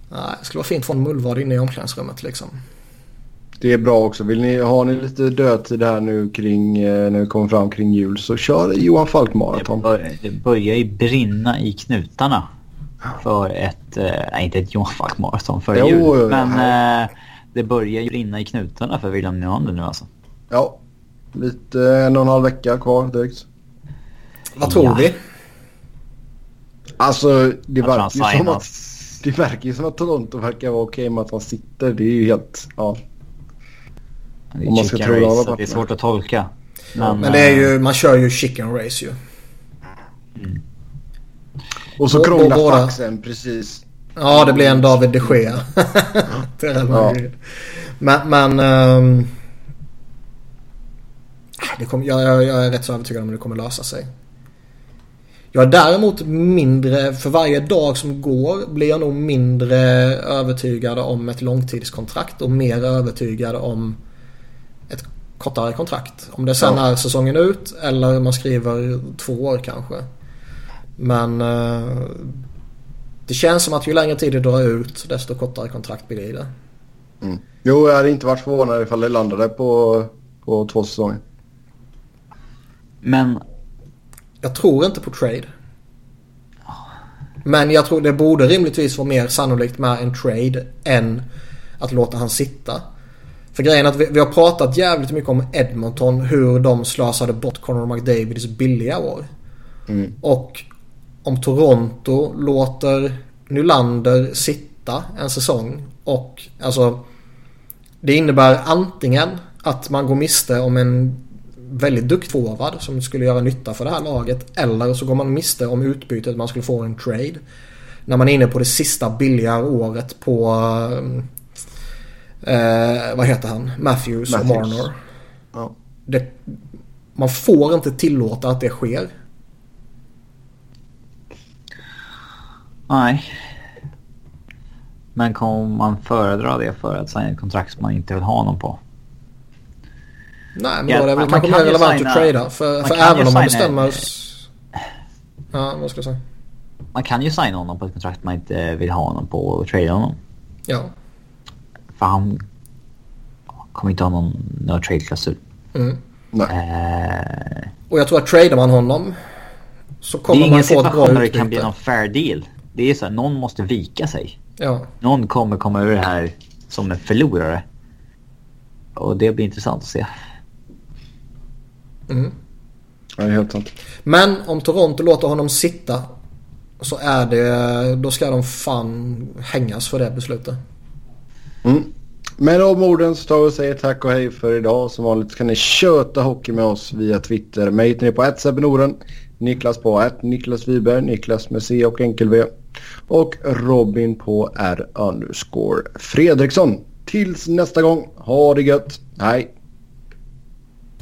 nej, det skulle vara fint att få en mullvad inne i omklädningsrummet liksom. Det är bra också. Vill ni, har ni lite dödtid här nu kring, eh, när vi kommer fram kring jul så kör Johan Falk maraton. Det, det börjar ju brinna i knutarna för ett, eh, nej inte ett Johan Falk maraton för jul. Men eh, det börjar ju brinna i knutarna för William Nylander nu alltså. Ja, lite en och en halv vecka kvar direkt. Vad tror ja. vi? Alltså det verkar ju som att det verkar ju som att Toronto verkar vara okej med att han sitter. Det är ju helt, ja. Det är, Om man ska tro race, det är svårt att tolka. Men, men det är ju, man kör ju chicken race ju. Mm. Och så krånglar faxen precis. Ja, det blir en David de Gea. ja. Men, men um, det kom, jag, jag, jag, är rätt så övertygad om att det kommer lösa sig. Jag är däremot mindre, för varje dag som går blir jag nog mindre övertygad om ett långtidskontrakt och mer övertygad om ett kortare kontrakt. Om det sen ja. är säsongen ut eller man skriver två år kanske. Men uh, det känns som att ju längre tid det drar ut desto kortare kontrakt blir det. Mm. Jo, jag hade inte varit förvånad ifall det landade på, på två säsonger. Men... Jag tror inte på trade. Men jag tror det borde rimligtvis vara mer sannolikt med en trade än att låta han sitta. För grejen är att vi, vi, har pratat jävligt mycket om Edmonton. Hur de slösade bort Conor McDavids billiga år. Mm. Och om Toronto låter Nylander sitta en säsong och alltså det innebär antingen att man går miste om en väldigt duktig som skulle göra nytta för det här laget eller så går man miste om utbytet man skulle få en trade. När man är inne på det sista billiga året på eh, vad heter han? Matthews, Matthews. och Marner. Ja. Det, man får inte tillåta att det sker. Nej. Men kommer man föredra det för att signa ett kontrakt som man inte vill ha honom på? Nej, men då är det väl kanske mer relevant signa, att trada. För, för även om man bestämmer... Ja, vad ska jag säga? Man kan ju signa honom på ett kontrakt man inte vill ha honom på och trada honom. Ja. För han kommer inte ha någon no trade-klausul. Mm. Nej. Eh, och jag tror att tradar man honom så kommer man få ett bra utbyte. Det är ingen situation där det kan bli någon fair deal. Det är så här, någon måste vika sig. Ja. Någon kommer komma ur det här som en förlorare. Och det blir intressant att se. Mm. Ja, det är helt sant. Men om Toronto låter honom sitta så är det, då ska de fan hängas för det beslutet. Mm. Med de orden så tar vi och säger tack och hej för idag. Som vanligt kan ni köta hockey med oss via Twitter. Mig hittar ni på 1 Norden. Niklas på 1 Niklas Wiberg, Niklas med C och enkel V. Och Robin på R underscore Fredriksson. Tills nästa gång, ha det gött. Hej!